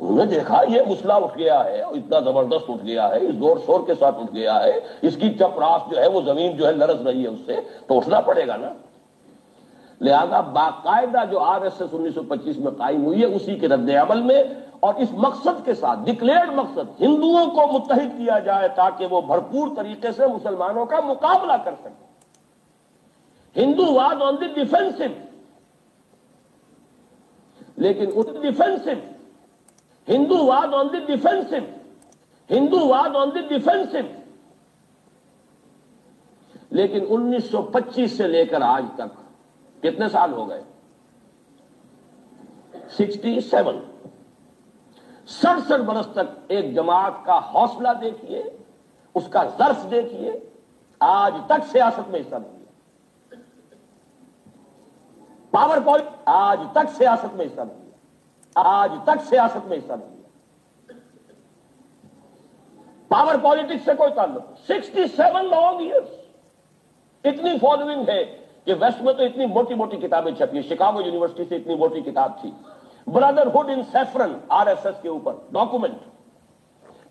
उन्होंने देखा, ये मुसला उठ गया है और इतना ज़बरदस्त उठ गया है, इस ज़ोर शोर के साथ उठ गया है, इसकी चपरास जो है, वो ज़मीन जो है, लरस रही है उससे तो उठना पड़ेगा ना। लिहाजा बाकायदा जो आरएसएस 1925 में कायम हुई है, उसी के रद्द अमल में, और इस मकसद के साथ डिक्लेयर्ड मकसद, हिंदुओं को मुतहिद किया जाए, ताकि वो भरपूर तरीके से मुसलमानों का मुकाबला कर सके। हिंदू वाद ऑन द डिफेंसिव लेकिन उस डिफेंसिव हिंदू वाद ऑन द डिफेंसिव हिंदू वाद ऑन द डिफेंसिव लेकिन 1925 से लेकर आज तक कितने साल हो गए? 67 सड़सठ बरस तक एक जमात का हौसला देखिए, उसका जर्फ देखिए, आज तक सियासत में हिस्सा नहीं पावर पॉलिटिक्स आज तक सियासत में हिस्सा नहीं लिया आज तक सियासत में हिस्सा नहीं लिया पावर पॉलिटिक्स से कोई ताल्लुक सिक्सटी सेवन लॉन्ग ईयर्स इतनी फॉलोइंग है कि वेस्ट में तो इतनी मोटी मोटी किताबें छपी शिकागो यूनिवर्सिटी से इतनी मोटी किताब थी। ब्रदरहुड इन सेफरन, आरएसएस के ऊपर डॉक्यूमेंट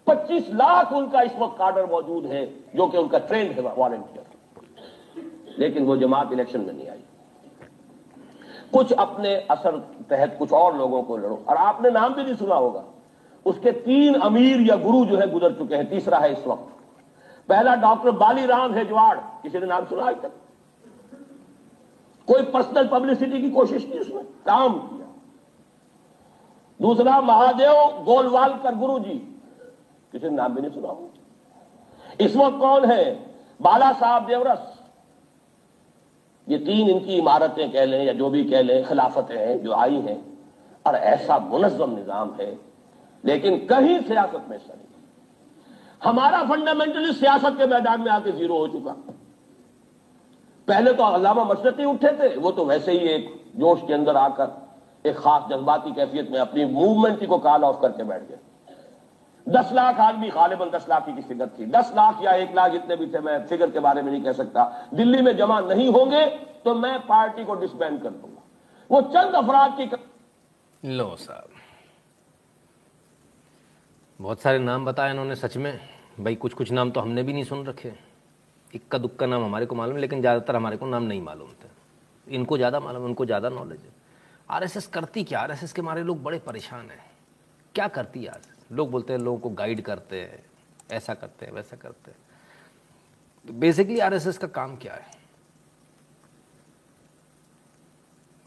25 लाख उनका इस वक्त कार्डर मौजूद है, जो कि उनका ट्रेंड है वॉलेंटियर लेकिन वो जमात इलेक्शन में नहीं आई। कुछ अपने असर तहत कुछ और लोगों को लड़ो। और आपने नाम भी नहीं सुना होगा। उसके तीन अमीर या गुरु जो है गुजर चुके हैं, तीसरा है इस वक्त। पहला डॉक्टर बाली राम हेजवाड़। किसी ने नाम सुना आज तक? कोई पर्सनल पब्लिसिटी की कोशिश की उसमें काम किया। दूसरा महादेव गोलवालकर गुरु जी किसी ने नाम भी नहीं सुना हो इस वक्त कौन है? बाला साहब देवरस। ये तीन इनकी इमारतें कह लें या जो भी कह लें, खिलाफतें हैं, जो आई हैं, और ऐसा मुनजम निज़ाम है। लेकिन कहीं सियासत में हिस्सा नहीं हमारा फंडामेंटली सियासत के मैदान में आके ज़ीरो हो चुका। पहले तो अलामा मशरकी उठे थे, वो तो वैसे ही एक जोश के अंदर आकर, एक खास जज्बाती कैफियत में अपनी मूवमेंट को कॉल ऑफ़ करके बैठ गए। दस लाख आदमी गालिबन दस लाख की फिगर थी। दस लाख या एक लाख जितने भी थे, मैं फिगर के बारे में नहीं कह सकता। दिल्ली में जमा नहीं होंगे तो मैं पार्टी को डिसबैंड कर दूँगा। वो चंद अफराद की कर... लो साहब। बहुत सारे नाम बताए इन्होंने सच में। भाई कुछ कुछ नाम तो हमने भी नहीं सुन रखे। इक्का दुक्का नाम हमारे को मालूम, लेकिन ज़्यादातर हमारे को नाम नहीं मालूम थे। इनको ज़्यादा मालूम, उनको ज़्यादा नॉलेज है। आरएसएस करती क्या? आरएसएस के मारे लोग बड़े परेशान हैं। क्या करती है आरएसएस? लोग बोलते हैं, लोगों को गाइड करते हैं, ऐसा करते हैं, वैसा करते हैं। तो बेसिकली आरएसएस का काम क्या है?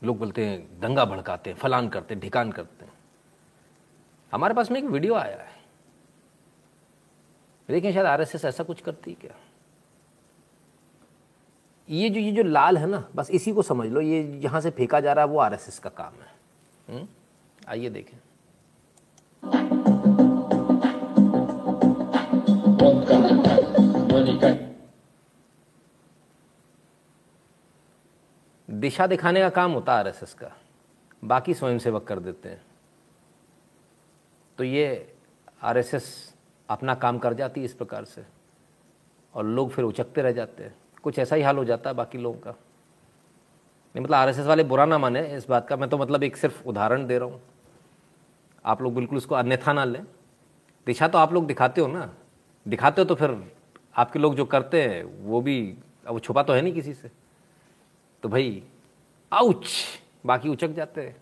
लोग बोलते हैं, दंगा भड़काते हैं, फलान करते हैं, ढिकान करते हैं। हमारे पास में एक वीडियो आया है। देखिए शायद आरएसएस ऐसा कुछ करती है क्या? ये जो ये जो लाल है ना, बस इसी को समझ लो, ये जहाँ से फेंका जा रहा है, वो आरएसएस का काम है। हम्म? आइए देखें। दिशा दिखाने का काम होता है आरएसएस का। बाकी स्वयंसेवक कर देते हैं। तो ये आरएसएस अपना काम कर जाती है इस प्रकार से। और लोग फिर उचकते रह जाते हैं। कुछ ऐसा ही हाल हो जाता है बाकी लोगों का। नहीं मतलब आरएसएस वाले बुरा ना माने इस बात का। मैं तो मतलब एक सिर्फ़ उदाहरण दे रहा हूँ। आप लोग बिल्कुल उसको अन्यथा ना लें। दिशा तो आप लोग दिखाते हो ना। दिखाते हो तो फिर आपके लोग जो करते हैं, वो भी, अब छुपा तो है नहीं किसी से। तो भाई आउच बाकी उचक जाते हैं।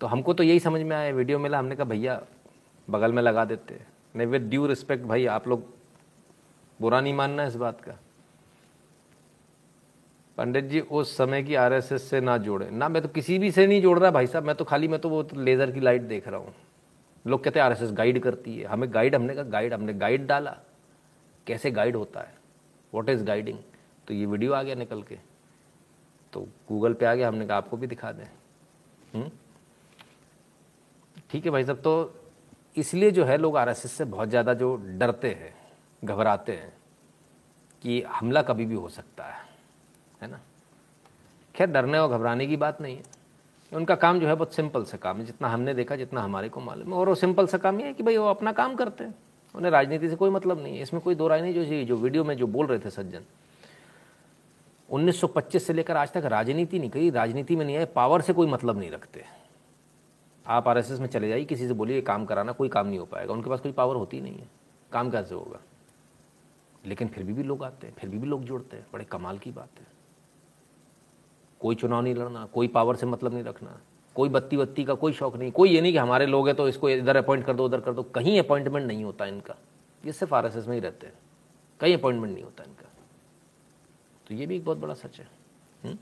तो हमको तो यही समझ में आया, वीडियो मिला, हमने कहा, भैया, बगल में लगा देते नहीं विद ड्यू रिस्पेक्ट भाई, आप लोग बुरा नहीं मानना इस बात का। पंडित जी, उस समय की आरएसएस से ना जोड़े। ना, मैं तो किसी भी से नहीं जोड़ रहा, भाई साहब, मैं तो खाली, मैं तो वो तो लेजर की लाइट देख रहा हूँ। लोग कहते हैं आरएसएस गाइड करती है। हमें गाइड हमने कहा गाइड हमने गाइड डाला। कैसे गाइड होता है? वॉट इज़ गाइडिंग तो ये वीडियो आ गया निकल के। तो गूगल पे आ गया, हमने कहा आपको भी दिखा दें। हम्म? ठीक है भाई साहब तो इसलिए जो है लोग आरएसएस से बहुत ज़्यादा जो डरते हैं, घबराते हैं कि हमला कभी भी हो सकता है। है ना? खैर, डरने और घबराने की बात नहीं है। उनका काम जो है बहुत सिंपल सा काम है। जितना हमने देखा, जितना हमारे को मालूम है। और वो सिंपल सा काम ये है कि भाई वो अपना काम करते हैं। उन्हें राजनीति से कोई मतलब नहीं है। इसमें कोई दो राय नहीं, जो जो वीडियो में जो बोल रहे थे सज्जन। 1925 से लेकर आज तक राजनीति नहीं कही। राजनीति में नहीं आए, पावर से कोई मतलब नहीं रखते। आप आरएसएस में चले जाइए, किसी से बोलिए काम कराना, कोई काम नहीं हो पाएगा। उनके पास कोई पावर होती नहीं है। काम कैसे होगा? लेकिन फिर भी भी लोग आते हैं, फिर भी भी लोग जुड़ते हैं। बड़े कमाल की बात है। कोई चुनाव नहीं लड़ना, कोई पावर से मतलब नहीं रखना, कोई बत्ती बत्ती का कोई शौक नहीं। कोई ये नहीं कि हमारे लोग हैं तो इसको इधर अपॉइंट कर दो, उधर कर दो। कहीं अपॉइंटमेंट नहीं होता इनका। ये सिर्फ़ आरएसएस में ही रहते हैं। कहीं अपॉइंटमेंट नहीं होता इनका। तो ये भी एक बहुत बड़ा सच है। हम्म?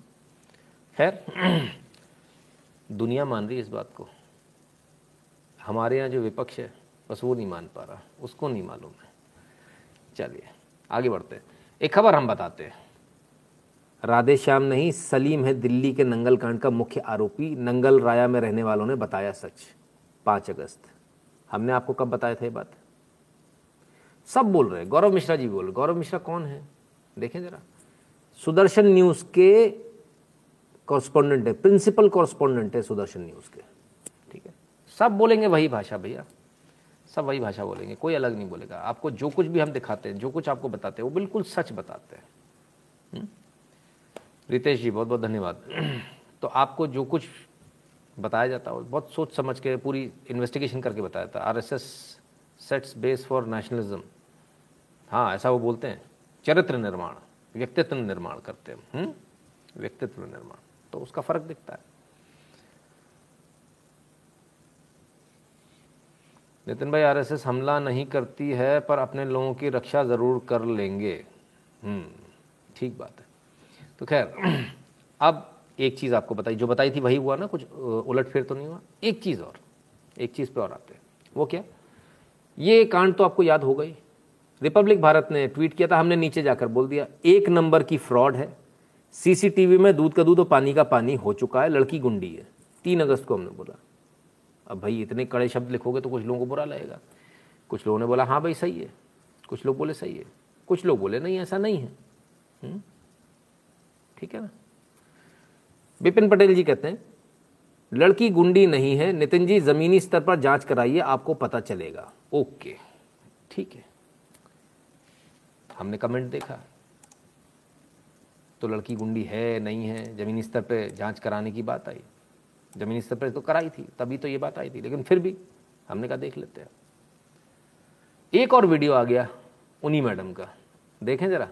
खैर, दुनिया मान रही है इस बात को। हमारे यहाँ जो विपक्ष है, बस वो नहीं मान पा रहा। उसको नहीं मालूम है। चलिए, आगे बढ़ते हैं। एक खबर हम बताते हैं। राधे श्याम नहीं, सलीम है दिल्ली के नंगल कांड का मुख्य आरोपी। नंगल राया में रहने वालों ने बताया सच। पाँच अगस्त। हमने आपको कब बताया था ये बात? सब बोल रहे हैं। गौरव मिश्रा जी बोल रहे गौरव मिश्रा कौन है? देखें जरा। सुदर्शन न्यूज़ के कॉरस्पॉन्डेंट है। प्रिंसिपल कॉरस्पॉन्डेंट है सुदर्शन न्यूज़ के। ठीक है? सब बोलेंगे वही भाषा भैया। सब वही भाषा बोलेंगे। कोई अलग नहीं बोलेगा। आपको जो कुछ भी हम दिखाते हैं, जो कुछ आपको बताते हैं, वो बिल्कुल सच बताते हैं। हम्म? रितेश जी बहुत बहुत धन्यवाद। तो आपको जो कुछ बताया जाता है, बहुत सोच समझ के पूरी इन्वेस्टिगेशन करके बताया था। R S S sets base for nationalism हाँ ऐसा वो बोलते हैं। चरित्र निर्माण, व्यक्तित्व निर्माण करते हैं। हम्म? व्यक्तित्व निर्माण। तो उसका फ़र्क दिखता है। नितिन भाई आरएसएस हमला नहीं करती है, पर अपने लोगों की रक्षा ज़रूर कर लेंगे। हम्म ठीक बात है। तो खैर, अब एक चीज़ आपको बताई, जो बताई थी वही हुआ ना, कुछ उलट फेर तो नहीं हुआ। एक चीज़ और, एक चीज़ पे और आते हैं। वो क्या? ये कांड तो आपको याद हो गई। रिपब्लिक भारत ने ट्वीट किया था, हमने नीचे जाकर बोल दिया, एक नंबर की फ्रॉड है। सीसीटीवी में दूध का दूध और पानी का पानी हो चुका है, लड़की गुंडी है। तीन अगस्त को हमने बोला। अब भाई, इतने कड़े शब्द लिखोगे तो कुछ लोगों को बुरा लगेगा। कुछ लोगों ने बोला हाँ भाई, सही है। कुछ लोग बोले, सही है। कुछ लोग बोले, नहीं, ऐसा नहीं है। हम्म? ठीक है ना? विपिन पटेल जी कहते हैं, लड़की गुंडी नहीं है, नितिन जी जमीनी स्तर पर जाँच कराइए, आपको पता चलेगा। ओके, ठीक है। हमने कमेंट देखा तो लड़की गुंडी है, नहीं है, ज़मीनी स्तर पर जाँच कराने की बात आई। ज़मीनी स्तर पर तो कराई थी, तभी तो ये बात आई थी, लेकिन फिर भी हमने कहा, देख लेते हैं। एक और वीडियो आ गया, उन्हीं मैडम का। देखें ज़रा,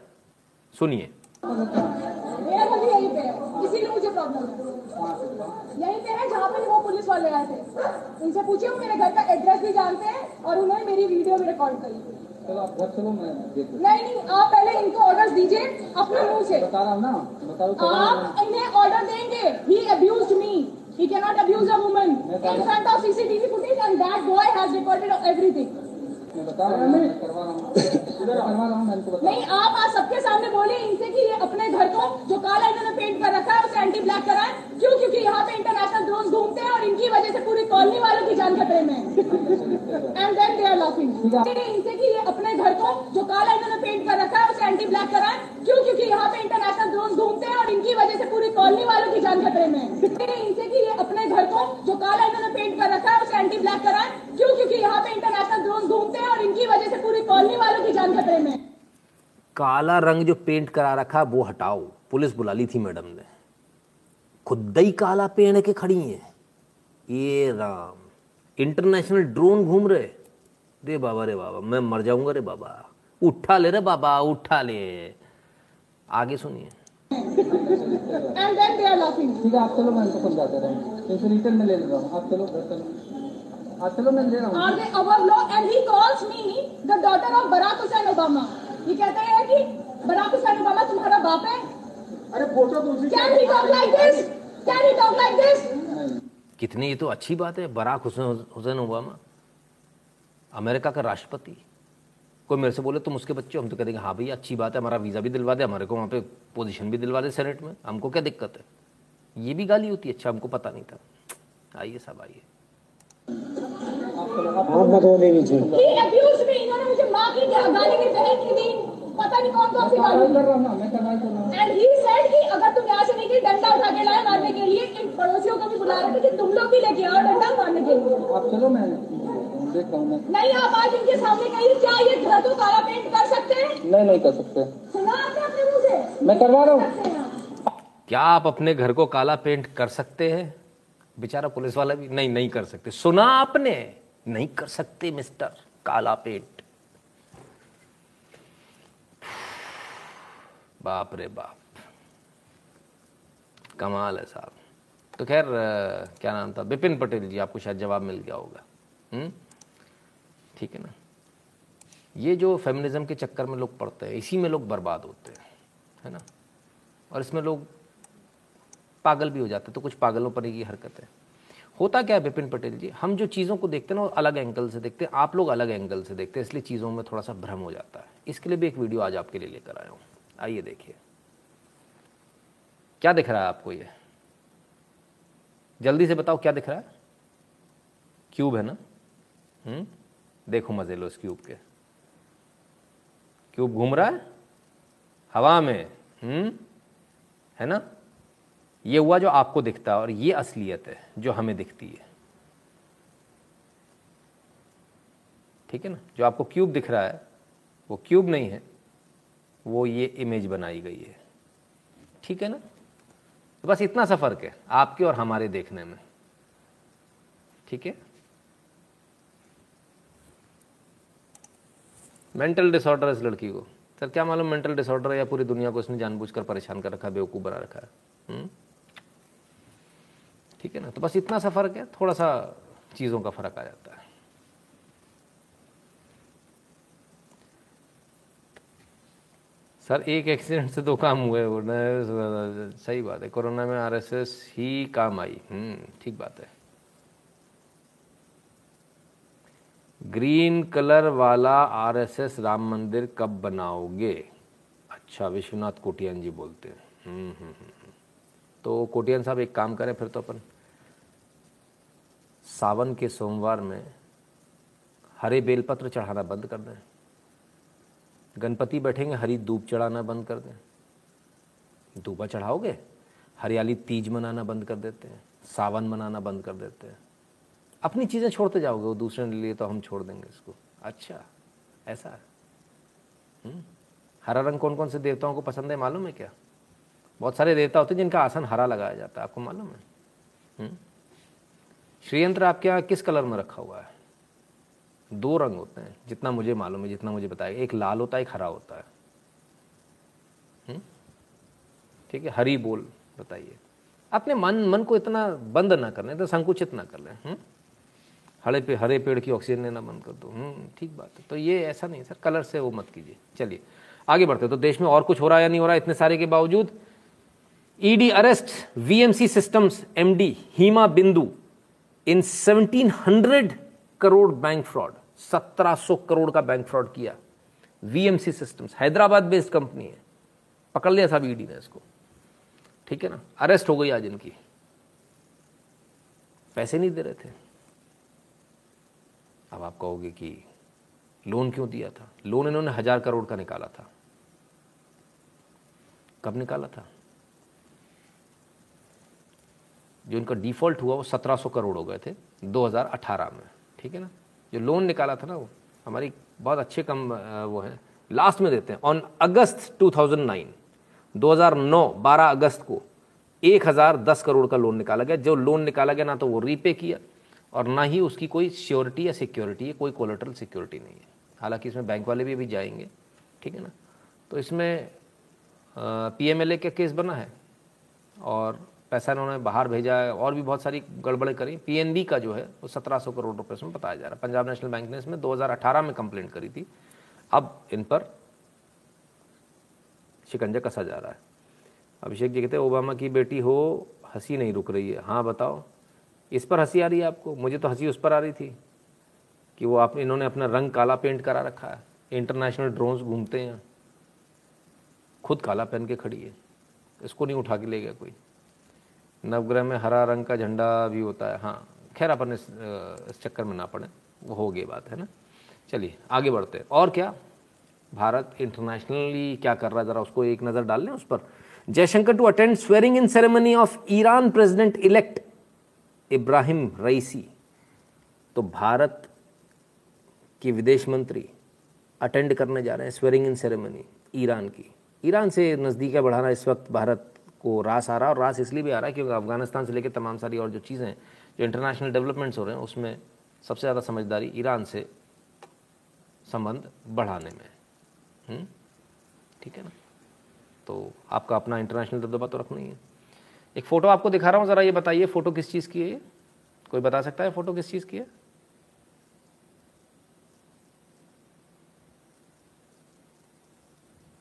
सुनिए मेरा घर भी यहीं पे है इसीलिए मुझे प्रॉब्लम है यहीं पे है जहाँ पे वो पुलिस वाले आए थे। उनसे पूछिए वो मेरे घर का एड्रेस भी जानते हैं और उन्होंने मेरी वीडियो भी रिकॉर्ड करी चलो आप घर चलो मैं नहीं नहीं आप पहले इनको ऑर्डर दीजिए अपने मुँह से। बता रहा हूँ ना बताओ आप इन्हें ऑर्डर देंगे। He abused me he cannot abuse a woman. in front of cctv footage and that boy has recorded everything. मैं बता रहा हूँ मैं करवा रहा हूँ। करवा रहा हूँ मैं इनको बता नहीं आप आज सबके सामने बोले इनसे कि ये अपने घर को जो काला इन्होंने पेंट कर रखा है उसे एंटी ब्लैक कराए। क्यों? क्योंकि यहाँ पे इंटरनेशनल ड्रोन घूमते हैं और इनकी वजह से पूरी कॉलोनी वालों की जान खतरे में and then they are laughing इनसे कि ये अपने घर को जो काला इन्होंने पेंट कर रखा है उसे एंटी ब्लैक कराएँ। क्यों क्योंकि यहाँ पे इंटरनेशनल ड्रोन घूमते हैं और इनकी वजह से पूरी कॉलोनी वालों की जान खतरे में इनसे कि ये अपने घर को, जो काला इन्होंने पेंट कर रखा है, उसे एंटी ब्लैक कराएँ। क्यों? क्योंकि यहाँ पे इंटरनेशनल ड्रोन घूमते हैं और इनकी वजह से पूरी कॉलोनी वालों की जान खतरे में काला रंग जो पेंट करा रखा वो हटाओ। पुलिस बुला ली थी मैडम ने। खुद ही काला पेड़ के खड़ी है। ये राम। इंटरनेशनल ड्रोन घूम रहे। रे बाबा रे बाबा, मैं मर जाऊँगा रे बाबा। उठा ले रे बाबा, उठा ले। आगे सुनिए। And then they are laughing ठीक आप चलो मैं इनको समझा दे रहा रिटर्न में ले ले रहा हूँ आप चलो घर चलो। आप चलो मैं ले रहा हूँ। Are they above law? And he calls me the daughter of Barack Hussein Obama. ये कहते हैं कि बराक हुसैन ओबामा तुम्हारा बाप है। अरे फ़ोटो दूसरी can he talk like this can he talk like this कितनी ये तो अच्छी बात है Barack Hussain Hussain Obama America का राष्ट्रपति। कोई मेरे से बोले तुम उसके बच्चे हम तो कह देंगे हाँ भैया अच्छी बात है हमारा वीज़ा भी दिलवा दे हमारे को वहाँ पे पोजीशन भी दिलवा दे सेनेट में। हमको क्या दिक्कत है? ये भी गाली होती है। अच्छा हमको पता नहीं था। आइए साहब आइए। he abused me इन्होंने मुझे माँ की गाली की बहन की दी पता नहीं कौन कौन सी गाली कर रहा हूँ ना मैं करवाई कर रहा हूँ। एंड ही सेड कि अगर तुम यहाँ से नहीं गई डंडा उठा के लाए मारने के लिए इन पड़ोसियों को भी बुला रहे थे कि तुम लोग भी लेके आओ डंडा मारने के लिए। आप चलो मैं देख रहा हूँ। मैं नहीं आप आज इनके सामने कहिए क्या ये घर को काला पेंट कर सकते हैं? नहीं नहीं कर सकते। सुना आपने अपने मुँह से? मैं करवा रहा हूँ। क्या आप अपने घर को काला पेंट कर सकते हैं? बेचारा पुलिस वाला भी नहीं नहीं कर सकते। सुना आपने? नहीं कर सकते मिस्टर। काला पेंट। बाप रे बाप। कमाल है साहब। तो खैर क्या नाम था? विपिन पटेल जी आपको शायद जवाब मिल गया होगा। हम्म? ठीक है ना? ये जो फेमिनिज्म के चक्कर में लोग पड़ते हैं, इसी में लोग बर्बाद होते हैं, है ना? और इसमें लोग पागल भी हो जाते हैं तो कुछ पागलों पर की हरकत है। होता क्या है विपिन पटेल जी? हम जो चीज़ों को देखते हैं ना अलग एंगल से देखते हैं, आप लोग अलग एंगल से देखते हैं, इसलिए चीज़ों में थोड़ा सा भ्रम हो जाता है। इसके लिए भी एक वीडियो आज आपके लिए लेकर आया हूँ। आइए देखिए। क्या दिख रहा है आपको ये? जल्दी से बताओ, क्या दिख रहा है? क्यूब है ना? हम्म? देखो मज़े लो इस क्यूब के। क्यूब घूम रहा है? हवा में। हम्म? है ना? ये हुआ जो आपको दिखता है और ये असलियत है, जो हमें दिखती है। ठीक है ना? जो आपको क्यूब दिख रहा है, वो क्यूब नहीं है, वो ये इमेज बनाई गई है। ठीक है ना? तो बस इतना सा फ़र्क है, आपके और हमारे देखने में। ठीक है? मेंटल डिसऑर्डर है इस लड़की को। सर, क्या मालूम मेंटल डिसऑर्डर है या पूरी दुनिया को इसने जानबूझकर परेशान कर रखा बेवकूफ़ बना रखा है? हम्म? ठीक है ना? तो बस इतना सा फ़र्क है, थोड़ा सा चीज़ों का फ़र्क आ जाता है। सर, एक एक्सीडेंट से दो काम हुए सही बात है, कोरोना में आरएसएस ही काम आई। हम्म ठीक बात है। ग्रीन कलर वाला आरएसएस राम मंदिर कब बनाओगे? अच्छा विश्वनाथ कोटियान जी बोलते हैं। हम्म हम्म हम्म। तो कोटियान साहब एक काम करें फिर तो अपन। सावन के सोमवार में हरे बेलपत्र चढ़ाना बंद कर दें। गणपति बैठेंगे, हरी धूप चढ़ाना बंद कर दें। धूपा चढ़ाओगे? हरियाली तीज मनाना बंद कर देते हैं। सावन मनाना बंद कर देते हैं। अपनी चीज़ें छोड़ते जाओगे वो दूसरे के लिए तो हम छोड़ देंगे इसको अच्छा ऐसा है हम्म? हरा रंग कौन कौन से देवताओं को पसंद है मालूम है क्या बहुत सारे देवता होते हैं जिनका आसन हरा लगाया जाता है, आपको मालूम है हम्म? श्रीयंत्र आपके यहाँ किस कलर में रखा हुआ है दो रंग होते हैं, जितना मुझे मालूम है, जितना मुझे बताया एक लाल होता है, एक हरा होता है हम्म? ठीक है, हरी बोल बताइए अपने मन मन को इतना बंद ना करने तो संकुचित ना कर लें? हरे पे, हरे पेड़ की ऑक्सीजन लेना बंद कर दो। हम्म ठीक बात है। तो ये ऐसा नहीं सर कलर से वो मत कीजिए। चलिए, आगे बढ़ते तो देश में और कुछ हो रहा है या नहीं हो रहा है? इतने सारे के बावजूद ED arrest VMC systems MD Hima Bindu in 1700 crore bank fraud 1700 crore का बैंक फ्रॉड किया। VMC systems Hyderabad based company है। पकड़ लिया साहब ईडी ने इसको। ठीक है ना? अरेस्ट हो गई आज इनकी। पैसे नहीं दे रहे थे। अब आप कहोगे कि लोन क्यों दिया था? लोन इन्होंने हज़ार करोड़ का निकाला था। कब निकाला था? जो इनका डिफ़ॉल्ट हुआ वो 1700 करोड़ हो गए थे 2018 में। ठीक है ना? जो लोन निकाला था ना वो, हमारी बहुत अच्छे कम वो है। लास्ट में देते हैं। ऑन अगस्त 2009 2009 12 अगस्त को 1010 करोड़ का लोन निकाला गया। जो लोन निकाला गया, ना तो वो रीपे किया और ना ही उसकी कोई श्योरिटी या सिक्योरिटी है कोई कोलेट्रल सिक्योरिटी नहीं है। हालाँकि इसमें बैंक वाले भी अभी जाएँगे, ठीक है ना? तो इसमें पीएमएलए का केस बना है और पैसा इन्होंने बाहर भेजा है और भी बहुत सारी गड़बड़ें करी। पीएनबी का जो है, वो 1700 करोड़ रुपये इसमें बताया जा रहा है। पंजाब नेशनल बैंक ने इसमें 2018 में कंप्लेंट करी थी। अब इन पर शिकंजा कसा जा रहा है? अभिषेक जी कहते हैं, ओबामा की बेटी हो, हँसी नहीं रुक रही है। हाँ बताओ। इस पर हँसी आ रही है आपको? मुझे तो हँसी उस पर आ रही थी कि वो आप इन्होंने अपना रंग काला पेंट करा रखा है। इंटरनेशनल ड्रोन्स घूमते हैं। खुद काला पहन के खड़ी है। इसको नहीं उठा के ले गया कोई। नवग्रह में हरा रंग का झंडा भी होता है। हाँ खैर अपन इस, इस चक्कर में ना पड़े। वो हो गई बात है ना? चलिए आगे बढ़ते हैं। और क्या? भारत इंटरनेशनली क्या कर रहा है? ज़रा उसको एक नज़र डाल लें उस पर। Jaishankar to attend swearing in ceremony of Iran president elect Ebrahim Raisi तो भारत के विदेश मंत्री अटेंड करने जा रहे हैं स्वेरिंग इन सेरेमनी ईरान की। ईरान से नज़दीकियाँ बढ़ाना इस वक्त भारत को रास आ रहा और रास इसलिए भी आ रहा है क्योंकि अफ़गानिस्तान से लेकर तमाम सारी और जो चीज़ें हैं, जो इंटरनेशनल डेवलपमेंट्स हो रहे हैं, उसमें सबसे ज़्यादा समझदारी ईरान से संबंध बढ़ाने में हम्म? ठीक है ना? तो आपका अपना इंटरनेशनल दबदबा तो रखना ही है। एक फ़ोटो आपको दिखा रहा हूँ, ज़रा ये बताइए, फ़ोटो किस चीज़ की है ये? कोई बता सकता है फ़ोटो किस चीज़ की है?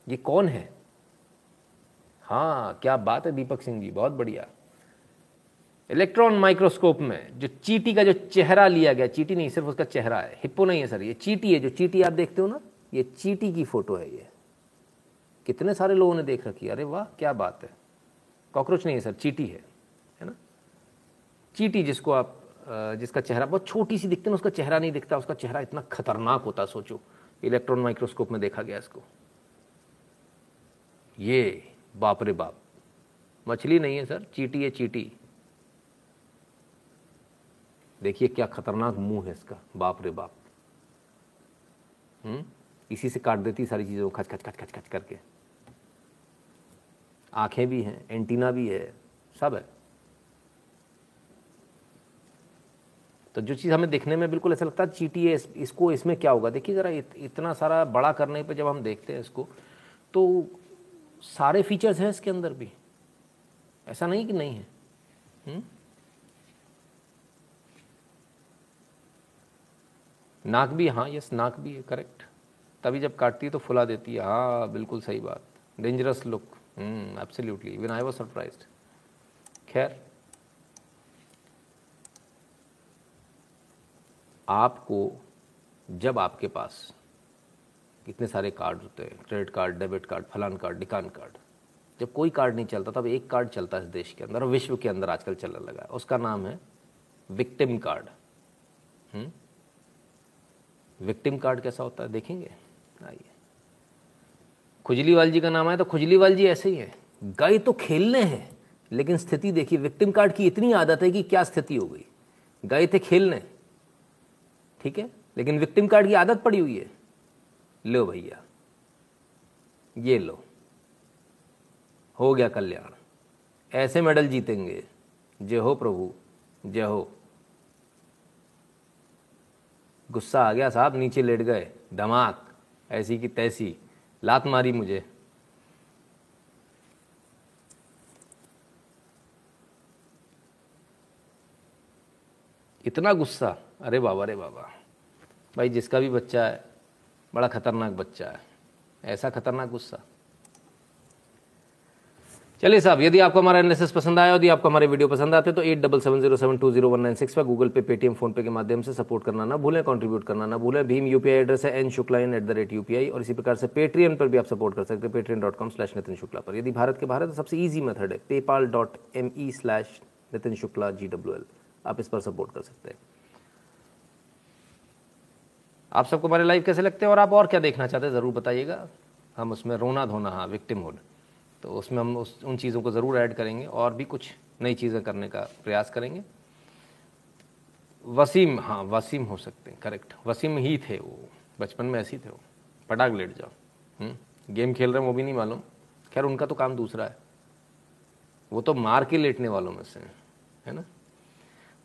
ये कौन है? हाँ क्या बात है दीपक सिंह जी, बहुत बढ़िया। इलेक्ट्रॉन माइक्रोस्कोप में जो चीटी का जो चेहरा लिया गया, चीटी नहीं, सिर्फ़ उसका चेहरा है, हिप्पो नहीं है सर, ये चीटी है, जो चीटी आप देखते हो ना, ये चीटी की फ़ोटो है ये। कितने सारे लोगों ने देख रखी है, अरे वाह, क्या बात है। कॉकरोच नहीं है सर, चीटी है है ना? चीटी जिसको आप जिसका चेहरा, बहुत छोटी सी दिखते ना, उसका चेहरा नहीं दिखता, उसका चेहरा इतना खतरनाक होता सोचो। इलेक्ट्रॉन माइक्रोस्कोप में देखा गया इसको। ये, बाप रे बाप। मछली नहीं है सर, चीटी है, चीटी। देखिए क्या खतरनाक मुँह है इसका, बाप रे बाप। हम्म? इसी से काट देती सारी चीज़ों खच खच खच खच खच करके। आँखें भी हैं एंटीना भी है सब है। तो जो चीज़ हमें देखने में बिल्कुल ऐसा लगता है चीटी है इसको इसमें क्या होगा? देखिए ज़रा इत, इतना सारा बड़ा करने पे जब हम देखते हैं इसको तो सारे फीचर्स हैं इसके अंदर भी। ऐसा नहीं कि नहीं है। हुँ? नाक भी हाँ यस नाक भी है करेक्ट तभी जब काटती है तो फुला देती है। हाँ बिल्कुल सही बात। Dangerous look absolutely even I was surprised खैर, आपको, जब आपके पास इतने सारे कार्ड होते हैं, क्रेडिट कार्ड, डेबिट कार्ड, फलान कार्ड डिकान कार्ड, जब कोई कार्ड नहीं चलता, तब एक कार्ड चलता है इस देश के अंदर और विश्व के अंदर आजकल चलने लगा है। उसका नाम है विक्टिम कार्ड। हुँ? विक्टिम कार्ड कैसा होता है, देखेंगे? आइए। खुजलीवाल जी का नाम आया तो खुजलीवाल जी ऐसे ही है। गए तो खेलने हैं, लेकिन स्थिति देखिए, विक्टिम कार्ड की इतनी आदत है कि क्या स्थिति हो गई। गए थे खेलने, ठीक है? लेकिन विक्टिम कार्ड की आदत पड़ी हुई है। लो भैया, ये लो। हो गया कल्याण। ऐसे मेडल जीतेंगे। जय हो प्रभु, जय हो। गुस्सा आ गया साहब, नीचे लेट गए। धमाक, ऐसी की तैसी। लात मारी मुझे। इतना गुस्सा, अरे बाबा अरे बाबा। भाई, जिसका भी बच्चा है, बड़ा खतरनाक बच्चा है। ऐसा खतरनाक गुस्सा। चलिए साहब, यदि आपको हमारा एनालिसिस पसंद आया, यदि आपको हमारे वीडियो पसंद आते तो eight double seven zero seven two zero one nine six पर Google pay Paytm phone pay के माध्यम से सपोर्ट करना ना भूलें कंट्रीब्यूट करना ना भूलें। भीम यूपीआई एड्रेस है N Shukla in at the rate UPI और इसी प्रकार से पेटीएम पर भी आप सपोर्ट कर सकते हैं Patreon dot com slash Nitin Shukla पर। यदि भारत के बाहर तो सबसे ईजी मेथड है PayPal dot M E slash Nitin Shukla G W L आप इस पर सपोर्ट कर सकते हैं। आप सबको हमारे लाइव कैसे लगते हैं और आप और क्या देखना चाहते हैं, ज़रूर बताइएगा। हम उसमें रोना धोना हाँ विक्टिमहुड तो उसमें हम उस उन चीज़ों को ज़रूर ऐड करेंगे और भी कुछ नई चीज़ें करने का प्रयास करेंगे। वसीम हाँ वसीम हो सकते हैं करेक्ट वसीम ही थे वो बचपन में ऐसे ही थे वो। पटाख लेट जाओ। गेम हम्म, खेल रहे हैं वो भी नहीं मालूम। खैर उनका तो काम दूसरा है। वो तो मार के लेटने वालों में से है ना?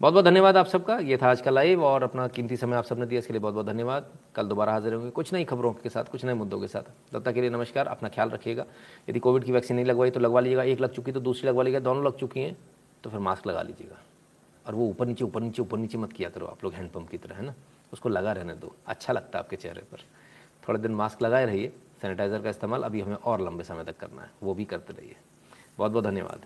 बहुत बहुत धन्यवाद आप सबका। ये था आज का लाइव और अपना कीमती समय आप सबने दिया, इसके लिए बहुत बहुत धन्यवाद। कल दोबारा हाजिर होंगे। कुछ नई खबरों के साथ, कुछ नए मुद्दों के साथ। तब तक के लिए नमस्कार। अपना ख्याल रखिएगा। यदि कोविड की वैक्सीन नहीं लगवाई तो लगवा लीजिएगा। एक लग चुकी तो दूसरी लगवा लीजिएगा। दोनों लग चुकी हैं तो फिर मास्क लगा लीजिएगा। और वो ऊपर नीचे ऊपर नीचे ऊपर नीचे मत किया करो आप लोग। हैंडपम्प की तरह, है ना? उसको लगा रहने दो। अच्छा लगता है आपके चेहरे पर। थोड़े दिन मास्क लगाए रहिए। सैनिटाइज़र का इस्तेमाल अभी हमें और लंबे समय तक करना है। वो भी करते रहिए। बहुत बहुत धन्यवाद।